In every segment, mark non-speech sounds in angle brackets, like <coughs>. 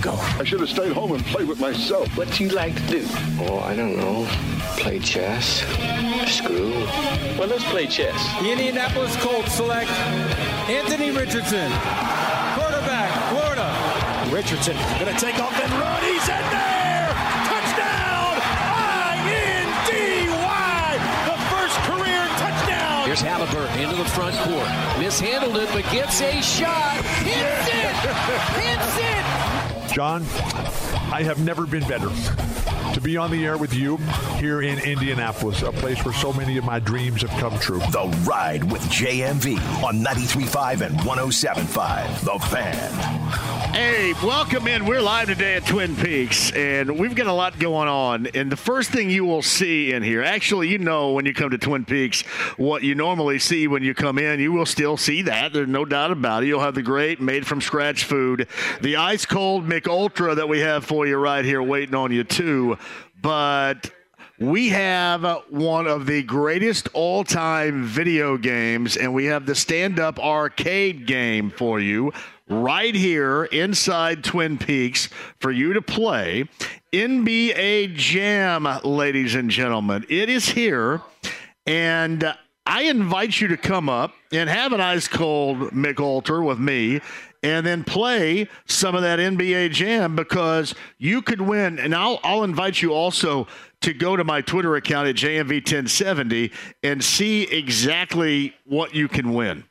go. I should have stayed home and played with myself. What do you like to do? Oh, I don't know. Play chess, screw. Well, let's play chess. The Indianapolis Colts select Anthony Richardson, quarterback, Florida. Richardson going to take off and run. He's in there. Touchdown! I-N-D-Y. The first career touchdown. Here's Haliburton into the front court. Mishandled it, but gets a shot. Hits it! <laughs> Hits it! John, I have never been better to be on the air with you here in Indianapolis, a place where so many of my dreams have come true. The Ride with JMV on 93.5 and 107.5. The Fan. Hey, welcome in. We're live today at Twin Peaks, and we've got a lot going on. And the first thing you will see in here, actually, you know when you come to Twin Peaks what you normally see when you come in. You will still see that. There's no doubt about it. You'll have the great made from scratch food, the ice cold Mich Ultra that we have for you right here waiting on you, too. But we have one of the greatest all time video games, and we have the stand up arcade game for you right here inside Twin Peaks for you to play. NBA Jam, ladies and gentlemen. It is here, and I invite you to come up and have an ice cold Ultra with me and then play some of that NBA Jam because you could win. And I'll, I'll invite you also to go to my Twitter account at JMV1070 and see exactly what you can win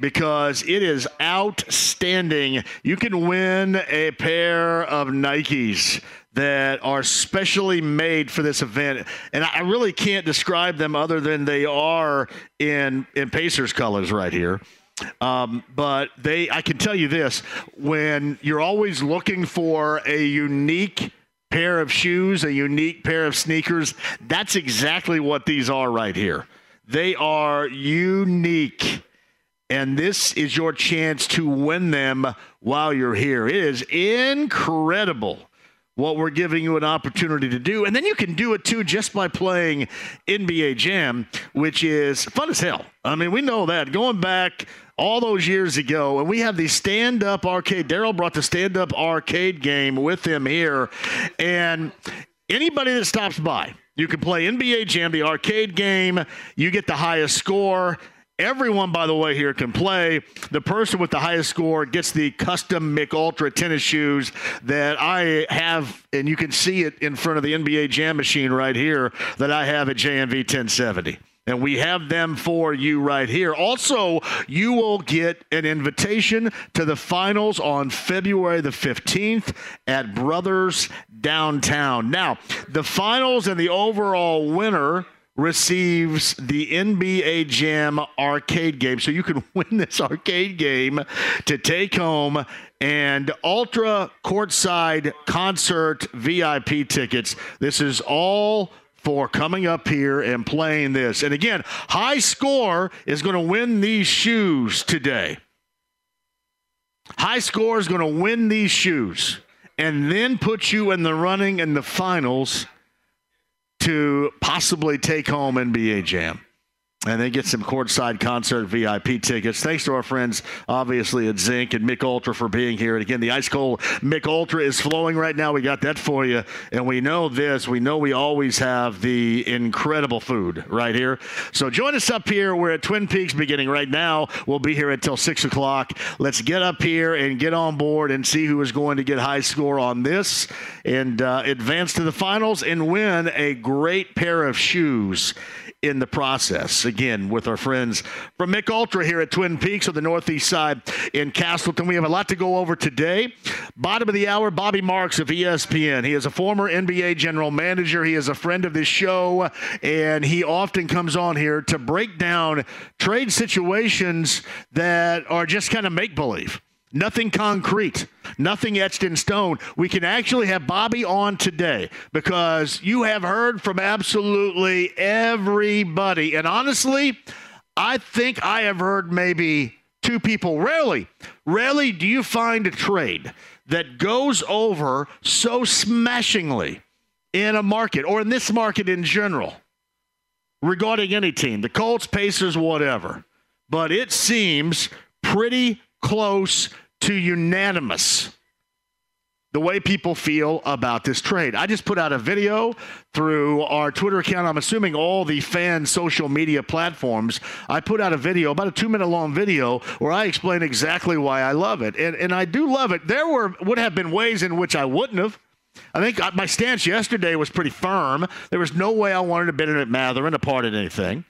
because it is outstanding. You can win a pair of Nikes that are specially made for this event, and I really can't describe them other than they are in in Pacers colors right here. Um, but they, I can tell you this: when you're always looking for a unique pair of shoes, a unique pair of sneakers, that's exactly what these are right here. They are unique and this is your chance to win them while you're here. It is incredible what we're giving you an opportunity to do. And then you can do it too just by playing NBA Jam, which is fun as hell. I mean, we know that. Going back all those years ago, and we have the stand up arcade. Daryl brought the stand up arcade game with him here. And anybody that stops by, you can play NBA Jam, the arcade game. You get the highest score. Everyone, by the way, here can play. The person with the highest score gets the custom Mich Ultra tennis shoes that I have, and you can see it in front of the NBA Jam machine right here that I have at JMV 1070. And we have them for you right here. Also, you will get an invitation to the finals on February the 15th at Brothers Downtown. Now, the finals and the overall winner receives the NBA Jam arcade game. So you can <laughs> win this arcade game to take home and ultra courtside concert VIP tickets. This is all for coming up here and playing this. And again, high score is going to win these shoes today. High score is going to win these shoes and then put you in the running in the finals to possibly take home NBA Jam. And they get some courtside concert VIP tickets. Thanks to our friends, obviously, at Zinc and Mich Ultra for being here. And again, the ice cold Mich Ultra is flowing right now. We got that for you. And we know this. We know we always have the incredible food right here. So join us up here. We're at Twin Peaks beginning right now. We'll be here until 6 o'clock. Let's get up here and get on board and see who is going to get high score on this and uh, advance to the finals and win a great pair of shoes in the process. Again, with our friends from Mich Ultra here at Twin Peaks on the northeast side in Castleton. We have a lot to go over today. Bottom of the hour, Bobby Marks of ESPN. He is a former NBA general manager. He is a friend of this show, and he often comes on here to break down trade situations that are just kind of make believe. Nothing concrete, nothing etched in stone. We can actually have Bobby on today because you have heard from absolutely everybody. And honestly, I think I have heard maybe two people. Rarely, rarely do you find a trade that goes over so smashingly in a market or in this market in general regarding any team, the Colts, Pacers, whatever. But it seems pretty close to unanimous the way people feel about this trade. I just put out a video through our Twitter account. I'm assuming all the fan social media platforms. I put out a video, about a two minute long video, where I explain exactly why I love it. And, and I do love it. There were would have been ways in which I wouldn't have. I think uh, my stance yesterday was pretty firm. There was no way I wanted to Bennett Mathurin a part of anything.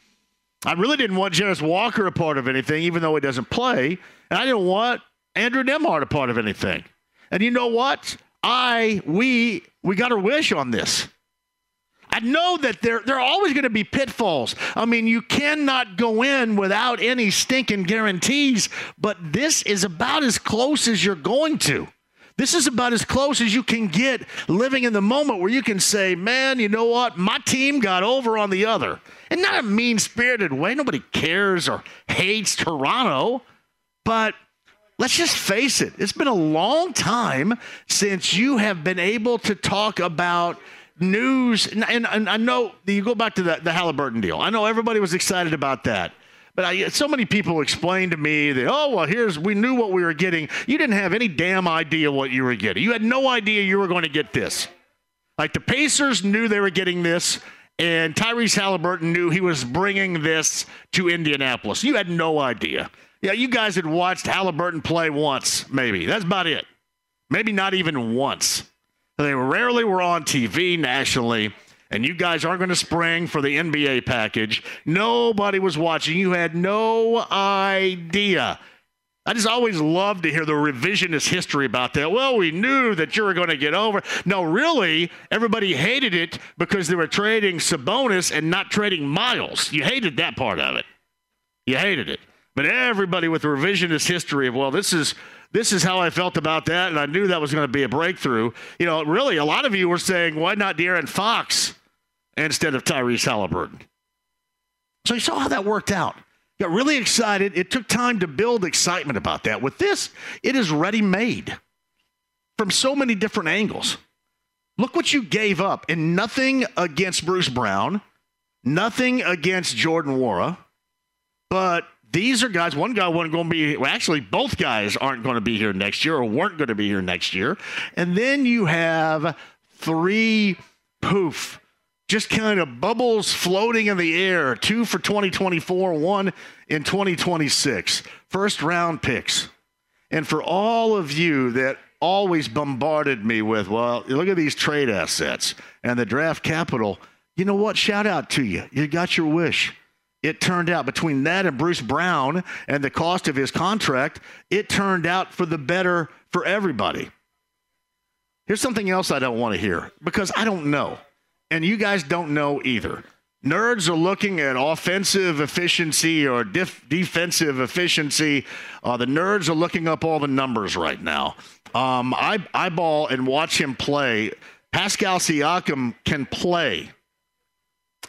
I really didn't want Jarace Walker a part of anything, even though he doesn't play. And I didn't want Andrew Nembhard a part of anything. And you know what? I, we, we got our wish on this. I know that there, there are always going to be pitfalls. I mean, you cannot go in without any stinking guarantees, but this is about as close as you're going to. This is about as close as you can get living in the moment where you can say, man, you know what? My team got over on the other. And not a mean spirited way. Nobody cares or hates Toronto. But let's just face it, it's been a long time since you have been able to talk about news. And, and, and I know you go back to the, the Haliburton deal. I know everybody was excited about that. But I, so many people explained to me that, oh, well, here's, we knew what we were getting. You didn't have any damn idea what you were getting. You had no idea you were going to get this. Like the Pacers knew they were getting this, and Tyrese Haliburton knew he was bringing this to Indianapolis. You had no idea. Yeah, you guys had watched Haliburton play once, maybe. That's about it. Maybe not even once. They rarely were on TV nationally, and you guys aren't going to spring for the NBA package. Nobody was watching. You had no idea. I just always love to hear the revisionist history about that. Well, we knew that you were going to get over. No, really, everybody hated it because they were trading Sabonis and not trading Miles. You hated that part of it. You hated it. But everybody with revisionist history of, well, this is this is how I felt about that, and I knew that was going to be a breakthrough. You know, really, a lot of you were saying, why not De'Aaron Fox instead of Tyrese Haliburton? So you saw how that worked out. Got really excited. It took time to build excitement about that. With this, it is ready made from so many different angles. Look what you gave up, and nothing against Bruce Brown, nothing against Jordan Nwora, but these are guys. One guy wasn't going to be. Well, actually, both guys aren't going to be here next year, or weren't going to be here next year. And then you have three poof, just kind of bubbles floating in the air. Two for 2024, one in 2026. First round picks. And for all of you that always bombarded me with, well, look at these trade assets and the draft capital. You know what? Shout out to you. You got your wish it turned out between that and Bruce Brown and the cost of his contract, it turned out for the better for everybody. Here's something else I don't want to hear because I don't know. And you guys don't know either. Nerds are looking at offensive efficiency or def- defensive efficiency. Uh, the nerds are looking up all the numbers right now. Um, I eyeball and watch him play. Pascal Siakam can play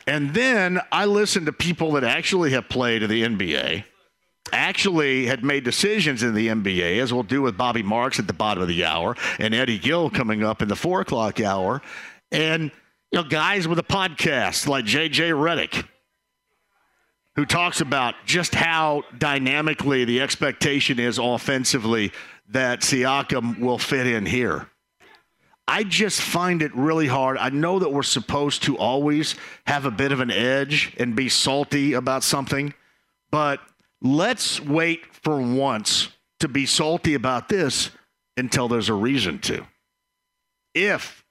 and then I listen to people that actually have played in the NBA, actually had made decisions in the NBA, as we'll do with Bobby Marks at the bottom of the hour and Eddie Gill coming up in the four o'clock hour. And, you know, guys with a podcast like JJ Redick, who talks about just how dynamically the expectation is offensively that Siakam will fit in here. I just find it really hard. I know that we're supposed to always have a bit of an edge and be salty about something, but let's wait for once to be salty about this until there's a reason to. If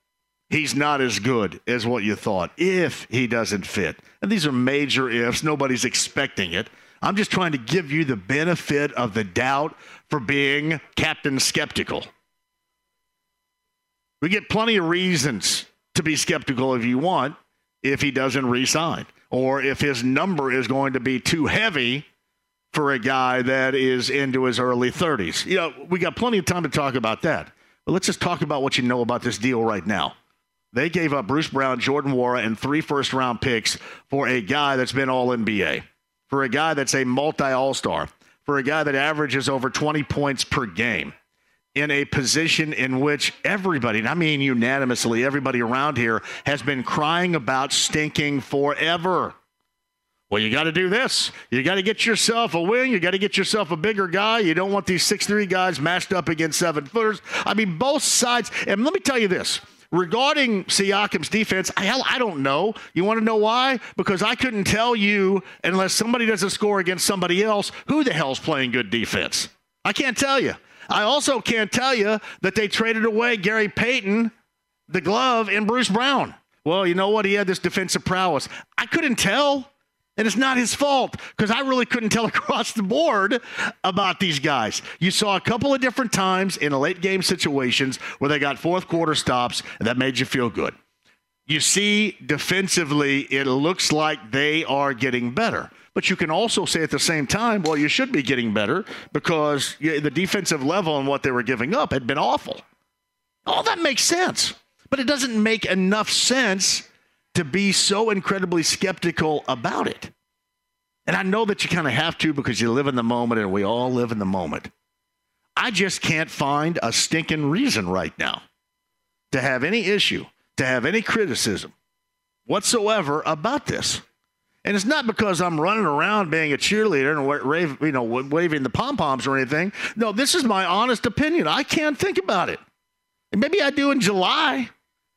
he's not as good as what you thought, if he doesn't fit, and these are major ifs, nobody's expecting it. I'm just trying to give you the benefit of the doubt for being Captain Skeptical. We get plenty of reasons to be skeptical if you want if he doesn't resign or if his number is going to be too heavy for a guy that is into his early 30s. You know, we got plenty of time to talk about that. But let's just talk about what you know about this deal right now. They gave up Bruce Brown, Jordan Nwora, and three first round picks for a guy that's been all NBA, for a guy that's a multi all star, for a guy that averages over 20 points per game in a position in which everybody, and I mean unanimously, everybody around here has been crying about stinking forever. Well, you got to do this. You got to get yourself a wing. You got to get yourself a bigger guy. You don't want these six-three guys matched up against seven footers. I mean, both sides. And let me tell you this regarding Siakam's defense, hell, I don't know. You want to know why? Because I couldn't tell you unless somebody doesn't score against somebody else who the hell's playing good defense. I can't tell you. I also can't tell you that they traded away Gary Payton, the glove, and Bruce Brown. Well, you know what? He had this defensive prowess. I couldn't tell. And it's not his fault because I really couldn't tell <laughs> across the board about these guys. You saw a couple of different times in late game situations where they got fourth quarter stops, and that made you feel good. You see, defensively, it looks like they are getting better. But you can also say at the same time, well, you should be getting better because the defensive level and what they were giving up had been awful. All that makes sense. But it doesn't make enough sense to be so incredibly skeptical about it. And I know that you kind of have to because you live in the moment and we all live in the moment. I just can't find a stinking reason right now to have any issue, to have any criticism whatsoever about this. And it's not because I'm running around being a cheerleader and you know, waving the pom poms or anything. No, this is my honest opinion. I can't think about it. And maybe I do in July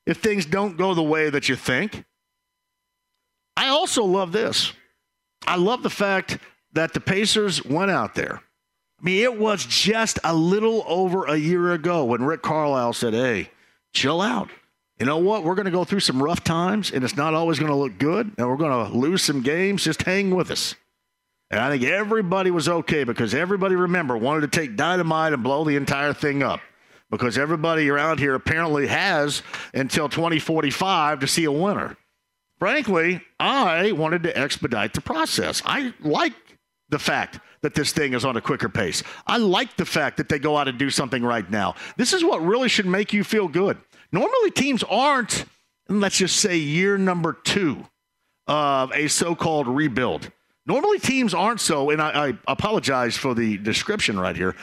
if things don't go the way that you think. I also love this. I love the fact that the Pacers went out there. I mean, it was just a little over a year ago when Rick Carlisle said, hey, chill out. You know what? We're going to go through some rough times, and it's not always going to look good, and we're going to lose some games. Just hang with us. And I think everybody was okay because everybody, remember, wanted to take dynamite and blow the entire thing up because everybody around here apparently has until 2045 to see a winner. Frankly, I wanted to expedite the process. I like the fact that this thing is on a quicker pace. I like the fact that they go out and do something right now. This is what really should make you feel good. Normally, teams aren't, let's just say, year number two of a so called rebuild. Normally, teams aren't so, and I, I apologize for the description right here.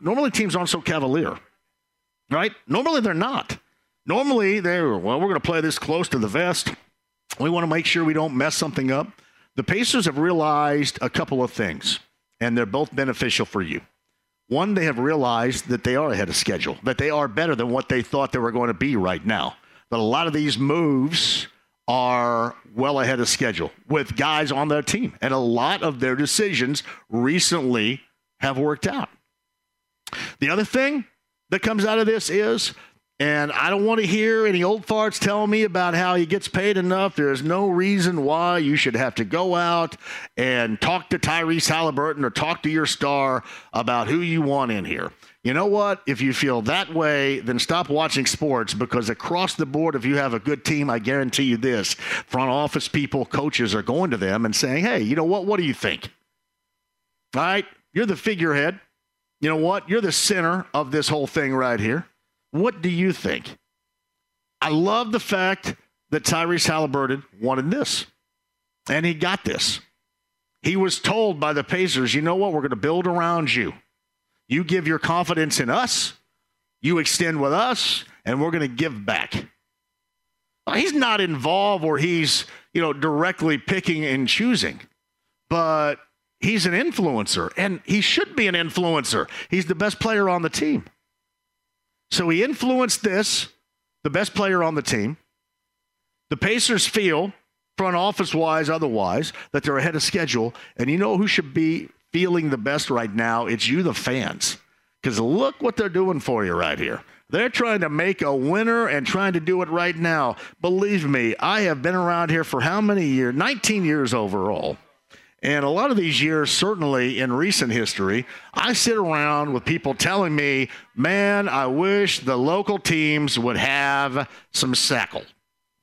Normally, teams aren't so cavalier right? Normally they're not. Normally they're, well, we're going to play this close to the vest. We want to make sure we don't mess something up. The Pacers have realized a couple of things, and they're both beneficial for you. One, they have realized that they are ahead of schedule, that they are better than what they thought they were going to be right now. That a lot of these moves are well ahead of schedule with guys on their team, and a lot of their decisions recently have worked out. The other thing, that comes out of this is, and I don't want to hear any old farts telling me about how he gets paid enough. There's no reason why you should have to go out and talk to Tyrese Haliburton or talk to your star about who you want in here. You know what? If you feel that way, then stop watching sports because across the board, if you have a good team, I guarantee you this front office people, coaches are going to them and saying, hey, you know what? What do you think? All right, you're the figurehead you know what? You're the center of this whole thing right here. What do you think? I love the fact that Tyrese Haliburton wanted this, and he got this. He was told by the Pacers, you know what? We're going to build around you. You give your confidence in us, you extend with us, and we're going to give back. He's not involved or he's, you know, directly picking and choosing, but he's an influencer, and he should be an influencer. He's the best player on the team. So he influenced this, the best player on the team. The Pacers feel, front office wise, otherwise, that they're ahead of schedule. And you know who should be feeling the best right now? It's you, the fans. Because look what they're doing for you right here. They're trying to make a winner and trying to do it right now. Believe me, I have been around here for how many years? 19 years overall. And a lot of these years, certainly in recent history, I sit around with people telling me, man, I wish the local teams would have some sackle.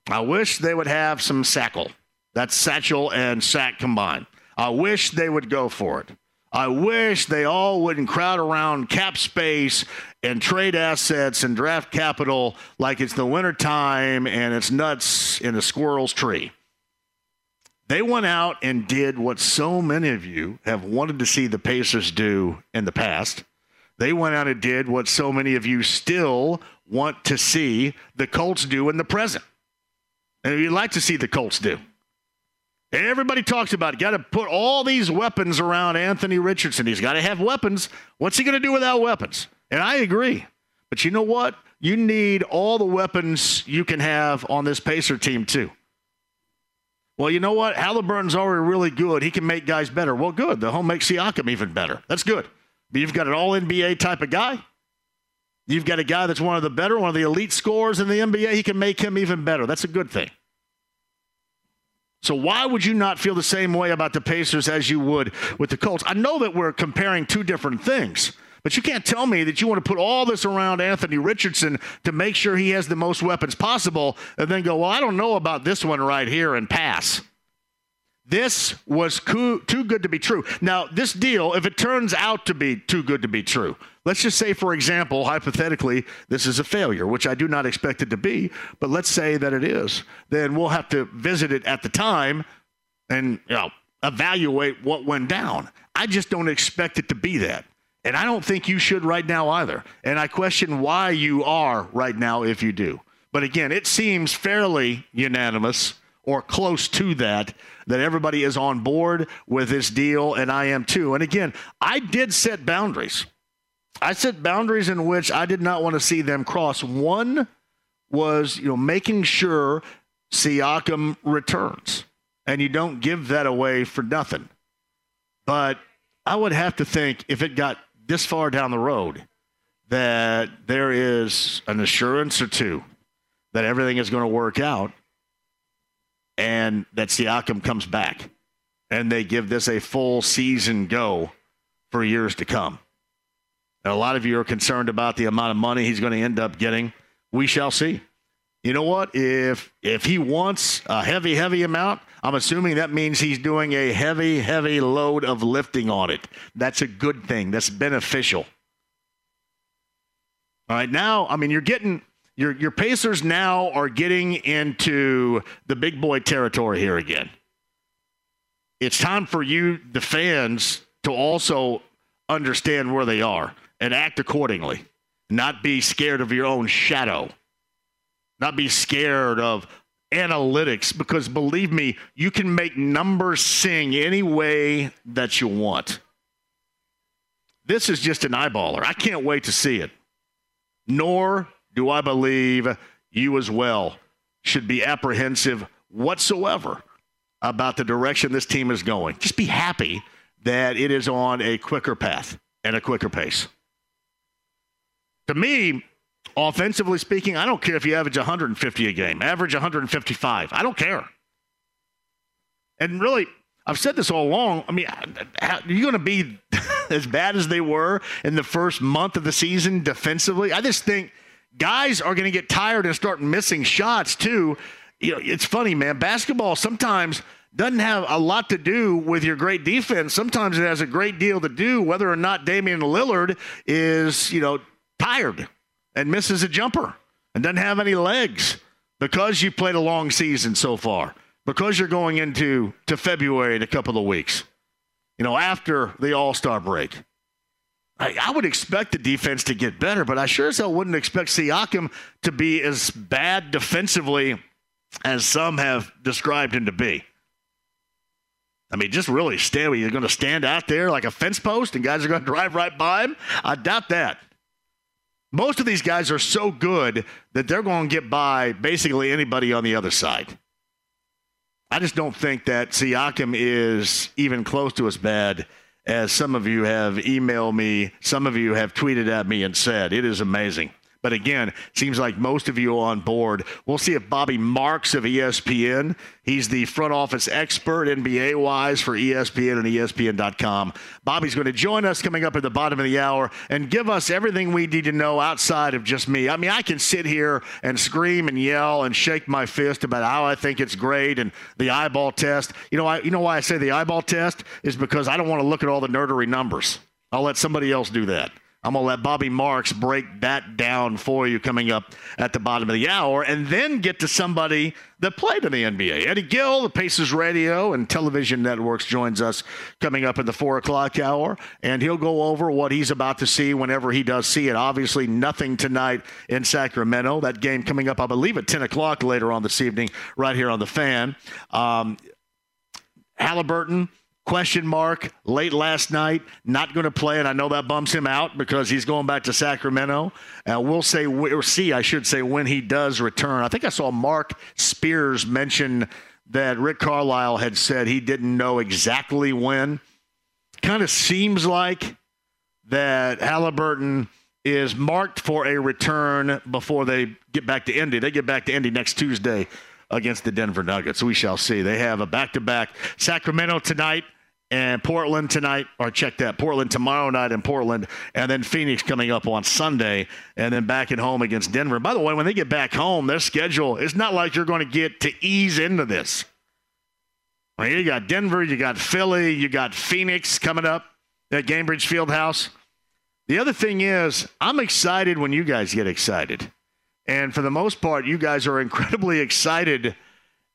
I wish they would have some sackle. That's satchel and sack combined. I wish they would go for it. I wish they all wouldn't crowd around cap space and trade assets and draft capital like it's the wintertime and it's nuts in a squirrel's tree. They went out and did what so many of you have wanted to see the Pacers do in the past. They went out and did what so many of you still want to see the Colts do in the present. And you'd like to see the Colts do. Everybody talks about it. Got to put all these weapons around Anthony Richardson. He's got to have weapons. What's he going to do without weapons? And I agree. But you know what? You need all the weapons you can have on this Pacer team, too. Well, you know what? Haliburton's already really good. He can make guys better. Well, good. The home makes Siakam even better. That's good. But you've got an all NBA type of guy. You've got a guy that's one of the better, one of the elite scorers in the NBA. He can make him even better. That's a good thing. So why would you not feel the same way about the Pacers as you would with the Colts? I know that we're comparing two different things. But you can't tell me that you want to put all this around Anthony Richardson to make sure he has the most weapons possible and then go, well, I don't know about this one right here and pass. This was too good to be true. Now, this deal, if it turns out to be too good to be true, let's just say, for example, hypothetically, this is a failure, which I do not expect it to be, but let's say that it is, then we'll have to visit it at the time and you know, evaluate what went down. I just don't expect it to be that. And I don't think you should right now either. And I question why you are right now if you do. But again, it seems fairly unanimous or close to that that everybody is on board with this deal, and I am too. And again, I did set boundaries. I set boundaries in which I did not want to see them cross. One was, you know, making sure Siakam returns, and you don't give that away for nothing. But I would have to think if it got this far down the road that there is an assurance or two that everything is going to work out and that Siakam comes back and they give this a full season go for years to come. And a lot of you are concerned about the amount of money he's going to end up getting. We shall see. You know what? If if he wants a heavy, heavy amount, I'm assuming that means he's doing a heavy, heavy load of lifting on it. That's a good thing. That's beneficial. All right, now, I mean, you're getting your your Pacers now are getting into the big boy territory here again. It's time for you, the fans, to also understand where they are and act accordingly. Not be scared of your own shadow. Not be scared of analytics because believe me, you can make numbers sing any way that you want. This is just an eyeballer. I can't wait to see it. Nor do I believe you as well should be apprehensive whatsoever about the direction this team is going. Just be happy that it is on a quicker path and a quicker pace. To me, Offensively speaking, I don't care if you average 150 a game, average 155. I don't care. And really, I've said this all along. I mean, are you going to be <laughs> as bad as they were in the first month of the season defensively? I just think guys are going to get tired and start missing shots too. You know, it's funny, man. Basketball sometimes doesn't have a lot to do with your great defense. Sometimes it has a great deal to do whether or not Damian Lillard is, you know, tired and misses a jumper and doesn't have any legs because you played a long season so far, because you're going into to February in a couple of weeks, you know, after the All Star break. I, I, would expect the defense to get better, but I sure as hell wouldn't expect Siakam to be as bad defensively as some have described him to be. I mean, just really stand. You're going to stand out there like a fence post, and guys are going <laughs> to drive right by him. I doubt that. Most of these guys are so good that they're going to get by basically anybody on the other side. I just don't think that Siakam is even close to as bad as some of you have emailed me, some of you have tweeted at me and said. It is amazing. But again, seems like most of you are on board. We'll see if Bobby Marks of ESPN, he's the front office expert NBA wise for ESPN and ESPN.com. Bobby's going to join us coming up at the bottom of the hour and give us everything we need to know outside of just me. I mean, I can sit here and scream and yell and shake my fist about how I think it's great and the eyeball test. You know, I, you know why I say the eyeball test is because I don't want to look at all the nerdery numbers. I'll let somebody else do that. I'm going to let Bobby Marks break that down for you coming up at the bottom of the hour and then get to somebody that played in the NBA. Eddie Gill, the Pacers Radio and Television Networks, joins us coming up in the 4 o'clock hour, and he'll go over what he's about to see whenever he does see it. Obviously, nothing tonight in Sacramento. That game coming up, I believe, at 10 o'clock later on this evening, right here on the fan. Um, Haliburton question mark late last night, not going to play, and I know that bumps him out because he's going back to Sacramento. Uh, we'll say, or see, I should say, when he does return. I think I saw Mark Spears mention that Rick Carlisle had said he didn't know exactly when. Kind of seems like that Haliburton is marked for a return before they get back to Indy. They get back to Indy next Tuesday against the Denver Nuggets. We shall see. They have a back to back Sacramento tonight and Portland tonight, or check that, Portland tomorrow night in Portland, and then Phoenix coming up on Sunday, and then back at home against Denver. By the way, when they get back home, their schedule, it's not like you're going to get to ease into this. I mean, you got Denver, you got Philly, you got Phoenix coming up at Gainbridge Fieldhouse. The other thing is, I'm excited when you guys get excited. And for the most part, you guys are incredibly <laughs> excited.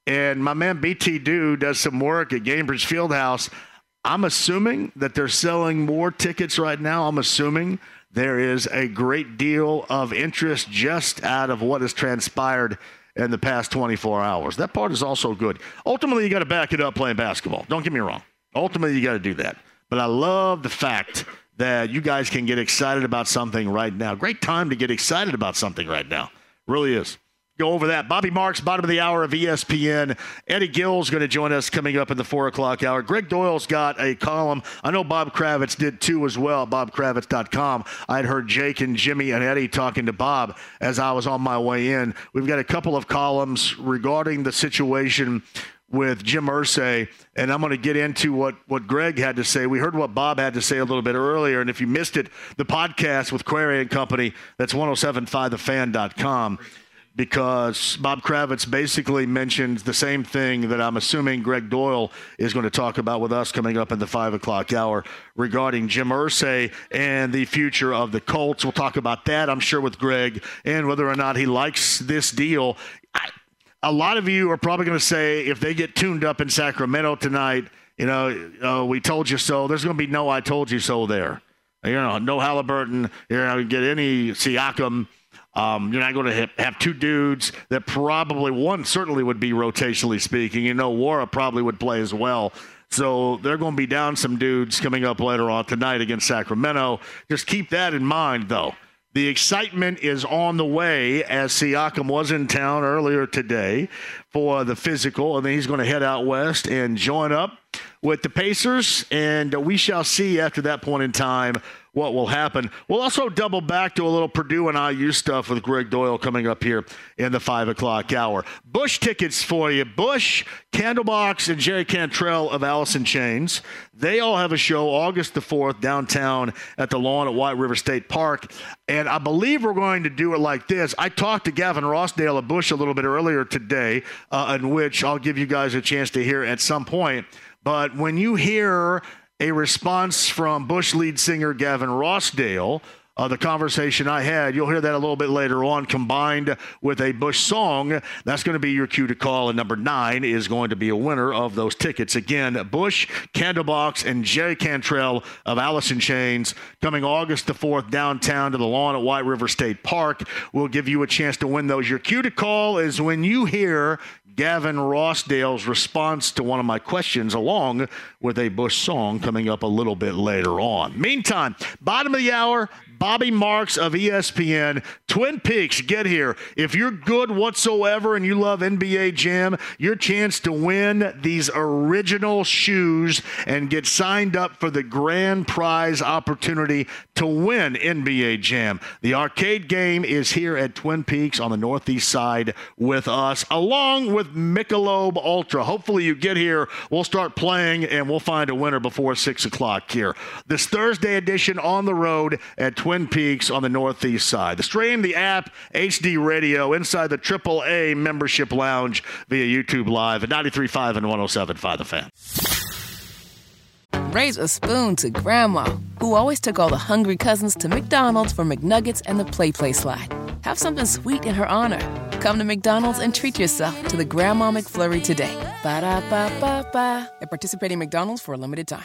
And my man BT Do does some work at Gainbridge Fieldhouse. I'm assuming that they're selling more tickets right now. I'm assuming there is a great deal of interest just out of what has transpired in the past 24 hours. That part is also good. Ultimately, you got to back it up playing basketball. Don't get me wrong. Ultimately, you got to do that. But I love the fact that you guys can get excited about something right now. Great time to get excited about something right now. Really is go over that. Bobby Marks, bottom of the hour of ESPN. Eddie Gill's going to join us coming up in the four o'clock hour. Gregg Doyel's got a column. I know Bob Kravitz did too as well, bobkravitz.com. I'd heard Jake and Jimmy and Eddie talking to Bob as I was on my way in. We've got a couple of columns regarding the situation with Jim Irsay, and I'm going to get into what, what Gregg had to say. We heard what Bob had to say a little bit earlier, and if you missed it, the podcast with Query and Company, that's 1075thefan.com because Bob Kravitz basically mentioned the same thing that I'm assuming Gregg Doyel is going to talk about with us coming up in the five o'clock hour regarding Jim Irsay and the future of the Colts. We'll talk about that, I'm sure, with Gregg and whether or not he likes this deal. I, a lot of you are probably going to say if they get tuned up in Sacramento tonight, you know, uh, we told you so. There's going to be no I told you so there. You know, no Haliburton. Going to get any Siakam um, you're not going to have, two dudes that probably one certainly would be rotationally speaking. You know, Nwora probably would play as well. So they're going to be down some dudes coming up later on tonight against Sacramento. Just keep that in mind, though. The excitement is on the way as Siakam was in town earlier today for the physical, and then he's going to head out west and join up with the Pacers. And we shall see after that point in time what will happen. We'll also double back to a little Purdue and IU stuff with Gregg Doyel coming up here in the five o'clock hour. Bush tickets for you. Bush, Candlebox, and Jerry Cantrell of Alice in Chains. They all have a show August the 4th downtown at the lawn at White River State Park. And I believe we're going to do it like this. I talked to Gavin Rossdale of Bush a little bit earlier today, uh, in which I'll give you guys a chance to hear at some point. But when you hear a response from Bush lead singer Gavin Rossdale. Uh, the conversation I had. You'll hear that a little bit later on, combined with a Bush song. That's going to be your cue to call. And number nine is going to be a winner of those tickets. Again, Bush, Candlebox, and Jerry Cantrell of Alice in Chains coming August the 4th downtown to the lawn at White River State Park. We'll give you a chance to win those. Your cue to call is when you hear Gavin Rossdale's response to one of my questions, along with a Bush song coming up a little bit later on. Meantime, bottom of the hour, Bobby Marks of ESPN. Twin Peaks, get here. If you're good whatsoever and you love NBA Jam, your chance to win these original shoes and get signed up for the grand prize opportunity to win NBA Jam. The arcade game is here at Twin Peaks on the northeast side with us, along with Michelob Ultra. Hopefully, you get here. We'll start playing and we'll find a winner before 6 o'clock here. This Thursday edition on the road at Twin Twin Peaks on the northeast side. The stream, the app, HD radio, inside the AAA membership lounge via YouTube Live at 93.5 and 107.5 The Fan. Raise a spoon to Grandma, who always took all the hungry cousins to McDonald's for McNuggets and the Play Play slide. Have something sweet in her honor. Come to McDonald's and treat yourself to the Grandma McFlurry today. Ba da ba ba ba. At participating McDonald's for a limited time.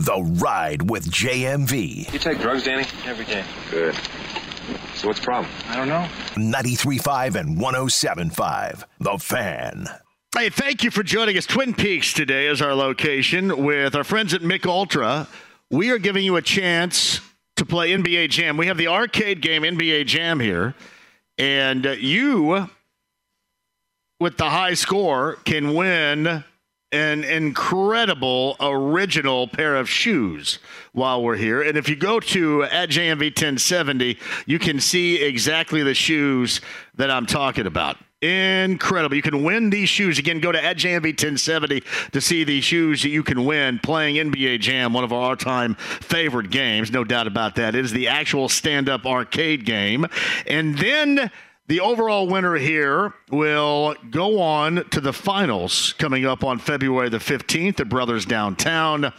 The Ride with JMV. You take drugs, Danny? Every day. Good. So what's the problem? I don't know. 93.5 and 107.5. The Fan. Hey, thank you for joining us. Twin Peaks today is our location with our friends at Mich Ultra. We are giving you a chance to play NBA Jam. We have the arcade game NBA Jam here, and you, with the high score, can win an incredible original pair of shoes while we're here. And if you go to at JMV 1070, you can see exactly the shoes that I'm talking about. Incredible. You can win these shoes. Again, go to at JMV 1070 to see the shoes that you can win playing NBA Jam, one of our all time favorite games. No doubt about that. It is the actual stand up arcade game. And then the overall winner here will go on to the finals coming up on February the 15th at Brothers Downtown.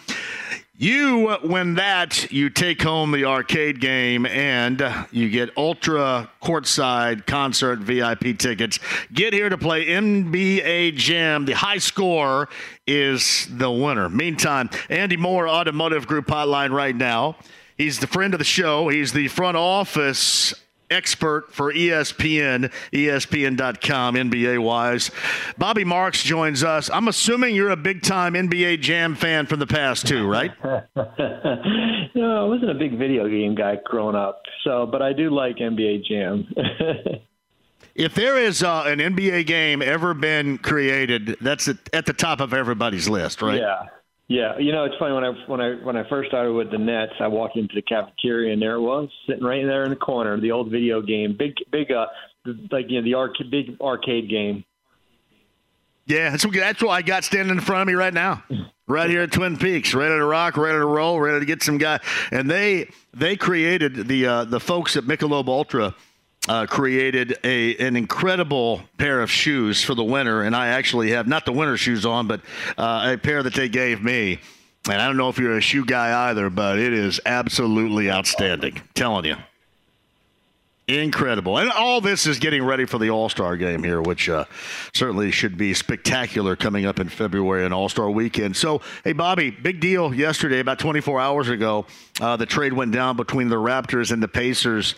You win that, you take home the arcade game, and you get ultra courtside concert VIP tickets. Get here to play NBA Jam. The high score is the winner. Meantime, Andy Mohr, Automotive Group Hotline right now. He's the friend of the show. He's the front office expert for ESPN, ESPN.com, NBA wise. Bobby Marks joins us. I'm assuming you're a big time NBA Jam fan from the past, too, right? <laughs> no, I wasn't a big video game guy growing up, so but I do like NBA Jam. <laughs> if there is uh, an NBA game ever been created, that's at the top of everybody's list, right? Yeah. Yeah, you know it's funny when I when I when I first started with the Nets, I walked into the cafeteria and there it was sitting right there in the corner, the old video game, big big uh like you know the arcade big arcade game. Yeah, that's what, that's what I got standing in front of me right now, right here at Twin Peaks, ready to rock, ready to roll, ready to get some guy. And they they created the uh, the folks at Michelob Ultra uh, created a an incredible pair of shoes for the winter, and I actually have not the winter shoes on, but uh, a pair that they gave me. And I don't know if you're a shoe guy either, but it is absolutely outstanding. Telling you. Incredible. And all this is getting ready for the All Star game here, which uh, certainly should be spectacular coming up in February and All Star weekend. So, hey, Bobby, big deal yesterday, about 24 hours ago. Uh, the trade went down between the Raptors and the Pacers.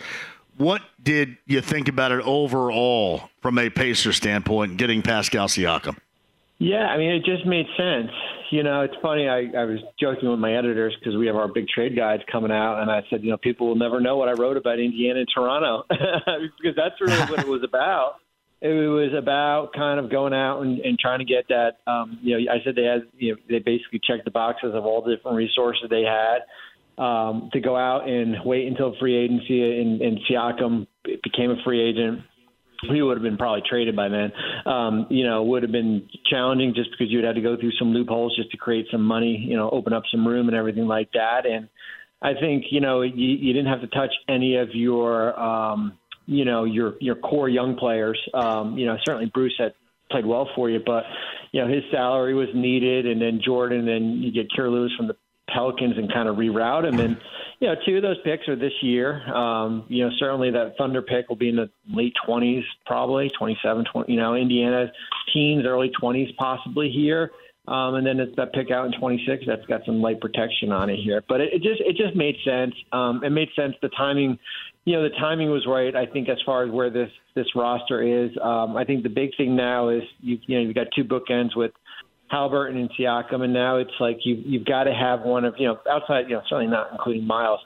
What did you think about it overall from a Pacer standpoint, getting Pascal Siakam? Yeah, I mean, it just made sense. You know, it's funny. I, I was joking with my editors because we have our big trade guides coming out, and I said, you know, people will never know what I wrote about Indiana and Toronto <laughs> because that's really what it was <laughs> about. It was about kind of going out and, and trying to get that. Um, you know, I said they had, you know, they basically checked the boxes of all the different resources they had um, to go out and wait until free agency and, and Siakam became a free agent. He would have been probably traded by then. Um, you know, would have been challenging just because you would have to go through some loopholes just to create some money, you know, open up some room and everything like that. And I think, you know, you, you didn't have to touch any of your, um, you know, your your core young players. Um, you know, certainly Bruce had played well for you, but you know his salary was needed, and then Jordan, and you get Kira Lewis from the Pelicans and kind of reroute him. And you know, two of those picks are this year. Um, you know, certainly that Thunder pick will be in the late 20s, probably 27, 20. You know, Indiana teens, early 20s, possibly here. Um, and then it's that pick out in 26 that's got some light protection on it here. But it, it just it just made sense. Um, it made sense. The timing, you know, the timing was right. I think as far as where this this roster is, um, I think the big thing now is you you know you've got two bookends with Haliburton and Siakam, and now it's like you you've got to have one of you know outside you know certainly not including Miles.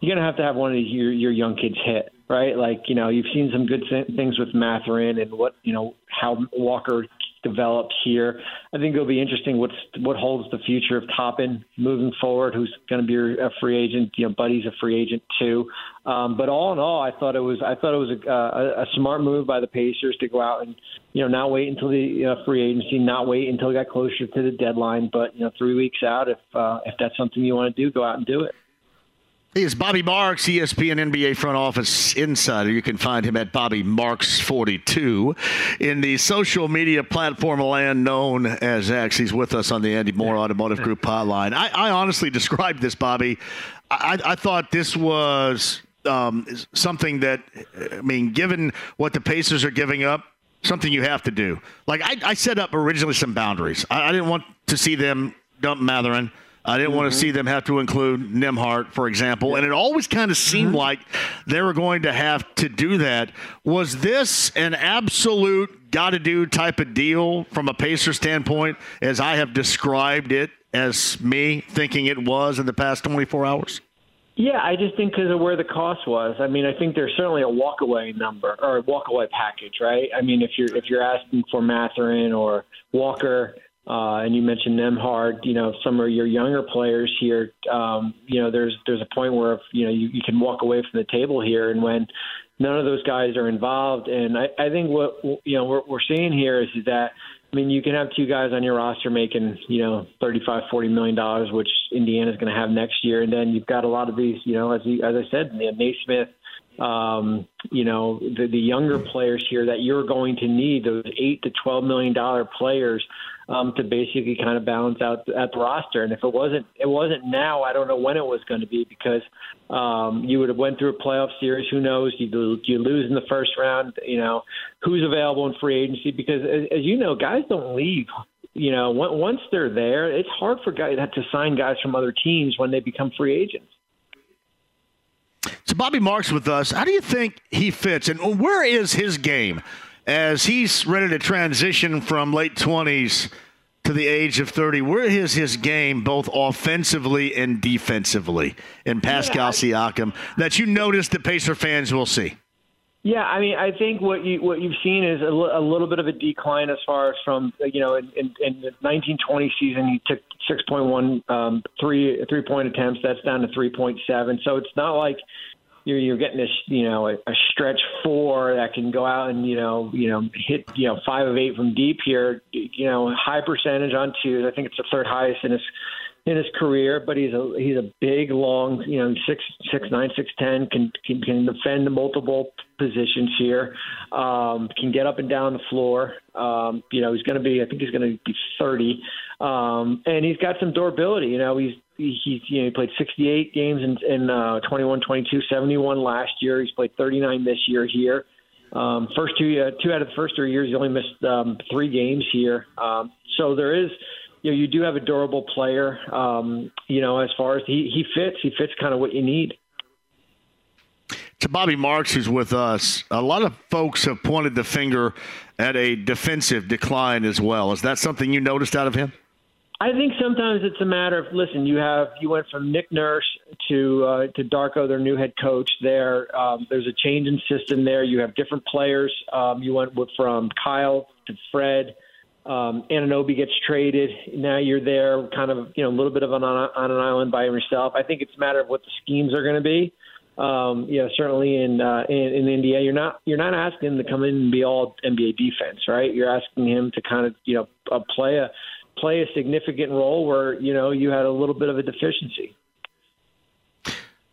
You're gonna have to have one of your your young kids hit right. Like you know you've seen some good things with Mathurin and what you know how Walker developed here. I think it'll be interesting what's what holds the future of Toppin moving forward. Who's going to be a free agent? You know, Buddy's a free agent too. Um, but all in all, I thought it was I thought it was a, a, a smart move by the Pacers to go out and you know not wait until the uh, free agency, not wait until it got closer to the deadline. But you know, three weeks out, if uh, if that's something you want to do, go out and do it. He is Bobby Marks, ESPN NBA front office insider. You can find him at Bobby Marks42 in the social media platform land known as X. He's with us on the Andy Mohr Automotive Group hotline. I, I honestly described this, Bobby. I, I thought this was um, something that, I mean, given what the Pacers are giving up, something you have to do. Like I, I set up originally some boundaries. I, I didn't want to see them dump Mathurin. I didn't mm-hmm. want to see them have to include Nembhard, for example. And it always kind of seemed mm-hmm. like they were going to have to do that. Was this an absolute got to do type of deal from a Pacer standpoint, as I have described it as me thinking it was in the past 24 hours? Yeah, I just think because of where the cost was. I mean, I think there's certainly a walkaway number or a walkaway package, right? I mean, if you're if you're asking for Mathurin or Walker, uh, and you mentioned Nembhard, you know, some of your younger players here, um, you know, there's there's a point where, you know, you, you can walk away from the table here. And when none of those guys are involved, and I, I think what, you know, we're, we're seeing here is that, I mean, you can have two guys on your roster making, you know, thirty-five, forty million dollars, which Indiana's going to have next year, and then you've got a lot of these, you know, as you, as I said, Nesmith, um, you know, the, the younger players here that you're going to need those eight to twelve million dollar players um, to basically kind of balance out at the roster. And if it wasn't, it wasn't now. I don't know when it was going to be because um, you would have went through a playoff series. Who knows? You you lose in the first round. You know who's available in free agency because as, as you know, guys don't leave. You know, once they're there, it's hard for guys to sign guys from other teams when they become free agents. So Bobby Marks with us. How do you think he fits, and where is his game? As he's ready to transition from late 20s to the age of 30, where is his game both offensively and defensively in Pascal yeah. Siakam that you notice the Pacer fans will see? Yeah, I mean, I think what you what you've seen is a, l- a little bit of a decline as far as from you know in, in, in the 1920 season he took 6.1 um, three three point attempts that's down to 3.7 so it's not like you're you're getting this you know a, a stretch four that can go out and you know you know hit you know five of eight from deep here you know high percentage on twos. I think it's the third highest in his in his career but he's a he's a big long you know six six nine six ten can can, can defend the multiple positions here um, can get up and down the floor. Um, you know he's going to be I think he's going to be thirty um, and he's got some durability you know he's he's you know he played 68 games in, in uh, 21, 22, 71 last year. He's played 39 this year here. Um, first two uh, two out of the first three years, he only missed um, three games here. Um, so there is, you know, you do have a durable player. Um, you know, as far as he he fits, he fits kind of what you need. To Bobby Marks, who's with us, a lot of folks have pointed the finger at a defensive decline as well. Is that something you noticed out of him? I think sometimes it's a matter of listen. You have you went from Nick Nurse to uh, to Darko, their new head coach. There, um, there's a change in system there. You have different players. Um, you went from Kyle to Fred. Um, Anunoby gets traded. Now you're there, kind of you know a little bit of an on, on an island by yourself. I think it's a matter of what the schemes are going to be. Um, you know, certainly in, uh, in in India, you're not you're not asking him to come in and be all NBA defense, right? You're asking him to kind of you know uh, play a play a significant role where you know you had a little bit of a deficiency.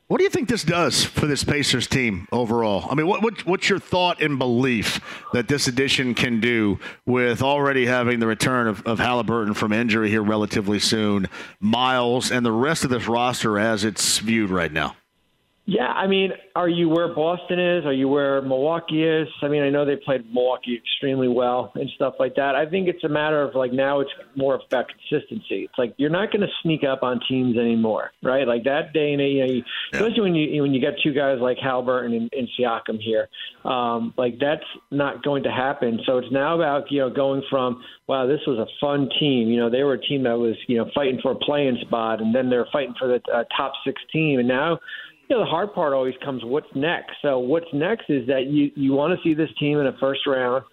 What do you think this does for this Pacers team overall? I mean, what, what, what's your thought and belief that this addition can do with already having the return of, of Haliburton from injury here relatively soon, Miles, and the rest of this roster as it's viewed right now? Yeah, I mean, are you where Boston is? Are you where Milwaukee is? I mean, I know they played Milwaukee extremely well and stuff like that. I think it's a matter of like now it's more about consistency. It's like you're not going to sneak up on teams anymore, right? Like that day and age, you know, you, yeah. especially when you when you get two guys like Haliburton and, and Siakam here, um, like that's not going to happen. So it's now about you know going from wow, this was a fun team. You know, they were a team that was you know fighting for a playing spot, and then they're fighting for the uh, top six team, and now you know, the hard part always comes what's next. So what's next is that you you want to see this team in a first round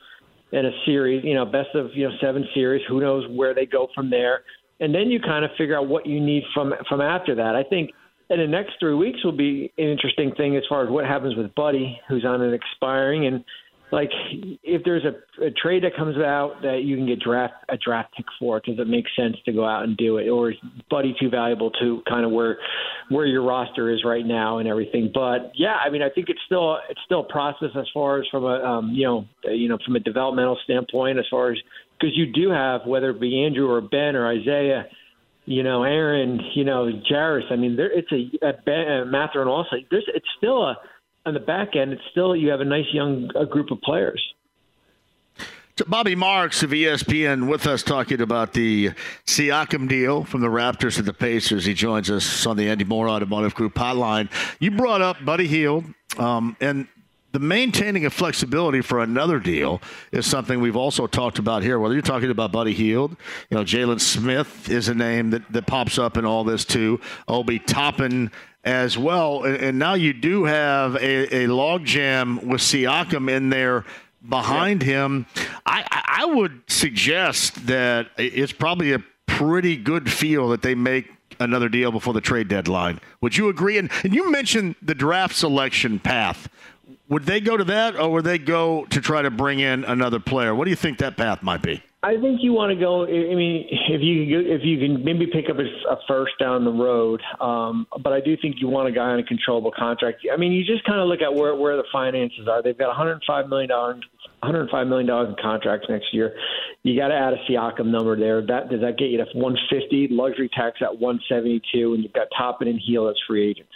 in a series, you know, best of you know seven series. Who knows where they go from there, and then you kind of figure out what you need from from after that. I think in the next three weeks will be an interesting thing as far as what happens with Buddy, who's on an expiring, and like if there's a, a trade that comes out that you can get draft a draft pick for, does it make sense to go out and do it, or is Buddy too valuable to kind of where where your roster is right now and everything? But yeah, I mean, I think it's still it's still a process as far as from a um, you know you know from a developmental standpoint, as far as because you do have whether it be Andrew or Ben or Isaiah you know, Aaron, you know, Jarace. I mean, there it's a, a, a Mathurin also. There's it's still a on the back end, it's still you have a nice young a group of players. Bobby Marks of ESPN with us talking about the Siakam deal from the Raptors to the Pacers. He joins us on the Andy Mohr Automotive Group hotline. You brought up Buddy Hield, um, and the maintaining of flexibility for another deal is something we've also talked about here. Whether you're talking about Buddy Hield, you know, Jalen Smith is a name that, that pops up in all this too. Obi Toppin as well. And, and now you do have a, a logjam with Siakam in there behind him. I, I would suggest that it's probably a pretty good feel that they make another deal before the trade deadline. Would you agree? And, and you mentioned the draft selection path. Would they go to that, or would they go to try to bring in another player? What do you think that path might be? I think you want to go. I mean, if you if you can maybe pick up a, first down the road, um, but I do think you want a guy on a controllable contract. I mean, you just kind of look at where where the finances are. They've got 105 million dollars. 105 million dollars in contracts next year. You got to add a Siakam number there. That does that get you to 150? Luxury tax at 172, and you've got Toppin and Hield as free agents.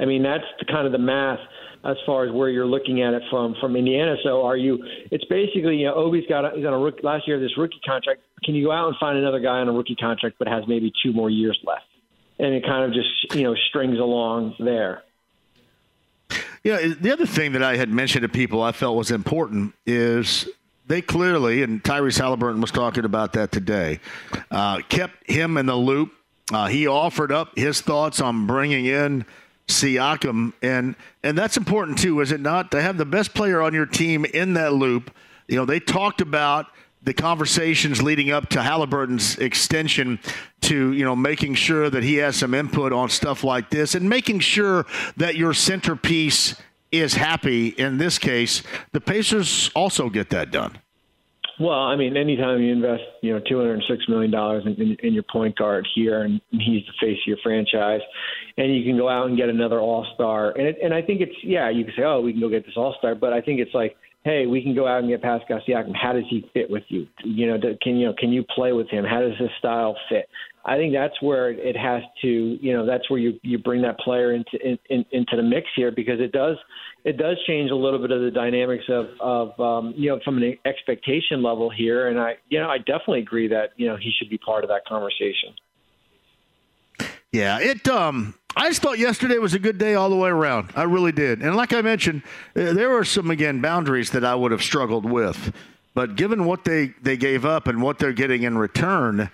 I mean, that's the kind of the math as far as where you're looking at it from from Indiana. So are you? It's basically you know Obi's got a, he's on a rookie, last year this rookie contract. Can you go out and find another guy on a rookie contract but has maybe two more years left? And it kind of just you know strings along there. Yeah, the other thing that I had mentioned to people I felt was important is they clearly, and Tyrese Haliburton was talking about that today, uh, kept him in the loop. Uh, he offered up his thoughts on bringing in Siakam, and and that's important too, is it not? To have the best player on your team in that loop. You know, they talked about the conversations leading up to Haliburton's extension to, you know, making sure that he has some input on stuff like this and making sure that your centerpiece is happy. In this case, the Pacers also get that done. Well, I mean, anytime you invest, you know, two hundred six million dollars in, in, in your point guard here, and he's the face of your franchise, and you can go out and get another All Star, and it, and I think it's yeah, you can say, oh, we can go get this All Star, but I think it's like, hey, we can go out and get Pascal Siakam. How does he fit with you? You know, can you know, can you play with him? How does his style fit? I think that's where it has to, you know, that's where you you bring that player into in, in, into the mix here because it does it does change a little bit of the dynamics of of um, you know from an expectation level here, and I you know I definitely agree that you know he should be part of that conversation. Yeah, it. Um, I just thought yesterday was a good day all the way around. I really did, and like I mentioned, uh, there were some again boundaries that I would have struggled with, but given what they they gave up and what they're getting in return.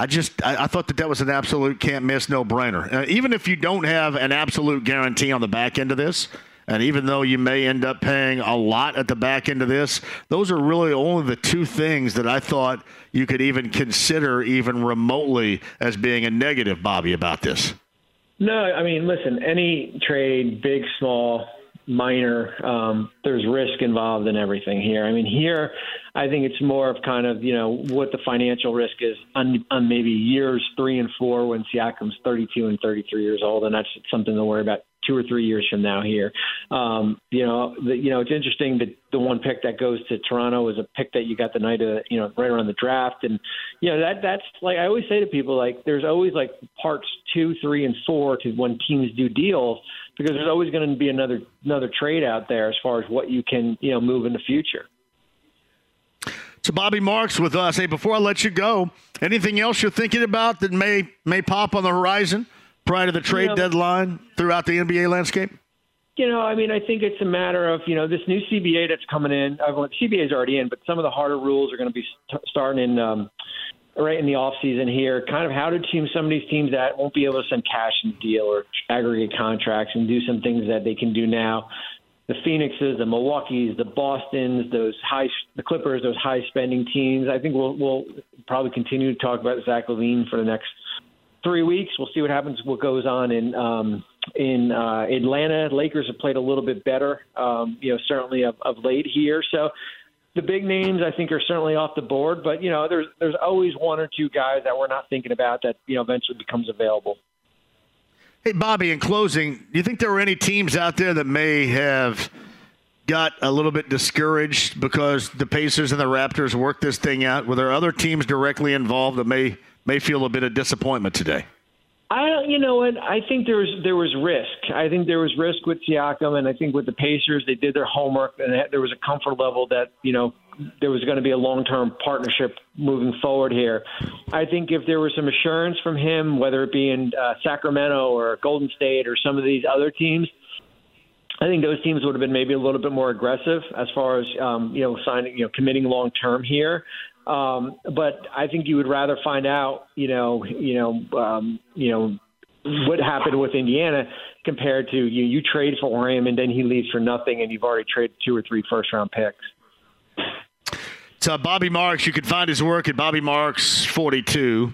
I just I, I, thought that that was an absolute can't miss no brainer. Uh, even if you don't have an absolute guarantee on the back end of this, and even though you may end up paying a lot at the back end of this, those are really only the two things that I thought you could even consider, even remotely, as being a negative, Bobby, about this. No, I mean, listen, any trade, big, small, minor, um, there's risk involved in everything here. I mean, here, I think it's more of kind of, you know, what the financial risk is on, on maybe years three and four when Siakam's 32 and 33 years old, and that's something to worry about two or three years from now here. Um, you know, the, you know, it's interesting that the one pick that goes to Toronto is a pick that you got the night of, you know, right around the draft, and you know that that's like I always say to people, like there's always like parts two, three, and four to when teams do deals because there's always going to be another another trade out there as far as what you can you know move in the future. So Bobby Marks with us. Hey, before I let you go, anything else you're thinking about that may may pop on the horizon prior to the trade You know- deadline throughout the NBA landscape? You know, I mean, I think it's a matter of you know this new CBA that's coming in. Everyone, CBA is already in, but some of the harder rules are going to be st- starting in um, right in the off season here. Kind of how do teams, some of these teams that won't be able to send cash the deal or aggregate contracts and do some things that they can do now. The Phoenixes, the Milwaukee's, the Boston's, those high, the Clippers, those high spending teams. I think we'll we'll probably continue to talk about Zach LaVine for the next three weeks. We'll see what happens. What goes on in um, in uh, Atlanta? Lakers have played a little bit better, um, you know, certainly of, of late here. So the big names I think are certainly off the board, but you know, there's there's always one or two guys that we're not thinking about that you know eventually becomes available. Hey, Bobby, in closing, do you think there were any teams out there that may have got a little bit discouraged because the Pacers and the Raptors worked this thing out? Were there other teams directly involved that may may feel a bit of disappointment today? I don't, you know what? I think there was there was risk. I think there was risk with Siakam, and I think with the Pacers, they did their homework, and there was a comfort level that you know there was going to be a long term partnership moving forward here. I think if there was some assurance from him, whether it be in uh, Sacramento or Golden State or some of these other teams, I think those teams would have been maybe a little bit more aggressive as far as um, you know signing, you know, committing long term here. Um, but I think you would rather find out, you know, you know, um, you know, what happened with Indiana compared to you. You trade for him and then he leaves for nothing, and you've already traded two or three first round picks. It's uh, Bobby Marks. You can find his work at Bobby Marks 42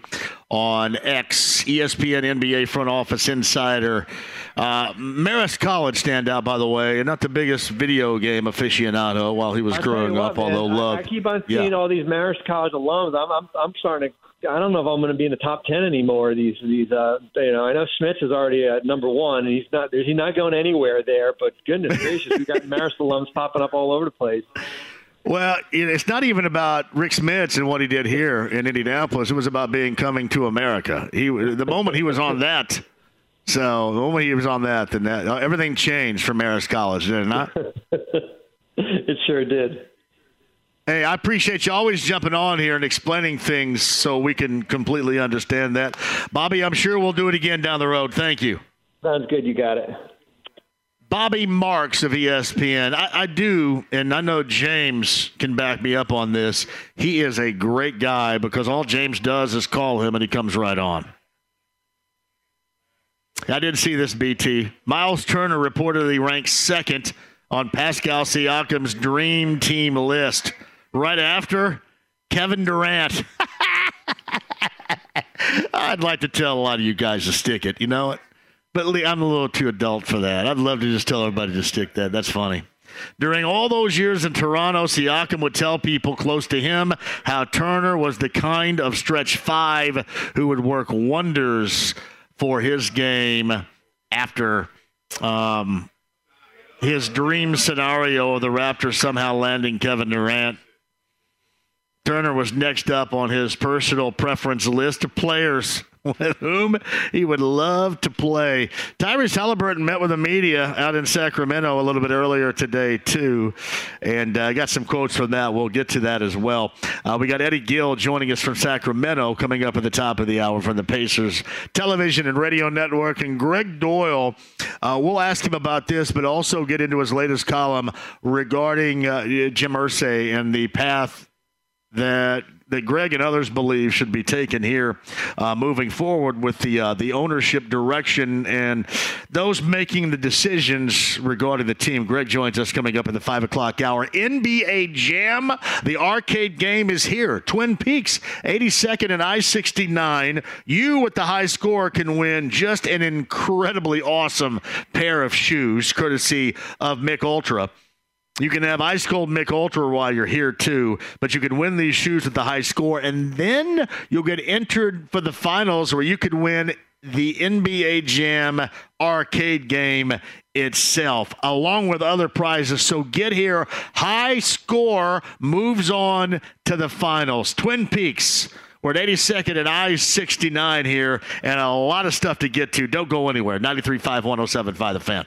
on X, ESPN NBA front office insider. Uh, Marist College standout, by the way, and not the biggest video game aficionado while he was tell growing what, up, man, although I, loved. I keep on seeing Yeah. all these Marist College alums. I'm, I'm, I'm starting to. I don't know if I'm going to be in the top ten anymore. These, these, uh, you know, I know Smits is already at number one, and he's not. He's not going anywhere there. But goodness gracious, we got <laughs> Marist alums popping up all over the place. Well, it's not even about Rick Smits and what he did here in Indianapolis. It was about being coming to America. He the moment he was on that. So the moment he was on that, then that uh, everything changed for Marist College, did it not? <laughs> it sure did. Hey, I appreciate you always jumping on here and explaining things so we can completely understand that. Bobby, I'm sure we'll do it again down the road. Thank you. Sounds good. You got it. Bobby Marks of ESPN. I, I do, and I know James can back me up on this. He is a great guy because all James does is call him and he comes right on. I did see this, BT. Miles Turner reportedly ranked second on Pascal Siakam's dream team list, right after Kevin Durant. <laughs> I'd like to tell a lot of you guys to stick it. You know it? But I'm a little too adult for that. I'd love to just tell everybody to stick that. That's funny. During all those years in Toronto, Siakam would tell people close to him how Turner was the kind of stretch five who would work wonders for his game after um, his dream scenario of the Raptors somehow landing Kevin Durant. Turner was next up on his personal preference list of players <laughs> with whom he would love to play. Tyrese Haliburton met with the media out in Sacramento a little bit earlier today, too, and I uh, got some quotes from that. We'll get to that as well. Uh, we got Eddie Gill joining us from Sacramento coming up at the top of the hour from the Pacers Television and Radio Network, and Gregg Doyel. Uh, we'll ask him about this, but also get into his latest column regarding uh, Jim Irsay and the path that that Gregg and others believe should be taken here uh, moving forward with the uh, the ownership direction and those making the decisions regarding the team. Gregg joins us coming up in the five o'clock hour. NBA Jam, the arcade game is here. Twin Peaks, 82nd and I 69. You with the high score can win just an incredibly awesome pair of shoes, courtesy of Mich Ultra. You can have ice cold Mich Ultra while you're here too, but you can win these shoes with the high score, and then you'll get entered for the finals where you could win the NBA Jam arcade game itself, along with other prizes. So get here. High score moves on to the finals. Twin Peaks. We're at 82nd and I 69 here, and a lot of stuff to get to. Don't go anywhere. 93.5, 107.5, the fan.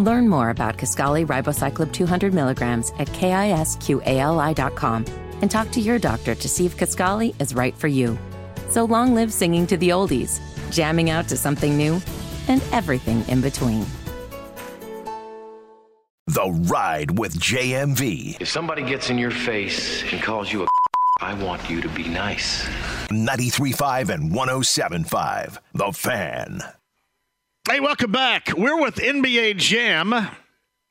Learn more about Kisqali Ribociclib 200 milligrams at kisqali.com and talk to your doctor to see if Kisqali is right for you. So long live singing to the oldies, jamming out to something new, and everything in between. The Ride with JMV. If somebody gets in your face and calls you a <laughs> I want you to be nice. 93.5 and 107.5. The Fan. Hey, welcome back. We're with NBA Jam.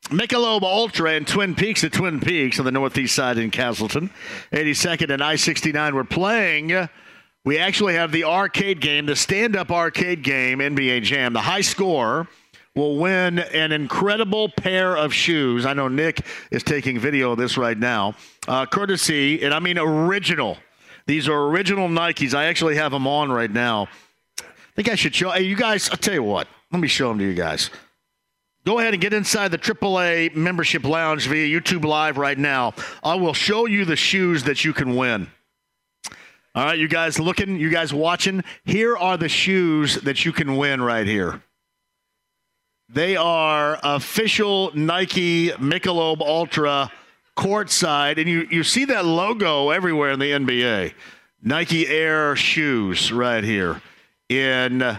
Michelob Ultra and Twin Peaks at Twin Peaks on the northeast side in Castleton. 82nd and I 69. We're playing. We actually have the arcade game, the stand up arcade game, NBA Jam. The high score will win an incredible pair of shoes. I know Nick is taking video of this right now. Uh, courtesy, and I mean original. These are original Nikes. I actually have them on right now. I think I should show. Hey, you guys, I'll tell you what. Let me show them to you guys. Go ahead and get inside the AAA membership lounge via YouTube Live right now. I will show you the shoes that you can win. All right, you guys looking, you guys watching, here are the shoes that you can win right here. They are official Nike Michelob Ultra courtside, and you, you see that logo everywhere in the NBA. Nike Air shoes right here in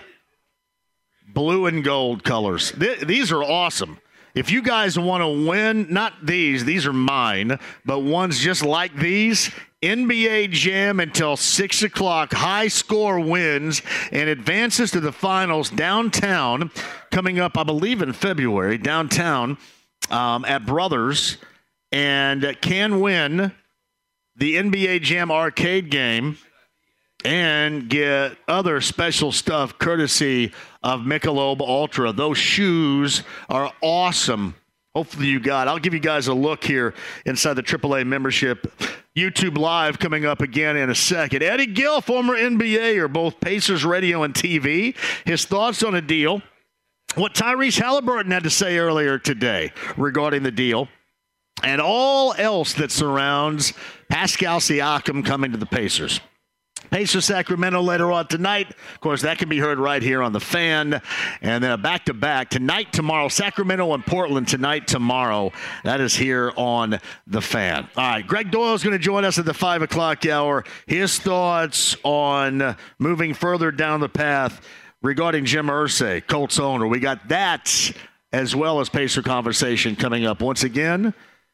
blue and gold colors. Th- these are awesome. If you guys want to win, not these, these are mine, but ones just like these, NBA Jam until 6 o'clock. High score wins and advances to the finals downtown, coming up, I believe, in February, downtown um, at Brothers, and can win the NBA Jam arcade game and get other special stuff courtesy of Michelob Ultra. Those shoes are awesome. Hopefully you got. I'll give you guys a look here inside the AAA membership. YouTube Live coming up again in a second. Eddie Gill, former NBA, or both Pacers radio and TV. His thoughts on a deal. What Tyrese Haliburton had to say earlier today regarding the deal, and all else that surrounds Pascal Siakam coming to the Pacers. Pacers Sacramento later on tonight. Of course, that can be heard right here on the fan. And then a back to back tonight, tomorrow. Sacramento and Portland tonight, tomorrow. That is here on the fan. All right, Gregg Doyel is going to join us at the five o'clock hour. His thoughts on moving further down the path regarding Jim Irsay, Colts owner. We got that as well as Pacer conversation coming up once again.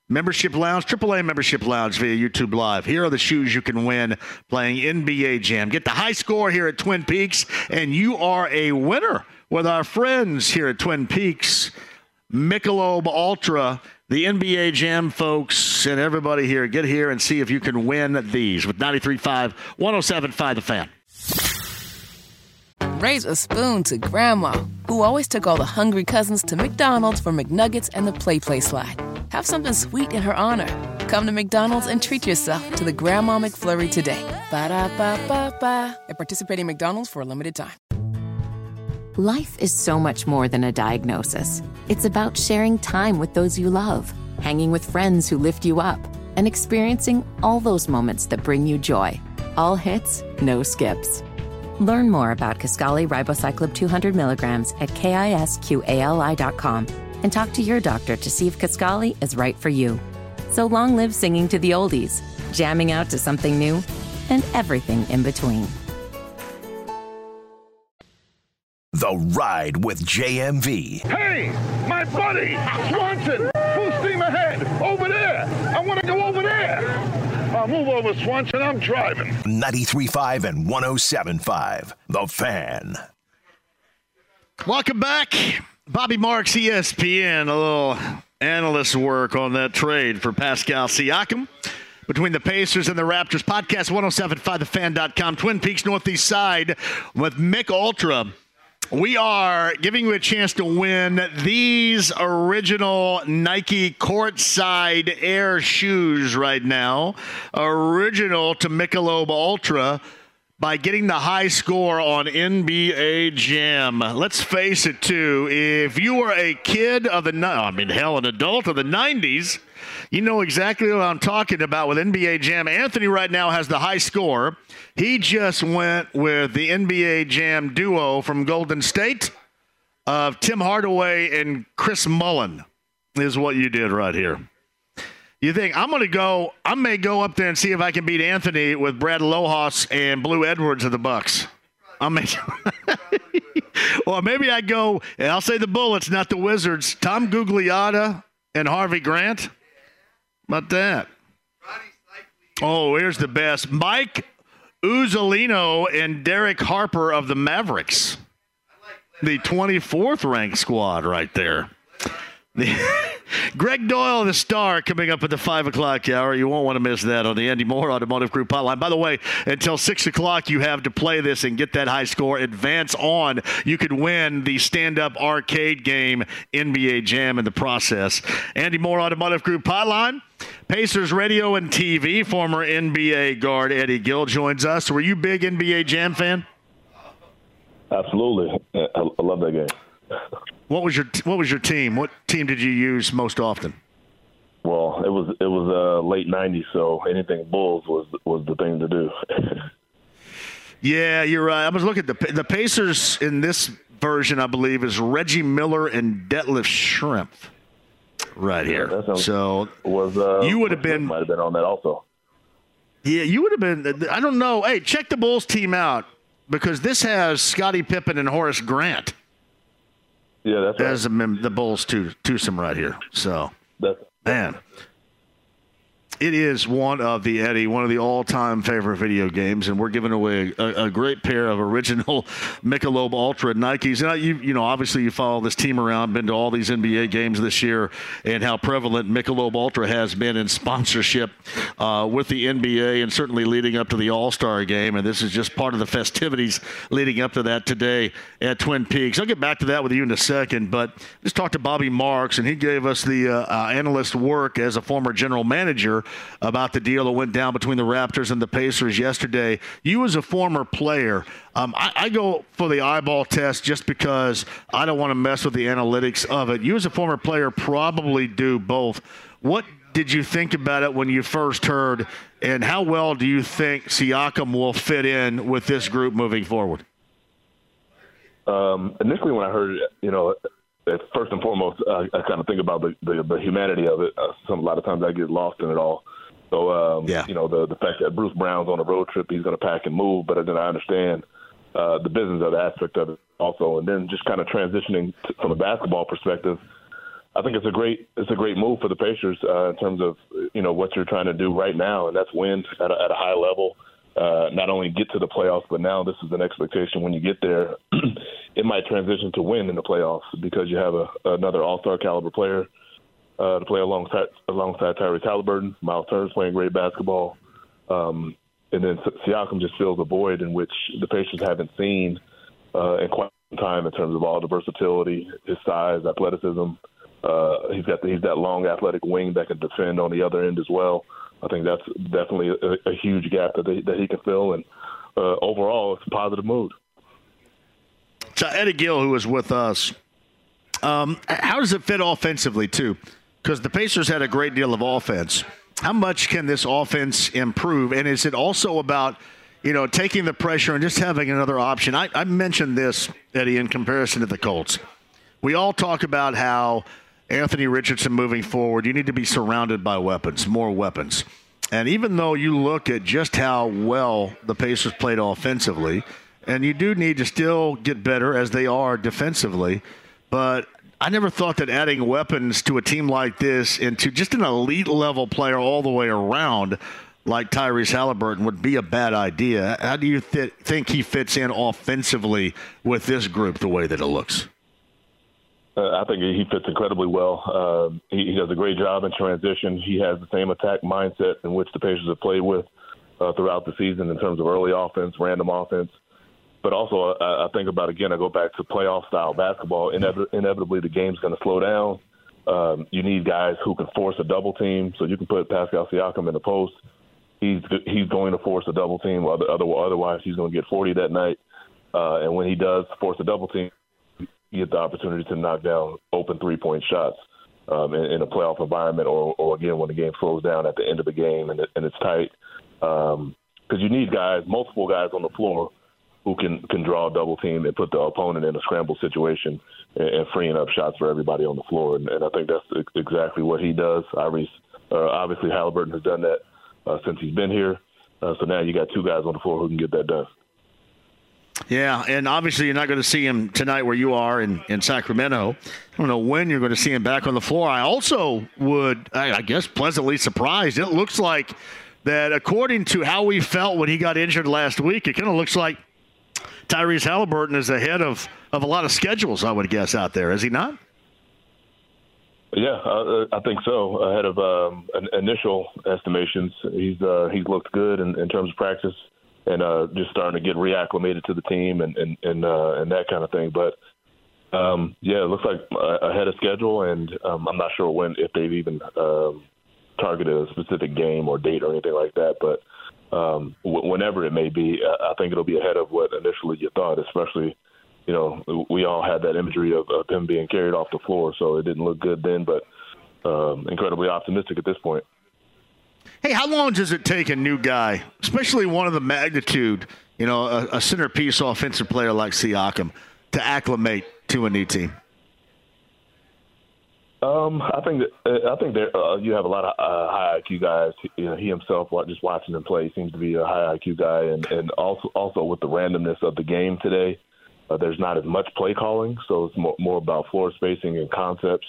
Membership Lounge, AAA Membership Lounge via YouTube Live. Here are the shoes you can win playing NBA Jam. Get the high score here at Twin Peaks, and you are a winner with our friends here at Twin Peaks. Michelob Ultra, the NBA Jam folks, and everybody here. Get here and see if you can win these with 93.5, 107.5 The Fan. Raise a spoon to Grandma, who always took all the hungry cousins to McDonald's for McNuggets and the Play Play slide. Have something sweet in her honor. Come to McDonald's and treat yourself to the Grandma McFlurry today. Ba da ba ba ba. At participating McDonald's for a limited time. Life is so much more than a diagnosis. It's about sharing time with those you love, hanging with friends who lift you up, and experiencing all those moments that bring you joy. All hits, no skips. Learn more about Kisqali Ribociclib 200 milligrams at kisqali.com and talk to your doctor to see if Kisqali is right for you. So long live singing to the oldies, jamming out to something new, and everything in between. The Ride with JMV. Hey, my buddy, Swanson, full steam ahead, over there. I want to go over there. I'll move over, Swanson. I'm driving. 93.5 and 107.5. The Fan. Welcome back. Bobby Marks, ESPN, a little analyst work on that trade for Pascal Siakam between the Pacers and the Raptors. Podcast 1075thefan.com, Twin Peaks Northeast Side with Mich Ultra. We are giving you a chance to win these original Nike courtside air shoes right now. Original to Michelob Ultra by getting the high score on NBA Jam. Let's face it, too. If you were a kid of the, I mean, hell, an adult of the 90s, you know exactly what I'm talking about with NBA Jam. Anthony right now has the high score. He just went with the NBA Jam duo from Golden State of Tim Hardaway and Chris Mullin, is what you did right here. You think I'm going to go? I may go up there and see if I can beat Anthony with Brad Lohaus and Blue Edwards of the Bucks. I may, <laughs> or maybe I go. and I'll say the Bullets, not the Wizards. Tom Gugliotta and Harvey Grant. About that. Oh, here's the best. Mike Iuzzolino and Derek Harper of the Mavericks. The 24th ranked squad right there. <laughs> Gregg Doyel, the star, coming up at the 5 o'clock hour. You won't want to miss that on the Andy Mohr Automotive Group hotline. By the way, until 6 o'clock, you have to play this and get that high score. Advance on. You could win the stand up arcade game NBA Jam in the process. Andy Mohr Automotive Group hotline. Pacers radio and TV, former NBA guard Eddie Gill joins us. Were you big NBA Jam fan? Absolutely. I love that game. What was your What was your team? What team did you use most often? Well, it was it was uh, late '90s, so anything Bulls was was the thing to do. <laughs> yeah, you're right. I was looking at the the Pacers in this version. I believe is Reggie Miller and Detlef Schrempf right here. Yeah, so was uh, you would have been might have been on that also. Yeah, you would have been. I don't know. Hey, check the Bulls team out because this has Scottie Pippen and Horace Grant. Yeah, that's right. the Bulls to twosome right here. So, that's, man, it is one of the Eddie, one of the all-time favorite video games, and we're giving away a, a great pair of original <laughs> Michelob Ultra Nikes. And you, you know, obviously you follow this team around, been to all these NBA games this year, and how prevalent Michelob Ultra has been in sponsorship uh, with the NBA, and certainly leading up to the All-Star game. And this is just part of the festivities leading up to that today at Twin Peaks. I'll get back to that with you in a second, but just talked to Bobby Marks, and he gave us the uh, uh, analyst work as a former general manager about the deal that went down between the Raptors and the Pacers yesterday. You, as a former player, um, I, I, go for the eyeball test just because I don't want to mess with the analytics of it. You, as a former player, probably do both. What did you think about it when you first heard, and how well do you think Siakam will fit in with this group moving forward? Um, initially, when I heard it, you know, first and foremost, I, I kind of think about the, the, the humanity of it. Uh, some a lot of times I get lost in it all. So um, yeah. you know the the fact that Bruce Brown's on a road trip, he's going to pack and move, but then I understand uh, the business of the aspect of it also, and then just kind of transitioning to, from a basketball perspective. I think it's a great it's a great move for the Pacers uh, in terms of you know what you're trying to do right now, and that's win at a, at a high level. Uh, not only get to the playoffs, but now this is an expectation when you get there. <clears throat> it might transition to win in the playoffs because you have a, another All Star caliber player uh, to play alongside alongside Tyrese Haliburton. Miles Turner's playing great basketball, um, and then Siakam just fills a void in which the Pacers haven't seen uh, in quite some time in terms of all the versatility, his size, athleticism. Uh, he's got the, he's that long athletic wing that can defend on the other end as well. I think that's definitely a, a huge gap that they, that he can fill, and uh, overall, it's a positive mood. So Eddie Gill, who was with us, um, how does it fit offensively too? Because the Pacers had a great deal of offense. How much can this offense improve? And is it also about you know taking the pressure and just having another option? I, I mentioned this Eddie in comparison to the Colts. We all talk about how Anthony Richardson moving forward, you need to be surrounded by weapons, more weapons. And even though you look at just how well the Pacers played offensively, and you do need to still get better as they are defensively, but I never thought that adding weapons to a team like this and to just an elite level player all the way around like Tyrese Haliburton would be a bad idea. How do you th- think he fits in offensively with this group the way that it looks? Uh, I think he fits incredibly well. Uh, he, he, does a great job in transition. He has the same attack mindset in which the Pacers have played with uh, throughout the season in terms of early offense, random offense. But also, I, I think about again, I go back to playoff style basketball. Inev- inevitably, the game's going to slow down. Um, you need guys who can force a double team, so you can put Pascal Siakam in the post. He's he's going to force a double team. Other, otherwise, he's going to get 40 that night. Uh, and when he does force a double team, you get the opportunity to knock down open three point shots um, in, in, a playoff environment, or, or again when the game slows down at the end of the game and, it, and it's tight. Because um, you need guys, multiple guys on the floor who can can draw a double team and put the opponent in a scramble situation and, and freeing up shots for everybody on the floor. And, and I think that's exactly what he does. Uh, obviously, Haliburton has done that uh, since he's been here. Uh, so now you got two guys on the floor who can get that done. Yeah, and obviously you're not going to see him tonight where you are in, in Sacramento. I don't know when you're going to see him back on the floor. I also would, I, I guess, pleasantly surprised. It looks like that according to how we felt when he got injured last week, it kind of looks like Tyrese Haliburton is ahead of, of a lot of schedules, I would guess, out there, is he not? Yeah, uh, I think so. Ahead of um, initial estimations, he's uh, he's looked good in, in, terms of practice and uh, just starting to get reacclimated to the team and and and, uh, and that kind of thing. But um, yeah, it looks like ahead of schedule, and um, I'm not sure when if they've even um, targeted a specific game or date or anything like that. But um, w- whenever it may be, I think it'll be ahead of what initially you thought. Especially, you know, we all had that imagery of, of him being carried off the floor, so it didn't look good then. But um, incredibly optimistic at this point. Hey, how long does it take a new guy, especially one of the magnitude, you know, a, a centerpiece offensive player like Siakam, to acclimate to a new team? Um, I think that I think there uh, you have a lot of uh, high IQ guys. You know, he himself, just watching him play, seems to be a high IQ guy, and and also also with the randomness of the game today, uh, there's not as much play calling, so it's more more about floor spacing and concepts,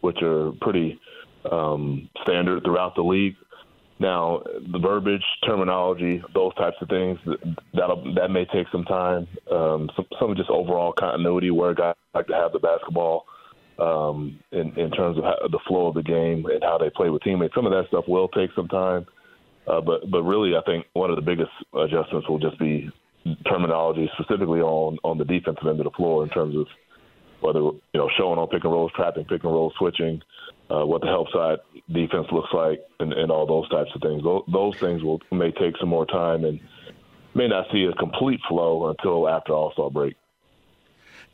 which are pretty um, standard throughout the league. Now, the verbiage, terminology, those types of things, that that may take some time. Um, some, some just overall continuity where guys like to have the basketball um, in, in terms of how, the flow of the game and how they play with teammates. Some of that stuff will take some time, uh, but but really, I think one of the biggest adjustments will just be terminology, specifically on on the defensive end of the floor in terms of whether you know showing on pick and rolls, trapping pick and roll, switching, uh, what the help side defense looks like, and, and all those types of things. Those, those things will may take some more time and may not see a complete flow until after All Star break.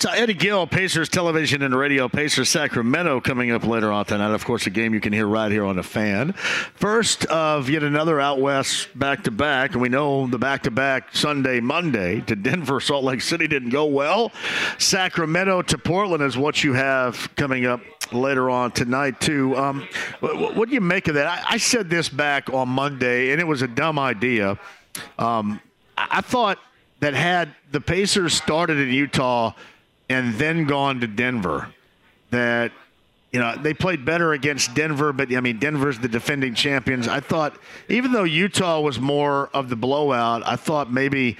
Eddie Gill, Pacers Television and Radio, Pacers Sacramento coming up later on tonight. Of course, a game you can hear right here on the fan. First of yet another out west back to back, and we know the back to back Sunday, Monday to Denver, Salt Lake City didn't go well. Sacramento to Portland is what you have coming up later on tonight too. Um, what, what, do you make of that? I, I, said this back on Monday, and it was a dumb idea. Um, I, I thought that had the Pacers started in Utah and then gone to Denver. That you know they played better against Denver, but I mean Denver's the defending champions. I thought even though Utah was more of the blowout, I thought maybe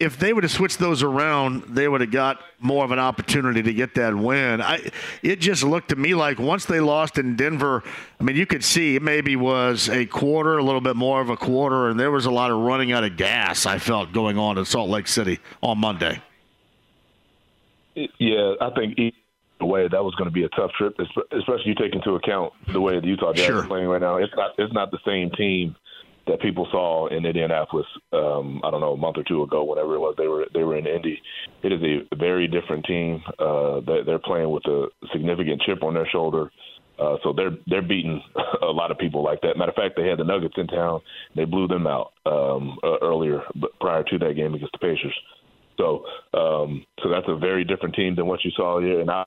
if they would have switched those around, they would have got more of an opportunity to get that win. I, it just looked to me like once they lost in Denver, I mean, you could see it maybe was a quarter, a little bit more of a quarter, and there was a lot of running out of gas. I felt going on in Salt Lake City on Monday. Yeah, I think either way that was going to be a tough trip, especially you take into account the way the Utah Jazz sure. are playing right now. It's not it's not the same team that people saw in Indianapolis. Um, I don't know a month or two ago, whenever it was they were they were in Indy. It is a very different team. Uh, they, they're playing with a significant chip on their shoulder. Uh, so they're they're beating <laughs> a lot of people like that. Matter of fact, they had the Nuggets in town. They blew them out um, uh, earlier, but prior to that game against the Pacers. So, um, so that's a very different team than what you saw here. And I,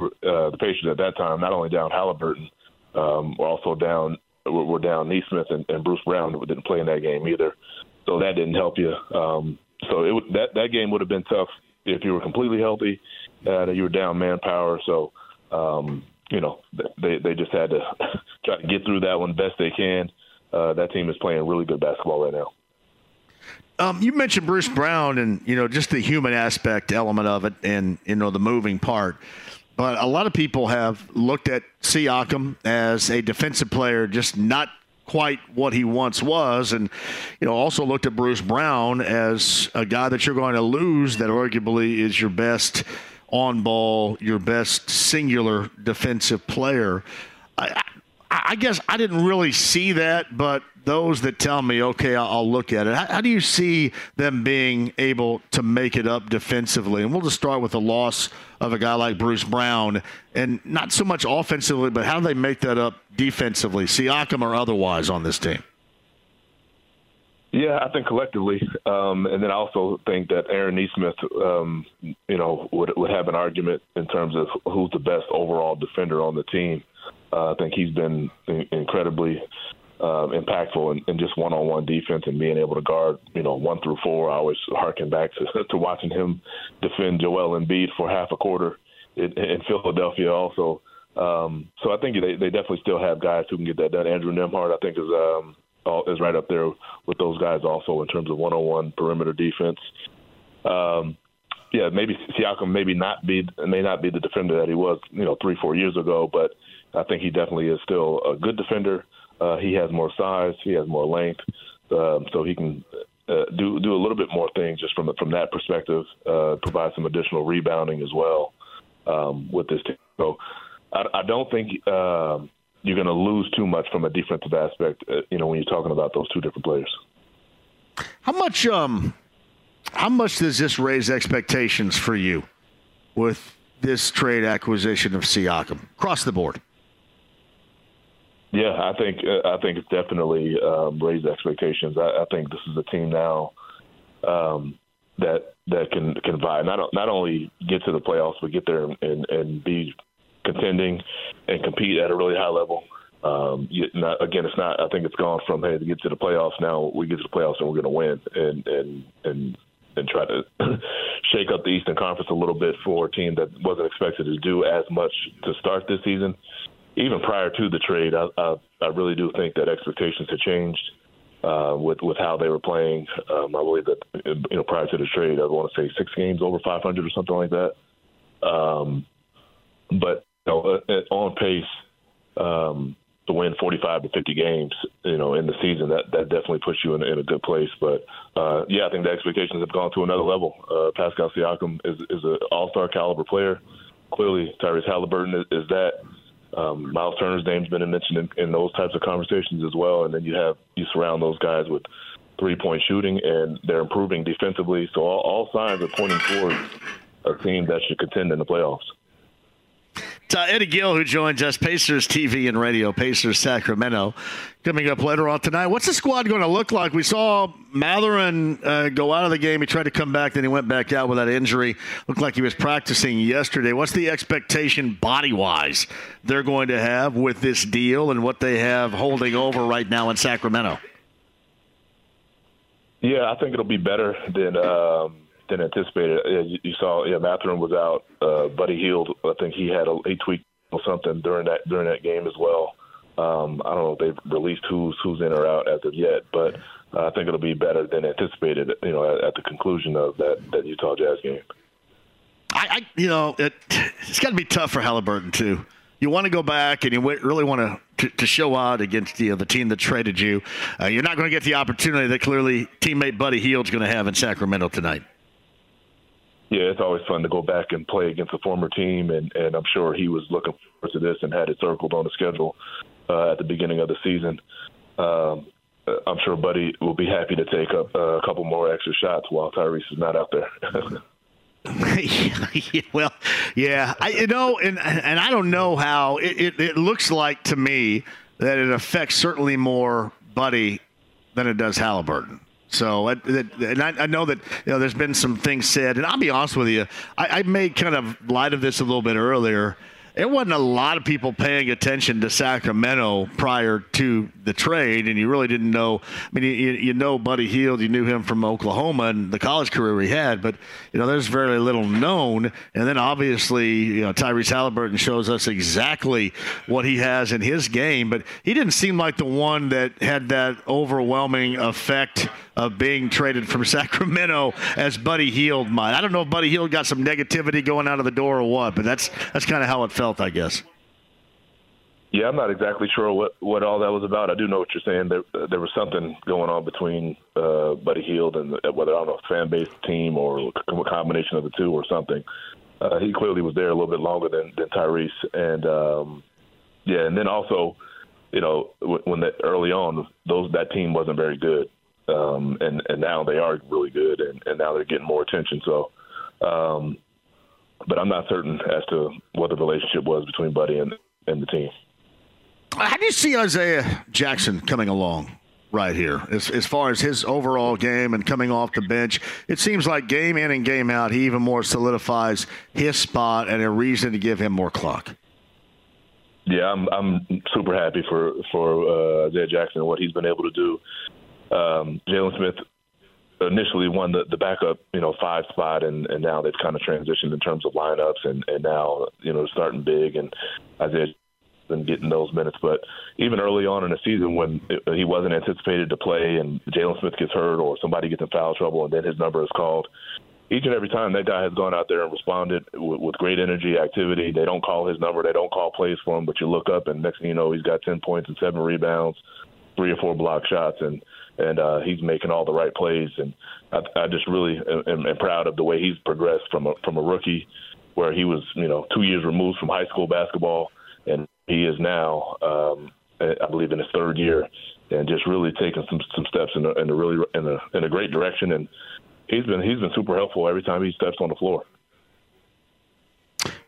uh, the Pacers at that time, not only down Haliburton, um, were also down were down Nesmith and, and Bruce Brown didn't play in that game either. So that didn't help you. Um, so it that that game would have been tough if you were completely healthy uh, you were down manpower. So um, you know they they just had to <laughs> try to get through that one best they can. uh, that team is playing really good basketball right now. Um, you mentioned Bruce Brown and you know just the human aspect element of it, and you know the moving part. But a lot of people have looked at Siakam as a defensive player, just not quite what he once was, and you know also looked at Bruce Brown as a guy that you're going to lose. That arguably is your best on ball, your best singular defensive player. I, I guess I didn't really see that, but those that tell me, okay, I'll look at it. How, how, do you see them being able to make it up defensively? And we'll just start with the loss of a guy like Bruce Brown, and not so much offensively, but how do they make that up defensively, Siakam or otherwise, on this team? Yeah, I think collectively, um, and then I also think that Aaron Nesmith, um, you know, would would have an argument in terms of who's the best overall defender on the team. Uh, I think he's been incredibly um, impactful in, in just one-on-one defense and being able to guard, you know, one through four. I always harken back to, <laughs> to watching him defend Joel Embiid for half a quarter in, in Philadelphia. Also, um, so I think they, they definitely still have guys who can get that done. Andrew Nembhard, I think, is um, is right up there with those guys also in terms of one-on-one perimeter defense. Um, yeah, maybe Siakam maybe not be may not be the defender that he was, you know, three four years ago, but I think he definitely is still a good defender. Uh, he has more size, he has more length, um, so he can uh, do do a little bit more things just from from that perspective. Uh, provide some additional rebounding as well um, with this team. So I, I don't think uh, you're going to lose too much from a defensive aspect. Uh, you know, when you're talking about those two different players. How much um, how much does this raise expectations for you with this trade acquisition of Siakam across the board? Yeah, I think uh, I think it's definitely um, raised expectations. I, I think this is a team now um, that that can can vie not not only get to the playoffs but get there and and be contending and compete at a really high level. Um, you, not, again, it's not. I think it's gone from hey to get to the playoffs. Now we get to the playoffs and we're going to win and and and and try to <coughs> shake up the Eastern Conference a little bit for a team that wasn't expected to do as much to start this season even prior to the trade, I, I, I really do think that expectations had changed uh, with with how they were playing. Um, I believe that you know prior to the trade, I want to say six games over 500 or something like that. Um, but you know, uh, uh, on pace um, to win 45 to 50 games, you know, in the season, that that definitely puts you in, in a good place. But uh, yeah, I think the expectations have gone to another level. Uh, Pascal Siakam is is an All Star caliber player. Clearly, Tyrese Haliburton is, is that. Um, Miles Turner's name's been mentioned in, in those types of conversations as well. And then you have you surround those guys with three point shooting, and they're improving defensively. So all, all signs are pointing towards a team that should contend in the playoffs. Uh, Eddie Gill, who joins us, Pacers TV and radio, Pacers Sacramento, coming up later on tonight. What's the squad going to look like? We saw Mathurin uh, go out of the game. He tried to come back, then he went back out with that injury. Looked like he was practicing yesterday. What's the expectation body wise they're going to have with this deal and what they have holding over right now in Sacramento? Yeah, I think it'll be better than. Um than anticipated. You, you saw, yeah, Mathurin was out. Uh, Buddy Hield, I think he had a he tweaked or something during that during that game as well. Um, I don't know if they've released who's who's in or out as of yet, but uh, I think it'll be better than anticipated. You know, at, at the conclusion of that that Utah Jazz game. I, I you know, it, it's got to be tough for Haliburton too. You want to go back and you really want to, to, show out against you know, the team that traded you. Uh, you're not going to get the opportunity that clearly teammate Buddy Hield's going to have in Sacramento tonight yeah, it's always fun to go back and play against a former team, and, and I'm sure he was looking forward to this and had it circled on the schedule uh, at the beginning of the season. Um, I'm sure Buddy will be happy to take up uh, a couple more extra shots while Tyrese is not out there. <laughs> <laughs> well, yeah, I, you know, and and I don't know how it, it, it looks like to me that it affects certainly more Buddy than it does Haliburton. So, and I, know that you know there's been some things said, and I'll be honest with you, I, I made kind of light of this a little bit earlier. There wasn't a lot of people paying attention to Sacramento prior to the trade, and you really didn't know. I mean, you, you know Buddy Hield, you knew him from Oklahoma and the college career he had, but you know there's very little known. And then obviously, you know Tyrese Haliburton shows us exactly what he has in his game, but he didn't seem like the one that had that overwhelming effect of being traded from <laughs> Sacramento as Buddy Hield might. I don't know if Buddy Hield got some negativity going out of the door or what, but that's that's kind of how it felt, I guess. Yeah, I'm not exactly sure what, what all that was about. I do know what you're saying. There there was something going on between uh, Buddy Hield and the, whether I don't know fan base, team, or a combination of the two or something. Uh, he clearly was there a little bit longer than than Tyrese, and um, yeah, and then also, you know, when the, early on those that team wasn't very good, um, and and now they are really good, and, and now they're getting more attention. So, um, but I'm not certain as to what the relationship was between Buddy and and the team. How do you see Isaiah Jackson coming along right here as, as far as his overall game and coming off the bench? It seems like game in and game out, he even more solidifies his spot and a reason to give him more clock. Yeah, I'm I'm super happy for for uh, Isaiah Jackson and what he's been able to do. Um, Jalen Smith initially won the, the backup, you know, five spot, and, and now they've kind of transitioned in terms of lineups, and, and now you know starting big, and Isaiah and getting those minutes. But even early on in the season, when it, he wasn't anticipated to play, and Jalen Smith gets hurt or somebody gets in foul trouble, and then his number is called, each and every time that guy has gone out there and responded with, with great energy, activity. They don't call his number, they don't call plays for him, but you look up, and next thing you know, he's got ten points and seven rebounds, three or four block shots, and and uh, he's making all the right plays. And I, I just really am, am proud of the way he's progressed from a, from a rookie, where he was you know two years removed from high school basketball, and he is now, um, I believe, in his third year, and just really taking some some steps in a, in a really in a in a great direction. And he's been he's been super helpful every time he steps on the floor.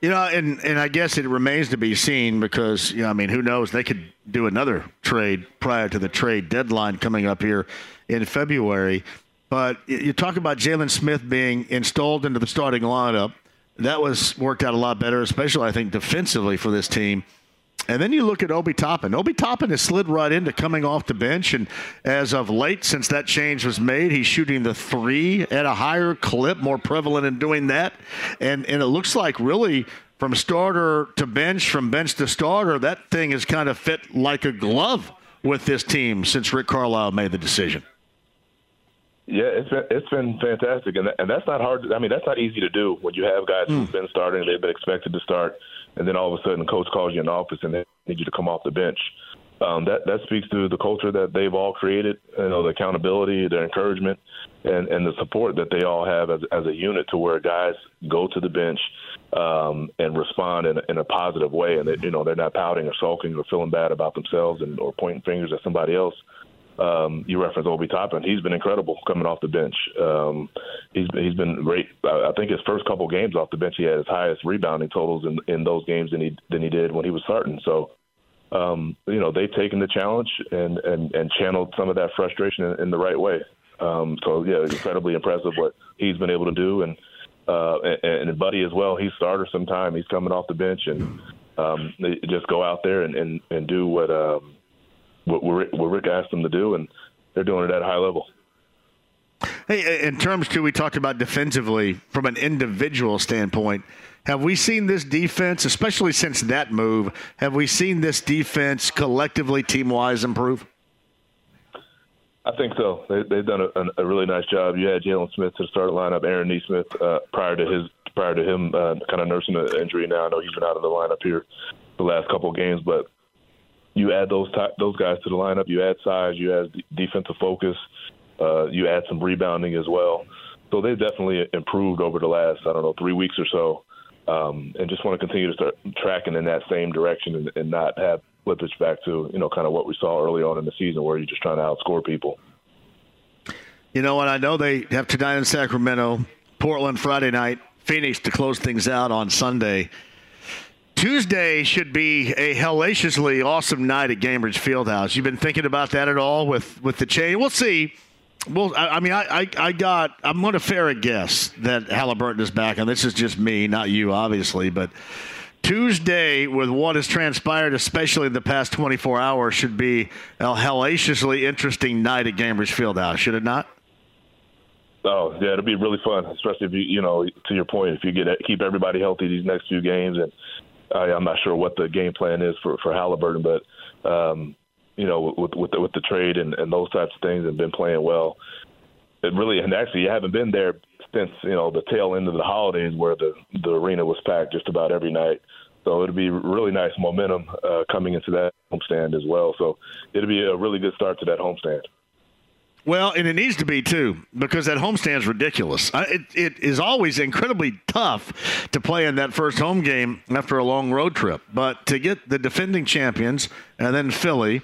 You know, and and I guess it remains to be seen because you know, I mean, who knows? They could do another trade prior to the trade deadline coming up here in February. But you talk about Jalen Smith being installed into the starting lineup. That was worked out a lot better, especially I think defensively for this team. And then you look at Obi Toppin. Obi Toppin has slid right into coming off the bench, and as of late, since that change was made, he's shooting the three at a higher clip, more prevalent in doing that. And and it looks like really from starter to bench, from bench to starter, that thing has kind of fit like a glove with this team since Rick Carlisle made the decision. Yeah, it's been it's been fantastic, and and that's not hard. I mean, that's not easy to do when you have guys mm. who've been starting, they've been expected to start and then all of a sudden, coach calls you in the office and they need you to come off the bench. Um, that that speaks to the culture that they've all created. You know, the accountability, their encouragement, and and the support that they all have as as a unit to where guys go to the bench um, and respond in, in a positive way, and that you know they're not pouting or sulking or feeling bad about themselves and or pointing fingers at somebody else. Um, you reference Obi Toppin. He's been incredible coming off the bench. Um, he's he's been great. I think his first couple games off the bench, he had his highest rebounding totals in in those games than he than he did when he was starting. So, um, you know, they've taken the challenge and and and channeled some of that frustration in, in the right way. Um, so yeah, incredibly impressive what he's been able to do, and uh, and, and Buddy as well. He's starter sometime. He's coming off the bench and um, just go out there and and, and do what. Um, what, what Rick asked them to do, and they're doing it at a high level. Hey, in terms too, we talked about defensively from an individual standpoint. Have we seen this defense, especially since that move? Have we seen this defense collectively, team wise, improve? I think so. They, have done a, a, really nice job. You had Jalen Smith to start lineup, Aaron Nesmith uh, prior to his prior to him uh, kind of nursing an injury. Now I know he's been out of the lineup here the last couple of games, but you add those those guys to the lineup. You add size. You add d- defensive focus. Uh, you add some rebounding as well. So they've definitely improved over the last I don't know three weeks or so, um, and just want to continue to start tracking in that same direction and, and not have slippage back to you know kind of what we saw early on in the season where you're just trying to outscore people. You know what? I know they have tonight in Sacramento, Portland Friday night, Phoenix to close things out on Sunday. Tuesday should be a hellaciously awesome night at Gainbridge Fieldhouse. You've been thinking about that at all with with the chain? We'll see. Well, I, I mean, I, I, I, got. I'm going to fair a guess that Haliburton is back, and this is just me, not you, obviously. But Tuesday, with what has transpired, especially in the past 24 hours, should be a hellaciously interesting night at Gainbridge Fieldhouse, should it not? Oh yeah, it'll be really fun, especially if you you know to your point, if you get keep everybody healthy these next few games, and uh, I'm not sure what the game plan is for for Haliburton, but um, you know with with the, with the trade and, and those types of things, and been playing well. It really and actually you haven't been there since you know the tail end of the holidays where the the arena was packed just about every night. So it'll be really nice momentum uh, coming into that homestand as well. So it'll be a really good start to that homestand. Well, and it needs to be too, because that homestand is ridiculous. It, it is always incredibly tough to play in that first home game after a long road trip. But to get the defending champions and then Philly,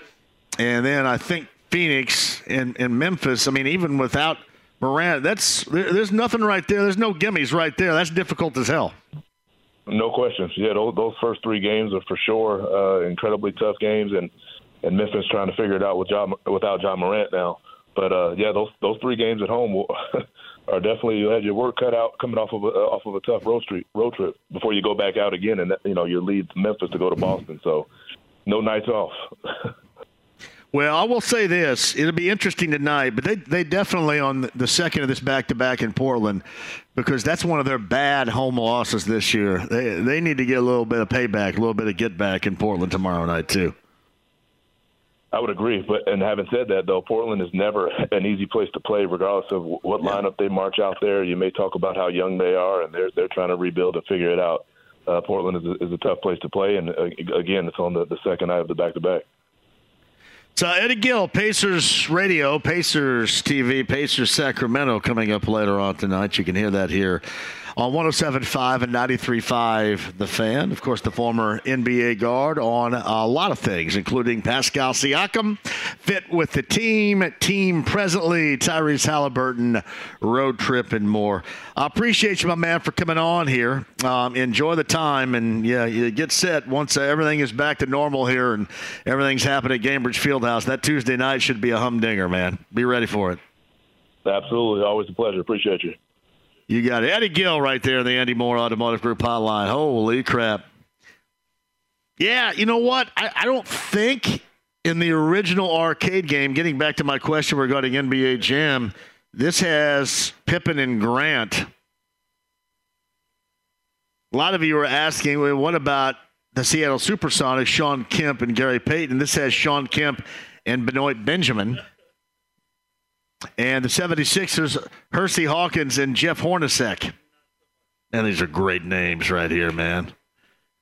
and then I think Phoenix and, and Memphis, I mean, even without Morant, that's there's nothing right there. There's no gimmies right there. That's difficult as hell. No questions. Yeah, those, those first three games are for sure uh, incredibly tough games, and and Memphis trying to figure it out with John, without Ja Morant now. But uh, yeah, those those three games at home will, <laughs> are definitely you had your work cut out coming off of a, off of a tough road trip road trip before you go back out again, and you know you leave Memphis to go to Boston. So no nights off. <laughs> Well, I will say this: it'll be interesting tonight, but they they definitely on the second of this back to back in Portland, because that's one of their bad home losses this year. They they need to get a little bit of payback, a little bit of get back in Portland tomorrow night too. I would agree, but and having said that, though, Portland is never an easy place to play, regardless of what lineup they march out there. You may talk about how young they are, and they're they're trying to rebuild and figure it out. Uh, Portland is a, is a tough place to play, and uh, again, it's on the, the second night of the back to back. So Eddie Gill, Pacers Radio, Pacers TV, Pacers Sacramento coming up later on tonight. You can hear that here on 107.5 and 93.5 The Fan. Of course, the former NBA guard on a lot of things, including Pascal Siakam, fit with the team, team presently, Tyrese Haliburton, road trip, and more. I appreciate you, my man, for coming on here. Um, enjoy the time, and yeah, you get set once uh, everything is back to normal here and everything's happening at Gainbridge Fieldhouse. That Tuesday night should be a humdinger, man. Be ready for it. Absolutely. Always a pleasure. Appreciate you. You got Eddie Gill right there in the Andy Mohr Automotive Group hotline. Holy crap. Yeah, you know what? I, I don't think in the original arcade game, getting back to my question regarding NBA Jam, this has Pippen and Grant. A lot of you are asking, well, what about the Seattle Supersonics, Shawn Kemp and Gary Payton? This has Shawn Kemp and Benoit Benjamin. And the 76ers, Hersey Hawkins and Jeff Hornacek. And these are great names right here, man.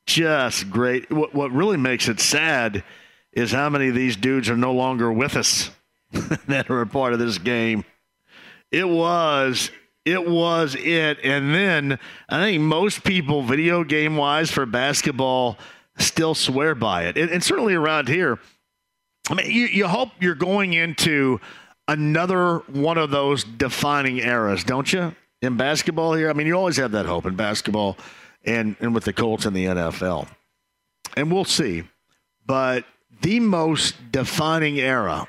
Just great. What, what really makes it sad is how many of these dudes are no longer with us <laughs> that are a part of this game. It was it was it. And then I think most people, video game wise, for basketball, still swear by it. And, and certainly around here, I mean, you, you hope you're going into another one of those defining eras, don't you? In basketball here, I mean, you always have that hope in basketball and, and with the Colts in the NFL. And we'll see. But the most defining era,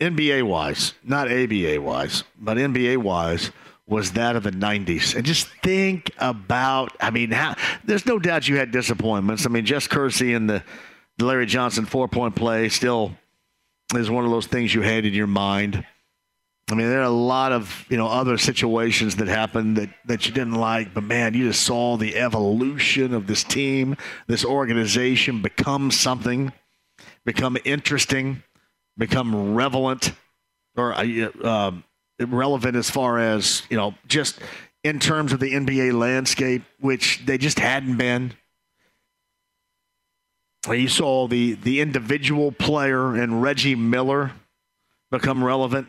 NBA wise, not ABA wise, but NBA wise, was that of the 90s. And just think about, I mean, how, there's no doubt you had disappointments. I mean, Jess Kersey and the, the Larry Johnson four point play still is one of those things you had in your mind. I mean, there are a lot of you know other situations that happened that, that you didn't like, but man, you just saw the evolution of this team, this organization become something, become interesting, become relevant, or uh, um, relevant as far as you know, just in terms of the NBA landscape, which they just hadn't been. You saw the the individual player and Reggie Miller become relevant.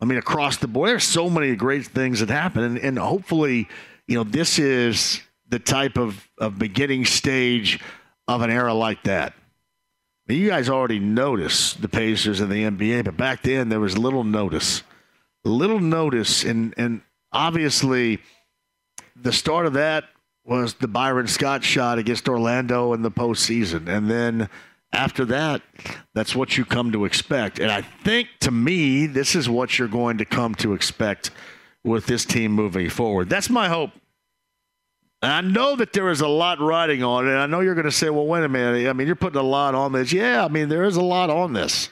I mean, across the board, there's so many great things that happen, and, and hopefully, you know, this is the type of, of beginning stage of an era like that. I mean, you guys already noticed the Pacers in the NBA, but back then there was little notice, little notice, and and obviously, the start of that was the Byron Scott shot against Orlando in the postseason. And then after that, that's what you come to expect. And I think to me, this is what you're going to come to expect with this team moving forward. That's my hope. And I know that there is a lot riding on it. And I know you're going to say, well, wait a minute. I mean, you're putting a lot on this. Yeah, I mean, there is a lot on this.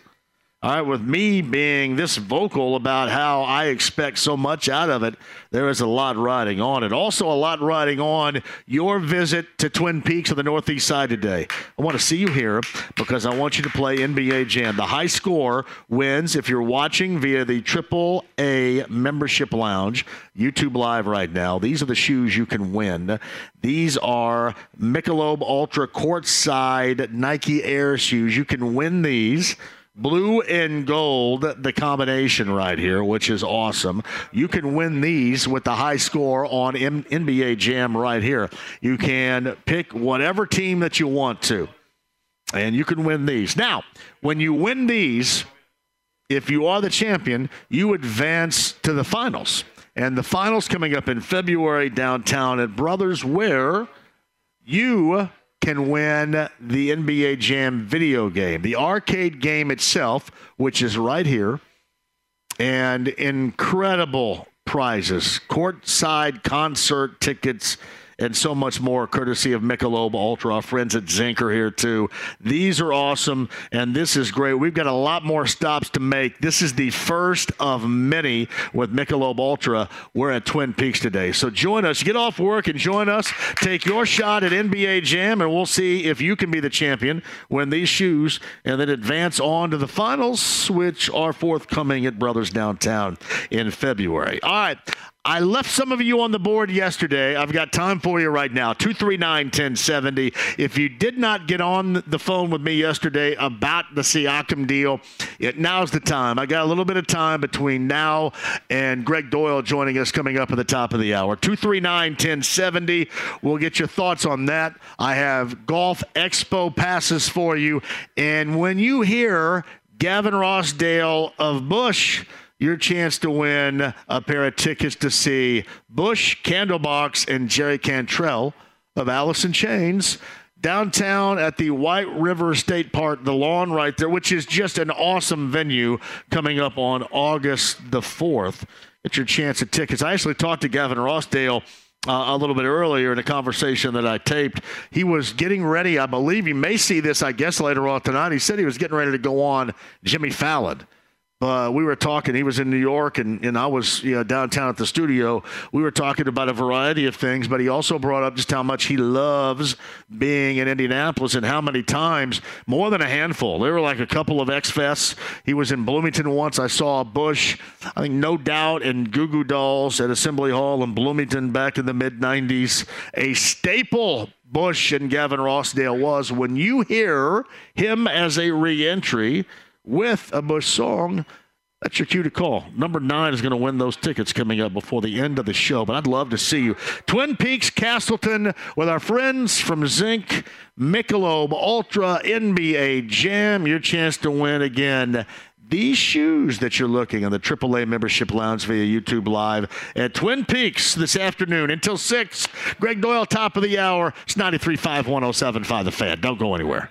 All right, with me being this vocal about how I expect so much out of it, there is a lot riding on it. Also, a lot riding on your visit to Twin Peaks on the Northeast Side today. I want to see you here because I want you to play NBA Jam. The high score wins if you're watching via the Triple A Membership Lounge, YouTube Live right now. These are the shoes you can win. These are Michelob Ultra Courtside Nike Air shoes. You can win these blue and gold, the combination right here, which is awesome. You can win these with the high score on M- NBA Jam right here. You can pick whatever team that you want to, and you can win these. Now, when you win these, if you are the champion, you advance to the finals. And the finals coming up in February downtown at Brothers, where you can win the NBA Jam video game, the arcade game itself, which is right here, and incredible prizes, courtside concert tickets and so much more, courtesy of Michelob Ultra. Our friends at Zinc are here too. These are awesome, and this is great. We've got a lot more stops to make. This is the first of many with Michelob Ultra. We're at Twin Peaks today, so join us. Get off work and join us. Take your shot at NBA Jam, and we'll see if you can be the champion. Win these shoes, and then advance on to the finals, which are forthcoming at Brothers Downtown in February. All right. I left some of you on the board yesterday. I've got time for you right now 239 1070. If you did not get on the phone with me yesterday about the Siakam deal, it, now's the time. I got a little bit of time between now and Gregg Doyel joining us coming up at the top of the hour. 239 1070. We'll get your thoughts on that. I have Golf Expo passes for you. And when you hear Gavin Rossdale of Bush, your chance to win a pair of tickets to see Bush, Candlebox, and Jerry Cantrell of in Chains downtown at the White River State Park, the lawn right there, which is just an awesome venue coming up on August the 4th. Get your chance at tickets. I actually talked to Gavin Rossdale. Uh, a little bit earlier in a conversation that I taped. He was getting ready. I believe you may see this, I guess, later on tonight. He said he was getting ready to go on Jimmy Fallon. Uh, we were talking. He was in New York, and, and I was you know, downtown at the studio. We were talking about a variety of things, but he also brought up just how much he loves being in Indianapolis and how many times, more than a handful. There were like a couple of X Fests. He was in Bloomington once. I saw Bush, I think, no doubt, and Goo Goo Dolls at Assembly Hall in Bloomington back in the mid 90s. A staple Bush and Gavin Rossdale was. When you hear him as a reentry, with a Bush song, that's your cue to call. Number nine is going to win those tickets coming up before the end of the show, but I'd love to see you. Twin Peaks, Castleton, with our friends from Zinc, Michelob Ultra, NBA Jam. Your chance to win again. These shoes that you're looking in the AAA membership lounge via YouTube Live at Twin Peaks this afternoon until 6. Gregg Doyel, top of the hour. It's 93.5, 107.5 The Fan. Don't go anywhere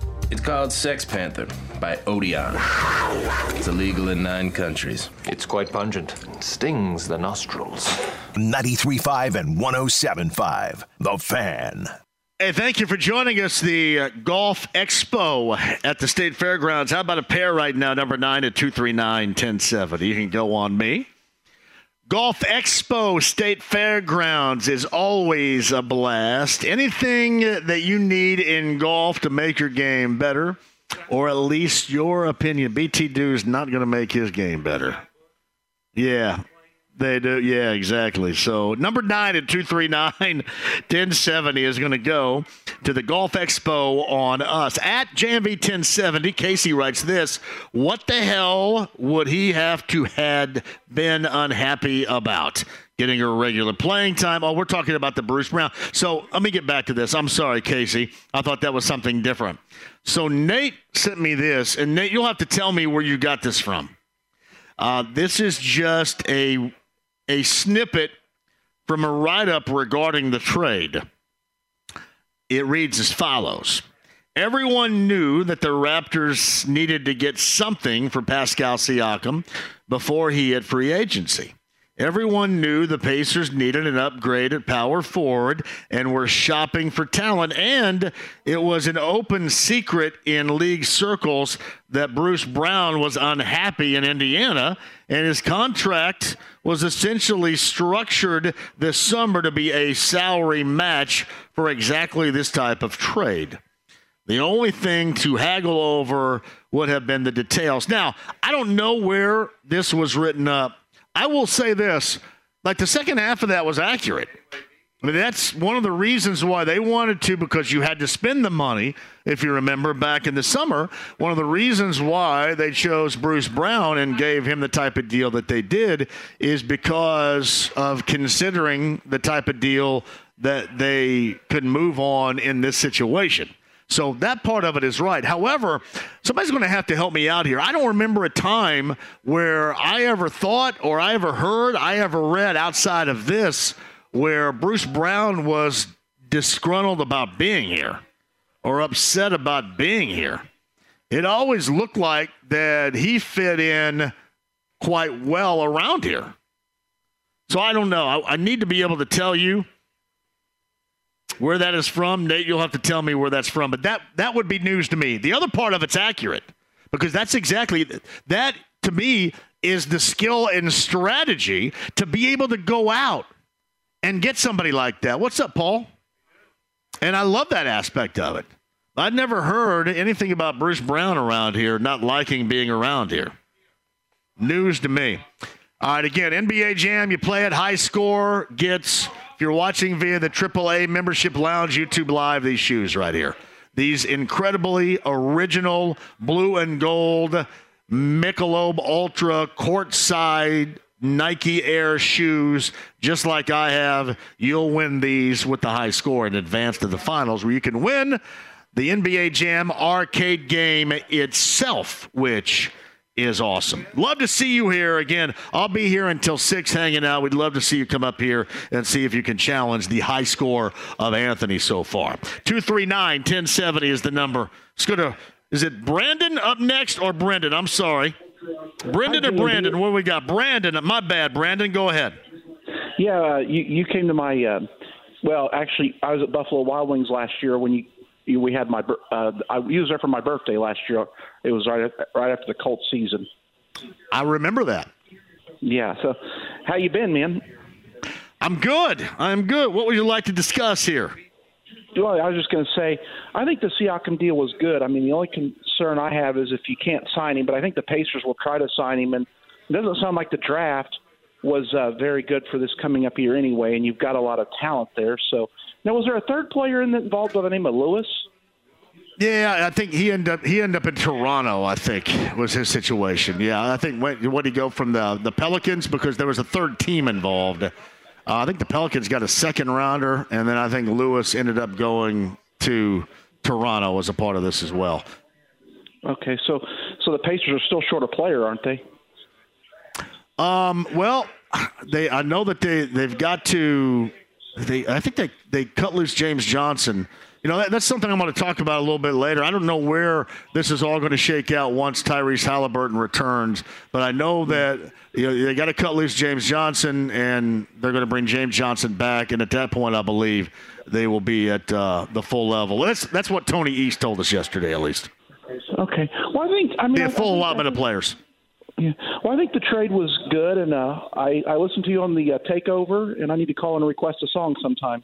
It's called Sex Panther by Odeon. It's illegal in nine countries. It's quite pungent. It stings the nostrils. 93.5 and 107.5. The Fan. Hey, thank you for joining us. The uh, Golf Expo at the State Fairgrounds. How about a pair right now? Number nine at 239 1070. You can go on me. Golf Expo State Fairgrounds is always a blast. Anything that you need in golf to make your game better, or at least your opinion, BT Dew is not going to make his game better. Yeah. They do. Yeah, exactly. So number nine at 239 1070 <laughs> is going to go to the Golf Expo on us. At JMV 1070, Casey writes this What the hell would he have to had been unhappy about? Getting her regular playing time. Oh, we're talking about the Bruce Brown. So let me get back to this. I'm sorry, Casey. I thought that was something different. So Nate sent me this, and Nate, you'll have to tell me where you got this from. Uh, this is just a a snippet from a write up regarding the trade. It reads as follows Everyone knew that the Raptors needed to get something for Pascal Siakam before he hit free agency. Everyone knew the Pacers needed an upgrade at power forward and were shopping for talent. And it was an open secret in league circles that Bruce Brown was unhappy in Indiana, and his contract was essentially structured this summer to be a salary match for exactly this type of trade. The only thing to haggle over would have been the details. Now, I don't know where this was written up I will say this like the second half of that was accurate. I mean, that's one of the reasons why they wanted to, because you had to spend the money, if you remember back in the summer. One of the reasons why they chose Bruce Brown and gave him the type of deal that they did is because of considering the type of deal that they could move on in this situation. So that part of it is right. However, somebody's going to have to help me out here. I don't remember a time where I ever thought or I ever heard, I ever read outside of this where Bruce Brown was disgruntled about being here or upset about being here. It always looked like that he fit in quite well around here. So I don't know. I, I need to be able to tell you where that is from, Nate, you'll have to tell me where that's from. But that that would be news to me. The other part of it's accurate because that's exactly that to me is the skill and strategy to be able to go out and get somebody like that. What's up, Paul? And I love that aspect of it. I'd never heard anything about Bruce Brown around here not liking being around here. News to me. All right, again, NBA Jam, you play it, high score, gets you're watching via the AAA Membership Lounge YouTube Live, these shoes right here. These incredibly original blue and gold Michelob Ultra courtside Nike Air shoes, just like I have. You'll win these with the high score and advance to the finals, where you can win the NBA Jam arcade game itself, which is awesome. Love to see you here again. I'll be here until six hanging out. We'd love to see you come up here and see if you can challenge the high score of Anthony so far. 239 1070 is the number. Let's go to, is it Brandon up next or Brendan? I'm sorry. Brendan or Brandon? What we got? Brandon. My bad, Brandon. Go ahead. Yeah, uh, you, you came to my, uh, well, actually, I was at Buffalo Wild Wings last year when you we had my uh, I used there for my birthday last year. It was right right after the Colts season. I remember that. Yeah. So, how you been, man? I'm good. I'm good. What would you like to discuss here? Well, I was just going to say, I think the Siakam deal was good. I mean, the only concern I have is if you can't sign him, but I think the Pacers will try to sign him, and it doesn't sound like the draft was uh, very good for this coming up year anyway, and you've got a lot of talent there. So now, was there a third player in involved by the name of Lewis? Yeah, I think he ended up he ended up in Toronto. I think was his situation. Yeah, I think when what he go from the the Pelicans because there was a third team involved. Uh, I think the Pelicans got a second rounder, and then I think Lewis ended up going to Toronto as a part of this as well. Okay, so so the Pacers are still short a player, aren't they? Um. Well, they I know that they they've got to they, I think they, they cut loose James Johnson. You know, that, that's something I'm going to talk about a little bit later. I don't know where this is all going to shake out once Tyrese Haliburton returns, but I know that you know, they got to cut loose James Johnson, and they're going to bring James Johnson back. And at that point, I believe they will be at uh, the full level. That's that's what Tony East told us yesterday, at least. Okay. Well, I think I mean a full allotment of players. Yeah. Well, I think the trade was good, and uh, I I listened to you on the uh, takeover, and I need to call and request a song sometime.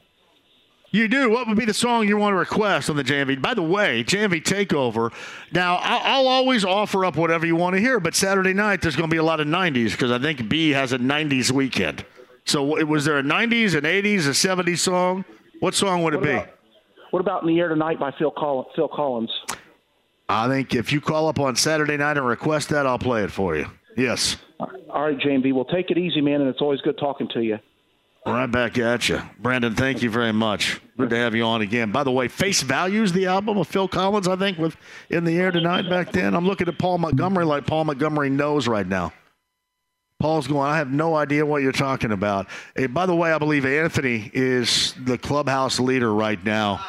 You do. What would be the song you want to request on the JMV? By the way, JMV Takeover. Now, I'll, I'll always offer up whatever you want to hear, but Saturday night there's going to be a lot of 90s because I think B has a 90s weekend. So, was there a 90s, an 80s, a 70s song? What song would it what be? What about "In the Air Tonight" by Phil, Coll- Phil Collins? I think if you call up on Saturday night and request that, I'll play it for you. Yes. All right, JMV. Well, take it easy, man, and it's always good talking to you. Right back at you. Brandon, thank you very much. Good to have you on again. By the way, Face Values, the album of Phil Collins, I think, with In the Air Tonight back then. I'm looking at Paul Montgomery like Paul Montgomery knows right now. Paul's going, I have no idea what you're talking about. Hey, by the way, I believe Anthony is the clubhouse leader right now.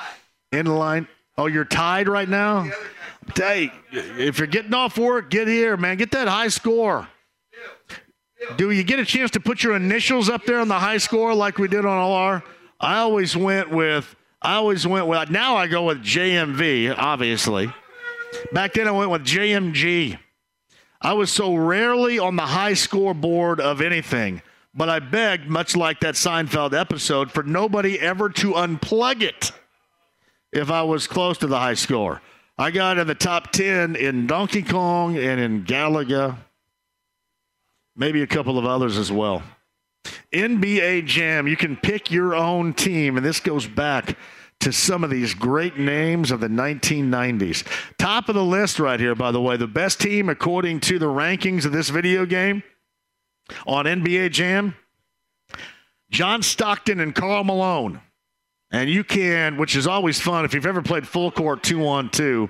In line. Oh, you're tied right now? Hey, if you're getting off work, get here, man. Get that high score. Do you get a chance to put your initials up there on the high score like we did on LR? I always went with I always went with now I go with JMV, obviously. Back then I went with JMG. I was so rarely on the high score board of anything, but I begged, much like that Seinfeld episode, for nobody ever to unplug it if I was close to the high score. I got in the top 10 in Donkey Kong and in Galaga maybe a couple of others as well. NBA Jam, you can pick your own team, and this goes back to some of these great names of the 1990s. Top of the list right here, by the way, the best team according to the rankings of this video game on NBA Jam John Stockton and Karl Malone. And you can, which is always fun if you've ever played full court two on two.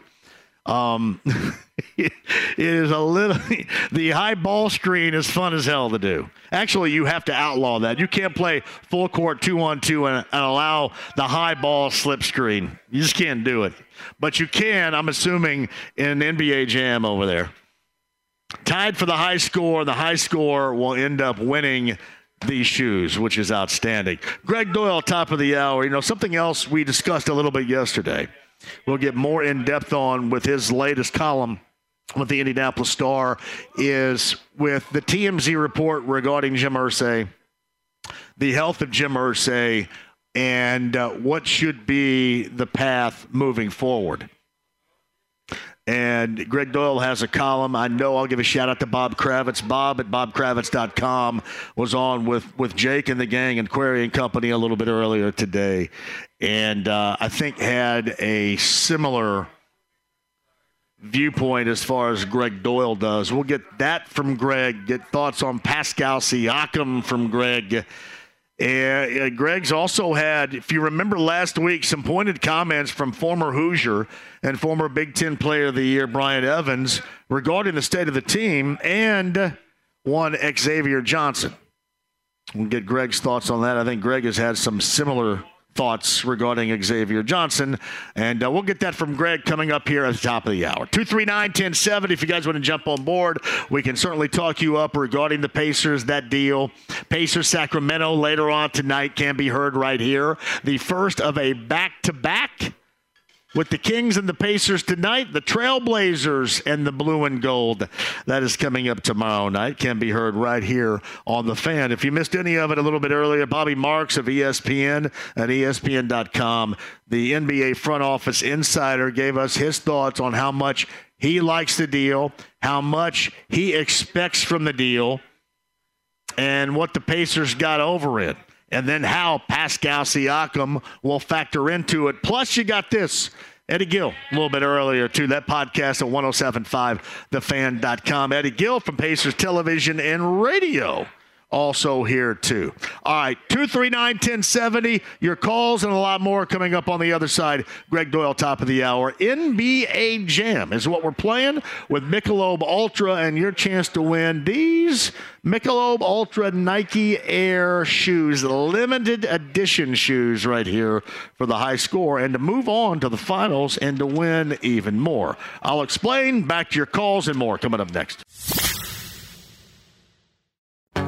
Um, <laughs> it is a little <laughs> the high ball screen is fun as hell to do. Actually, you have to outlaw that. You can't play full court two on two and, and allow the high ball slip screen. You just can't do it. But you can, I'm assuming, in NBA Jam over there. Tied for the high score. The high score will end up winning these shoes, which is outstanding. Gregg Doyel, top of the hour. You know, something else we discussed a little bit yesterday. We'll get more in depth on with his latest column with the Indianapolis Star is with the TMZ report regarding Jim Irsay, the health of Jim Irsay, and uh, what should be the path moving forward. And Gregg Doyel has a column. I know I'll give a shout out to Bob Kravitz. Bob at bobkravitz.com was on with, with Jake and the gang and Query and Company a little bit earlier today. And uh, I think had a similar viewpoint as far as Gregg Doyel does. We'll get that from Gregg, get thoughts on Pascal Siakam from Gregg. And uh, Gregg's also had, if you remember last week, some pointed comments from former Hoosier and former Big Ten Player of the Year Brian Evans regarding the state of the team and one Xavier Johnson. We'll get Gregg's thoughts on that. I think Gregg has had some similar thoughts regarding Xavier Johnson. And uh, we'll get that from Gregg coming up here at the top of the hour. 239 1070. If you guys want to jump on board, we can certainly talk you up regarding the Pacers, that deal. Pacers Sacramento later on tonight can be heard right here. The first of a back to back with the Kings and the Pacers tonight, the Trailblazers and the Blue and Gold. That is coming up tomorrow night. Can be heard right here on the fan. If you missed any of it a little bit earlier, Bobby Marks of ESPN at ESPN.com, the NBA front office insider, gave us his thoughts on how much he likes the deal, how much he expects from the deal, and what the Pacers got over it and then how Pascal Siakam will factor into it. Plus, you got this. Eddie Gill, a little bit earlier, too. That podcast at 1075thefan.com. Eddie Gill from Pacers Television and Radio also here too. All right, 239 1070. Your calls and a lot more coming up on the other side. Gregg Doyel, top of the hour. NBA Jam is what we're playing with Michelob Ultra and your chance to win these Michelob Ultra Nike Air shoes, limited edition shoes right here for the high score and to move on to the finals and to win even more. I'll explain. Back to your calls and more coming up next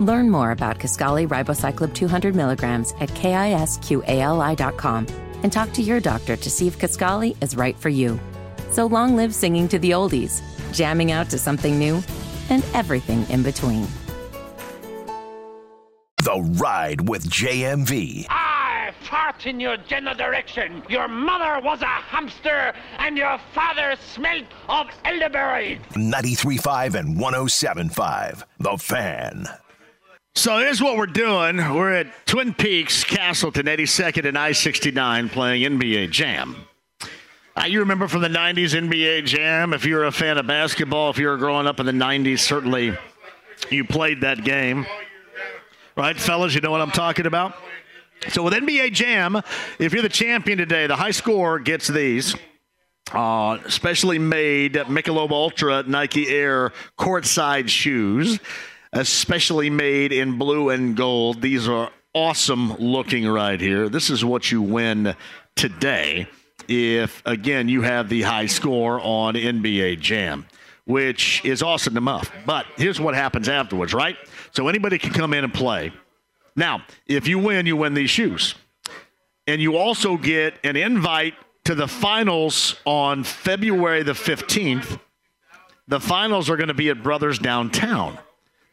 Learn more about Kisqali Ribociclib 200 milligrams at kisqali.com and talk to your doctor to see if Kisqali is right for you. So long live singing to the oldies, jamming out to something new, and everything in between. The Ride with JMV. I fart in your general direction. Your mother was a hamster, and your father smelt of elderberry. 93.5 and 107.5. The Fan. So here's what we're doing. We're at Twin Peaks, Castleton, 82nd and I-69 playing NBA Jam. Uh, you remember from the 90s NBA Jam, if you're a fan of basketball, if you were growing up in the 90s, certainly you played that game. Right, fellas, you know what I'm talking about? So with NBA Jam, if you're the champion today, the high score gets these. Uh, specially made Michelob Ultra Nike Air courtside shoes, especially made in blue and gold. These are awesome looking right here. This is what you win today if, again, you have the high score on NBA Jam, which is awesome enough. But here's what happens afterwards, right? So anybody can come in and play. Now, if you win, you win these shoes. And you also get an invite to the finals on February the 15th. The finals are going to be at Brothers Downtown.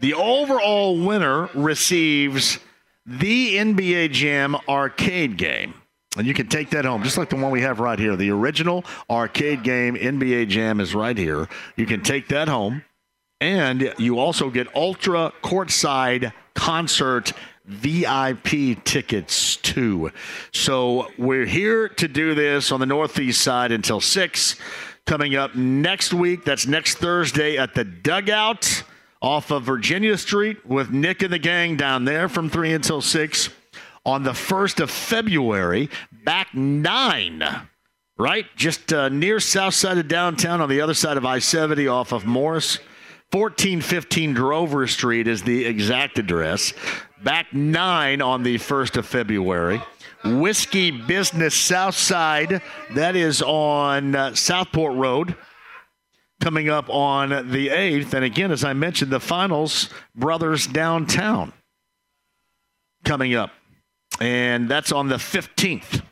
The overall winner receives the NBA Jam arcade game. And you can take that home, just like the one we have right here. The original arcade game, NBA Jam, is right here. You can take that home. And you also get ultra courtside concert VIP tickets too. So we're here to do this on the northeast side until 6. Coming up next week, that's next Thursday at the Dugout off of Virginia Street with Nick and the gang down there from 3 until 6. On the 1st of February, back 9 right? Just uh, near south side of downtown on the other side of I 70 off of Morris. 1415 Drover Street is the exact address. Back nine on the 1st of February. Whiskey Business South Side, that is on uh, Southport Road, coming up on the 8th. And again, as I mentioned, the finals, Brothers Downtown, coming up. And that's on the 15th.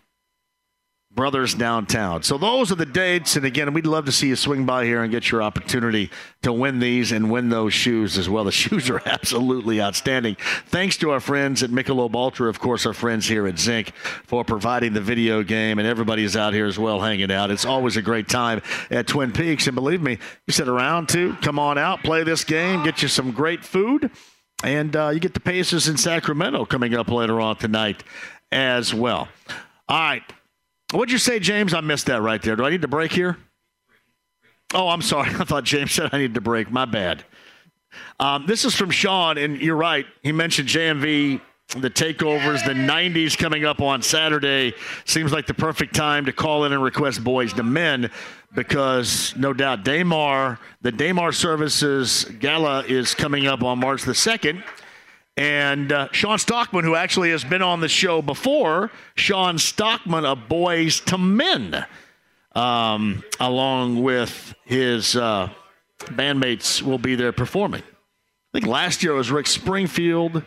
Brothers Downtown. So those are the dates. And again, we'd love to see you swing by here and get your opportunity to win these and win those shoes as well. The <laughs> shoes are absolutely outstanding. Thanks to our friends at Michelob Ultra, of course, our friends here at Zinc for providing the video game, and everybody's out here as well hanging out. It's always a great time at Twin Peaks. And believe me, you sit around too. Come on out, play this game, get you some great food. And uh, you get the Pacers in Sacramento coming up later on tonight as well. All right. What'd you say, James? I missed that right there. Do I need to break here? Oh, I'm sorry. <laughs> I thought James said I needed to break. My bad. Um, this is from Sean, and you're right. He mentioned JMV, the takeovers, the 90s coming up on Saturday. Seems like the perfect time to call in and request Boyz II Men because no doubt Damar, the Damar Services Gala is coming up on March the 2nd. And uh, Shawn Stockman, who actually has been on the show before, Shawn Stockman of Boyz II Men, um, along with his uh, bandmates, will be there performing. I think last year it was Rick Springfield,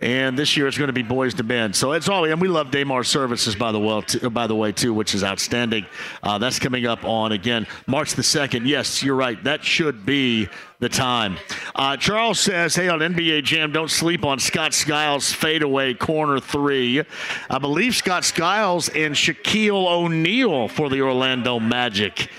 and this year it's going to be Boyz II Men. So it's all, and we love Damar Services by the well, t- by the way too, which is outstanding. Uh, that's coming up on again March the second. Yes, you're right. That should be the time. Uh, Charles says, "Hey, on NBA Jam, don't sleep on Scott Skiles' fadeaway corner three. I believe Scott Skiles and Shaquille O'Neal for the Orlando Magic."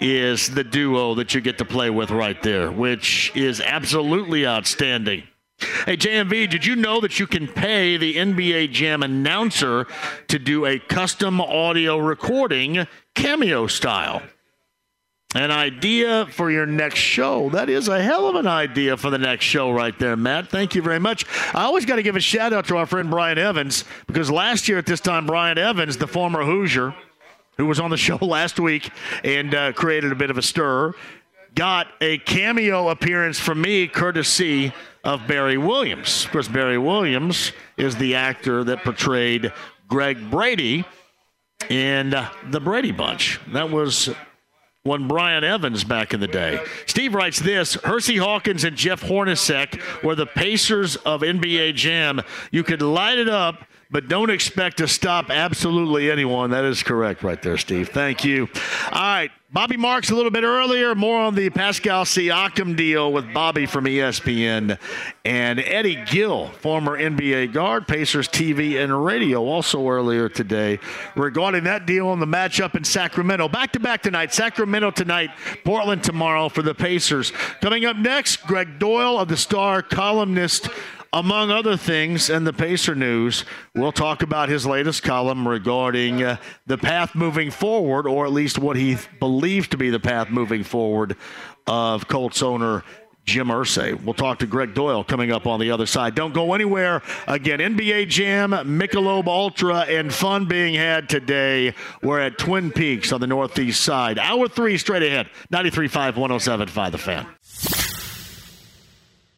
Is the duo that you get to play with right there, which is absolutely outstanding. Hey, JMV, did you know that you can pay the NBA Jam announcer to do a custom audio recording, cameo style? An idea for your next show. That is a hell of an idea for the next show, right there, Matt. Thank you very much. I always got to give a shout out to our friend Brian Evans because last year at this time, Brian Evans, the former Hoosier, who was on the <laughs> show last week and uh, created a bit of a stir, got a cameo appearance from me, courtesy of Barry Williams. Of course, Barry Williams is the actor that portrayed Greg Brady in uh, The Brady Bunch. That was one Brian Evans back in the day. Steve writes this Hersey Hawkins and Jeff Hornacek were the Pacers of NBA Jam. You could light it up but don't expect to stop absolutely anyone. That is correct right there, Steve. Thank you. All right. Bobby Marks a little bit earlier. More on the Pascal Siakam deal with Bobby from ESPN. And Eddie Gill, former NBA guard, Pacers TV and radio, also earlier today regarding that deal and the matchup in Sacramento. Back to back tonight. Sacramento tonight, Portland tomorrow for the Pacers. Coming up next, Gregg Doyel of the Star columnist among other things in the Pacer news, we'll talk about his latest column regarding uh, the path moving forward, or at least what he believes to be the path moving forward of Colts owner Jim Irsay. We'll talk to Gregg Doyel coming up on the other side. Don't go anywhere. Again, NBA Jam, Michelob Ultra, and fun being had today. We're at Twin Peaks on the northeast side. Hour three straight ahead. 93.5, 107.5 The Fan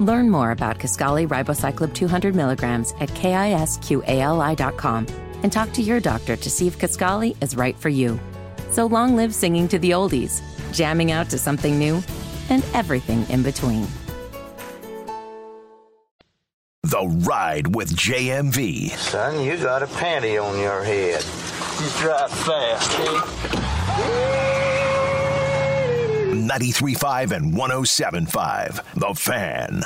Learn more about Kisqali Ribociclib 200 milligrams at kisqali.com and talk to your doctor to see if Kisqali is right for you. So long live singing to the oldies, jamming out to something new, and everything in between. The Ride with JMV. Son, you got a panty on your head. You drive fast, eh? 93.5 and 107.5. The Fan.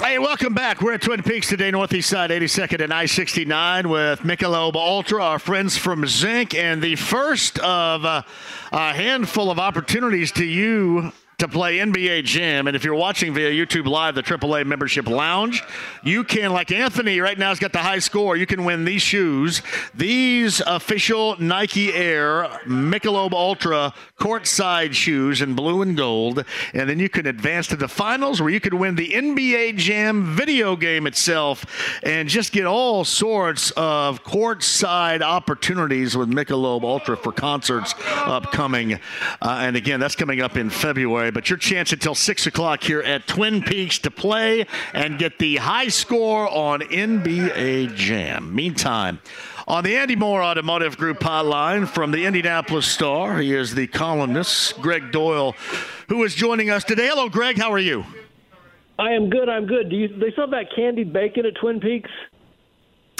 Hey, welcome back. We're at Twin Peaks today, Northeast Side, 82nd and I-69 with Michelob Ultra, our friends from Zinc, and the first of uh, a handful of opportunities to you to play NBA Jam. And if you're watching via YouTube Live, the AAA Membership Lounge, you can, like Anthony right now has got the high score, you can win these shoes, these official Nike Air Michelob Ultra courtside shoes in blue and gold. And then you can advance to the finals where you could win the NBA Jam video game itself and just get all sorts of courtside opportunities with Michelob Ultra for concerts upcoming. Uh, and again, that's coming up in February but your chance until 6 o'clock here at Twin Peaks to play and get the high score on NBA Jam. Meantime, on the Andy Mohr Automotive Group hotline from the Indianapolis Star, he is the columnist, Gregg Doyel, who is joining us today. Hello, Gregg. How are you? I am good. I'm good. Do you, they sell that candied bacon at Twin Peaks?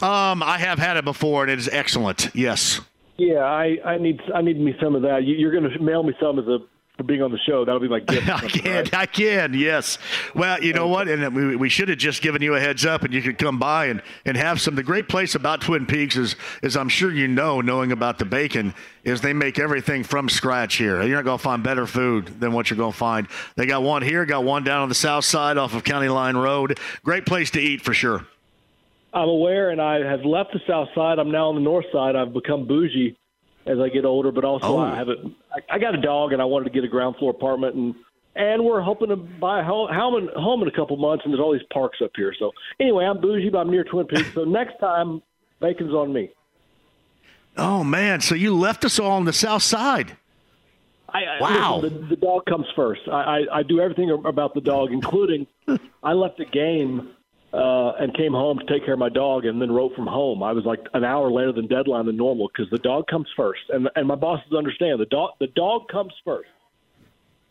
Um, I have had it before, and it is excellent. Yes. Yeah, I, I need I need me some of that. You, are going to mail me some as a for being on the show. That'll be my gift. <laughs> I can, right? I can, yes. Well, you know what? And we, we should have just given you a heads up, and you could come by and, and have some. The great place about Twin Peaks is, is I'm sure you know, knowing about the bacon, is they make everything from scratch here. You're not going to find better food than what you're going to find. They got one here, got one down on the south side off of County Line Road. Great place to eat for sure. I'm aware, and I have left the south side. I'm now on the north side. I've become bougie as I get older, but also oh. I have a I got a dog and I wanted to get a ground floor apartment and and we're hoping to buy a home, home in a couple months and there's all these parks up here. So anyway, I'm bougie, but I'm near Twin Peaks. So next time, bacon's on me. Oh man! So you left us all on the south side. I, wow. Listen, the, the, dog comes first. I, I, I do everything about the dog, including <laughs> I left a game uh, and came home to take care of my dog and then wrote from home. I was like an hour later than deadline than normal because the dog comes first, and and my bosses understand the dog the dog comes first.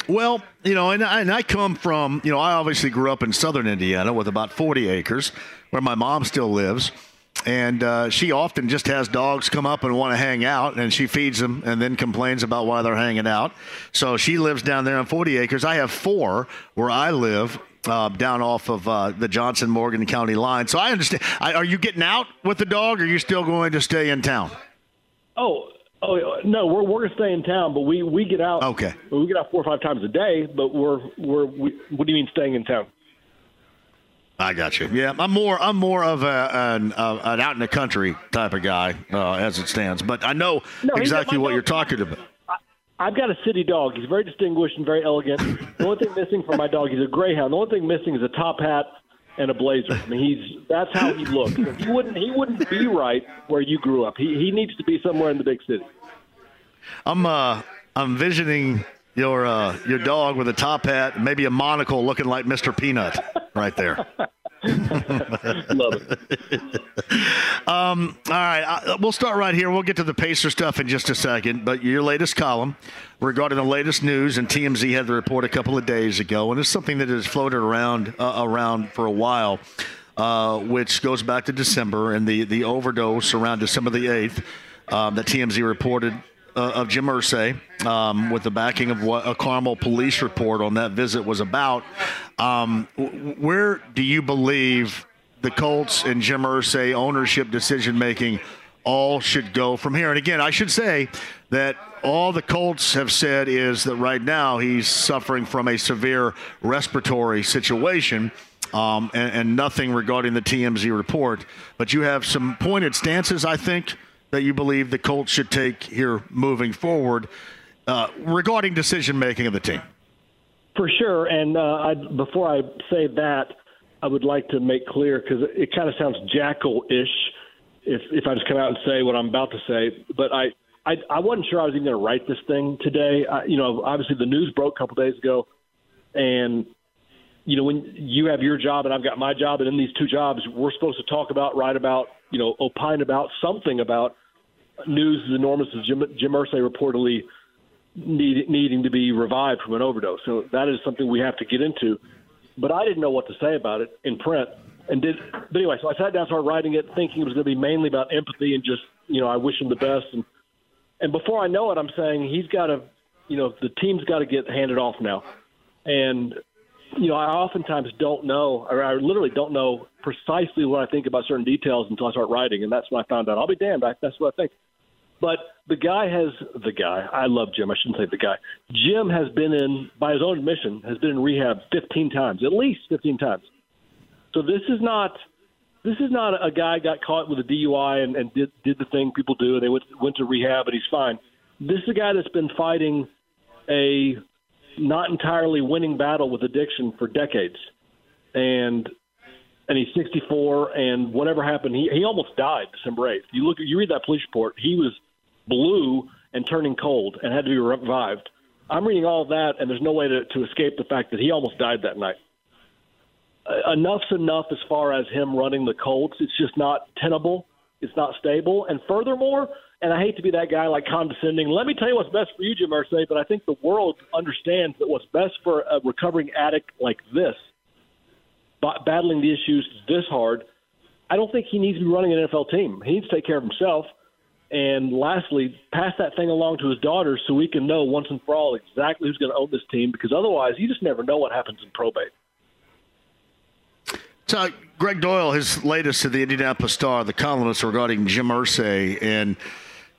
Well, you know, and I, and I come from, you know, I obviously grew up in southern Indiana with about 40 acres where my mom still lives. And uh, she often just has dogs come up and want to hang out, and she feeds them and then complains about why they're hanging out. So she lives down there on 40 acres. I have four where I live uh, down off of uh, the Johnson Morgan County line. So I understand. I, are you getting out with the dog, or are you still going to stay in town? Oh, Oh no, we're we're gonna stay in town, but we we get out. Okay. We get out four or five times a day, but we're we're we, what do you mean staying in town? I got you. Yeah, I'm more I'm more of a, an, uh, an out in the country type of guy uh, as it stands, but I know No, exactly what dog. you're talking about. I've got a city dog. He's very distinguished and very elegant. The only thing missing from my dog, he's a greyhound. The only thing missing is a top hat and a blazer. I mean, he's that's how he looks. He wouldn't he wouldn't be right where you grew up. He he needs to be somewhere in the big city. I'm uh I'm visioning your uh, your dog with a top hat, maybe a monocle, looking like Mr. Peanut, right there. <laughs> <laughs> Love it. Um, all right, uh, we'll start right here. We'll get to the Pacer stuff in just a second. But your latest column regarding the latest news, and TMZ had the report a couple of days ago, and it's something that has floated around uh, around for a while, uh, which goes back to December and the the overdose around December the eighth um, that TMZ reported. Uh, of Jim Irsay, um, with the backing of what a Carmel police report on that visit was about. Um, where do you believe the Colts and Jim Irsay ownership decision making all should go from here. And again, I should say that all the Colts have said is that right now he's suffering from a severe respiratory situation. Um, and, and nothing regarding the TMZ report, but you have some pointed stances, I think, that you believe the Colts should take here moving forward uh, regarding decision making of the team. For sure. And uh, I, before I say that, I would like to make clear because it kind of sounds jackal-ish if if I just come out and say what I'm about to say. But I I, I wasn't sure I was even going to write this thing today. I, you know, obviously the news broke a couple days ago, and you know when you have your job and I've got my job, and in these two jobs we're supposed to talk about, write about, you know, opine about something about news as enormous as Jim, Jim Irsay reportedly need, needing to be revived from an overdose. So that is something we have to get into. But I didn't know what to say about it in print, and did. But anyway, so I sat down, started writing it, thinking it was going to be mainly about empathy and just you know I wish him the best. And and before I know it, I'm saying he's got to, you know, the team's got to get handed off now. And you know, I oftentimes don't know, or I literally don't know precisely what I think about certain details until I start writing, and that's when I found out. I'll be damned, I, that's what I think. But the guy has the guy. I love Jim. I shouldn't say the guy. Jim has been in, by his own admission, has been in rehab 15 times, at least 15 times. So this is not this is not a guy got caught with a DUI and, and did did the thing people do, and they went went to rehab and he's fine. This is a guy that's been fighting a not entirely winning battle with addiction for decades, and and he's 64. And whatever happened, he he almost died December 8th. You look, you read that police report. He was blue and turning cold and had to be revived. I'm reading all of that, and there's no way to, to escape the fact that he almost died that night. Uh, enough's enough as far as him running the Colts. It's just not tenable. It's not stable. And furthermore, and I hate to be that guy like condescending. Let me tell you what's best for you, Jim Irsay, but I think the world understands that what's best for a recovering addict like this, b- battling the issues this hard, I don't think he needs to be running an NFL team. He needs to take care of himself. And lastly, pass that thing along to his daughters so we can know once and for all exactly who's going to own this team because otherwise you just never know what happens in probate. So, Gregg Doyel, his latest to the Indianapolis Star, the columnist regarding Jim Irsay, and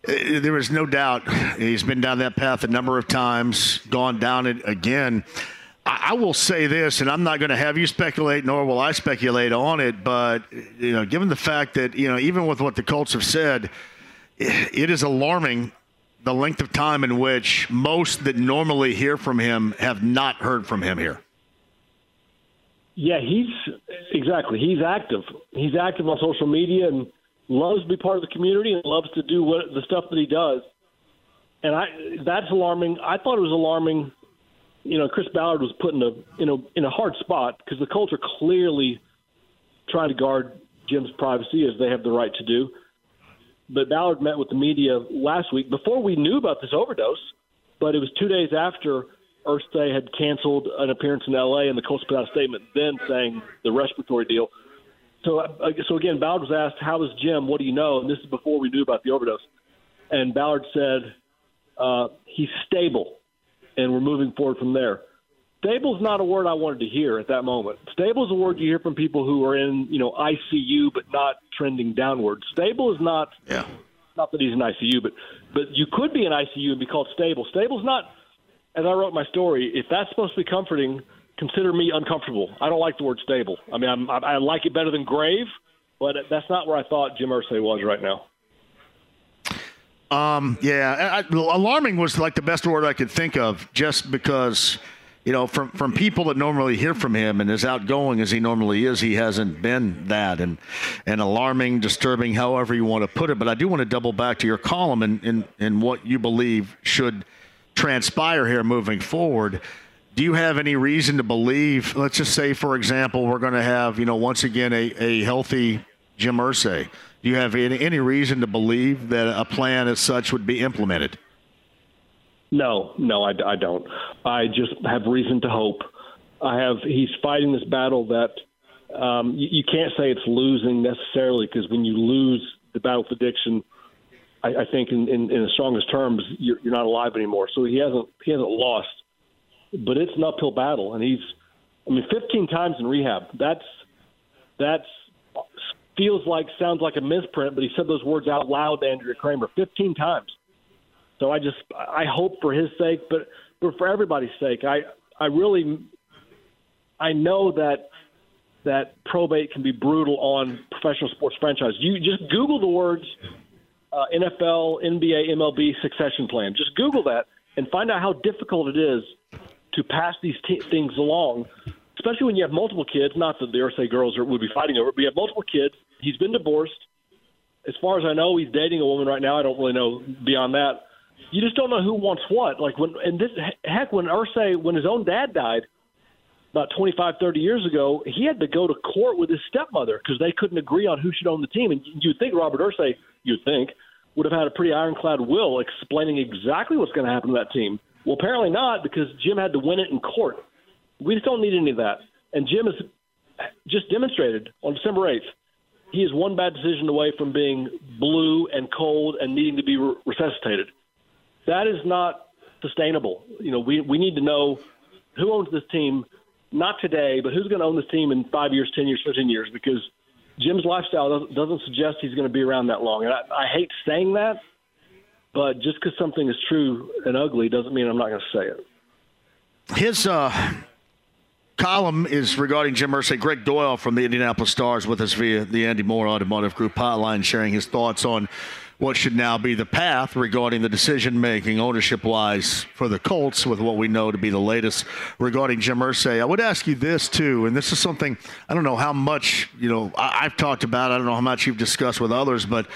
Uh, there is no doubt he's been down that path a number of times, gone down it again. I, I will say this, and I'm not going to have you speculate, nor will I speculate on it, but you know, given the fact that you know, even with what the Colts have said, it is alarming the length of time in which most that normally hear from him have not heard from him here. Yeah, he's exactly. He's active. He's active on social media and loves to be part of the community and loves to do what the stuff that he does. And I that's alarming. I thought it was alarming. You know, Chris Ballard was put in a in a in a hard spot because the Colts are clearly trying to guard Jim's privacy as they have the right to do. But Ballard met with the media last week before we knew about this overdose. But it was two days after Irsay had canceled an appearance in L.A. and the Colts put out a statement then saying the respiratory deal. So, uh, so again, Ballard was asked, "How is Jim? What do you know?" And this is before we knew about the overdose. And Ballard said, uh, "He's stable, and we're moving forward from there." Stable is not a word I wanted to hear at that moment. Stable is a word you hear from people who are in, you know, ICU but not trending downward. Stable is not yeah. not that he's in ICU, but but you could be in ICU and be called stable. Stable's not, as I wrote my story. If that's supposed to be comforting, consider me uncomfortable. I don't like the word stable. I mean, I'm, I, I like it better than grave, but that's not where I thought Jim Irsay was right now. Um, yeah, I, alarming was like the best word I could think of, just because you know, from from people that normally hear from him and as outgoing as he normally is, he hasn't been that and and alarming, disturbing, however you want to put it. But I do want to double back to your column and in, in what you believe should transpire here moving forward. Do you have any reason to believe? Let's just say, for example, we're going to have you know once again a, a healthy Jim Irsay. Do you have any, any reason to believe that a plan as such would be implemented? No, no, I, I don't. I just have reason to hope. I have. He's fighting this battle that um, you, you can't say it's losing necessarily because when you lose the battle with addiction, I, I think in, in, in the strongest terms, you're, you're not alive anymore. So he hasn't he hasn't lost, but it's an uphill battle, and he's. I mean, 15 times in rehab. That's that's feels like sounds like a misprint, but he said those words out loud to Andrea Kremer 15 times. So I just I hope for his sake, but but for everybody's sake, I I really I know that that probate can be brutal on professional sports franchises. You just Google the words uh, NFL, NBA, MLB succession plan. Just Google that and find out how difficult it is to pass these t- things along, especially when you have multiple kids. Not that the Irsay girls are, would be fighting over it, but you have multiple kids. He's been divorced. As far as I know, he's dating a woman right now. I don't really know beyond that you just don't know who wants what. Like when and this heck when Irsay when his own dad died about 25, 30 years ago, he had to go to court with his stepmother because they couldn't agree on who should own the team. And you'd think Robert Irsay, you'd think, would have had a pretty ironclad will explaining exactly what's going to happen to that team. Well, apparently not because Jim had to win it in court. We just don't need any of that. And Jim has just demonstrated on December 8th he is one bad decision away from being blue and cold and needing to be resuscitated that is not sustainable. You know, we we need to know who owns this team, not today, but who's going to own this team in five years, ten years, fifteen years, because Jim's lifestyle doesn't, doesn't suggest he's going to be around that long. And I, I hate saying that, but just because something is true and ugly doesn't mean I'm not going to say it. His uh, column is regarding Jim Irsay. Gregg Doyel from the Indianapolis Stars with us via the Andy Mohr Automotive Group hotline, sharing his thoughts on what should now be the path regarding the decision making ownership wise for the Colts with what we know to be the latest regarding Jim Irsay. I would ask you this too, and this is something I don't know how much you know I, have talked about. I don't know how much you've discussed with others, but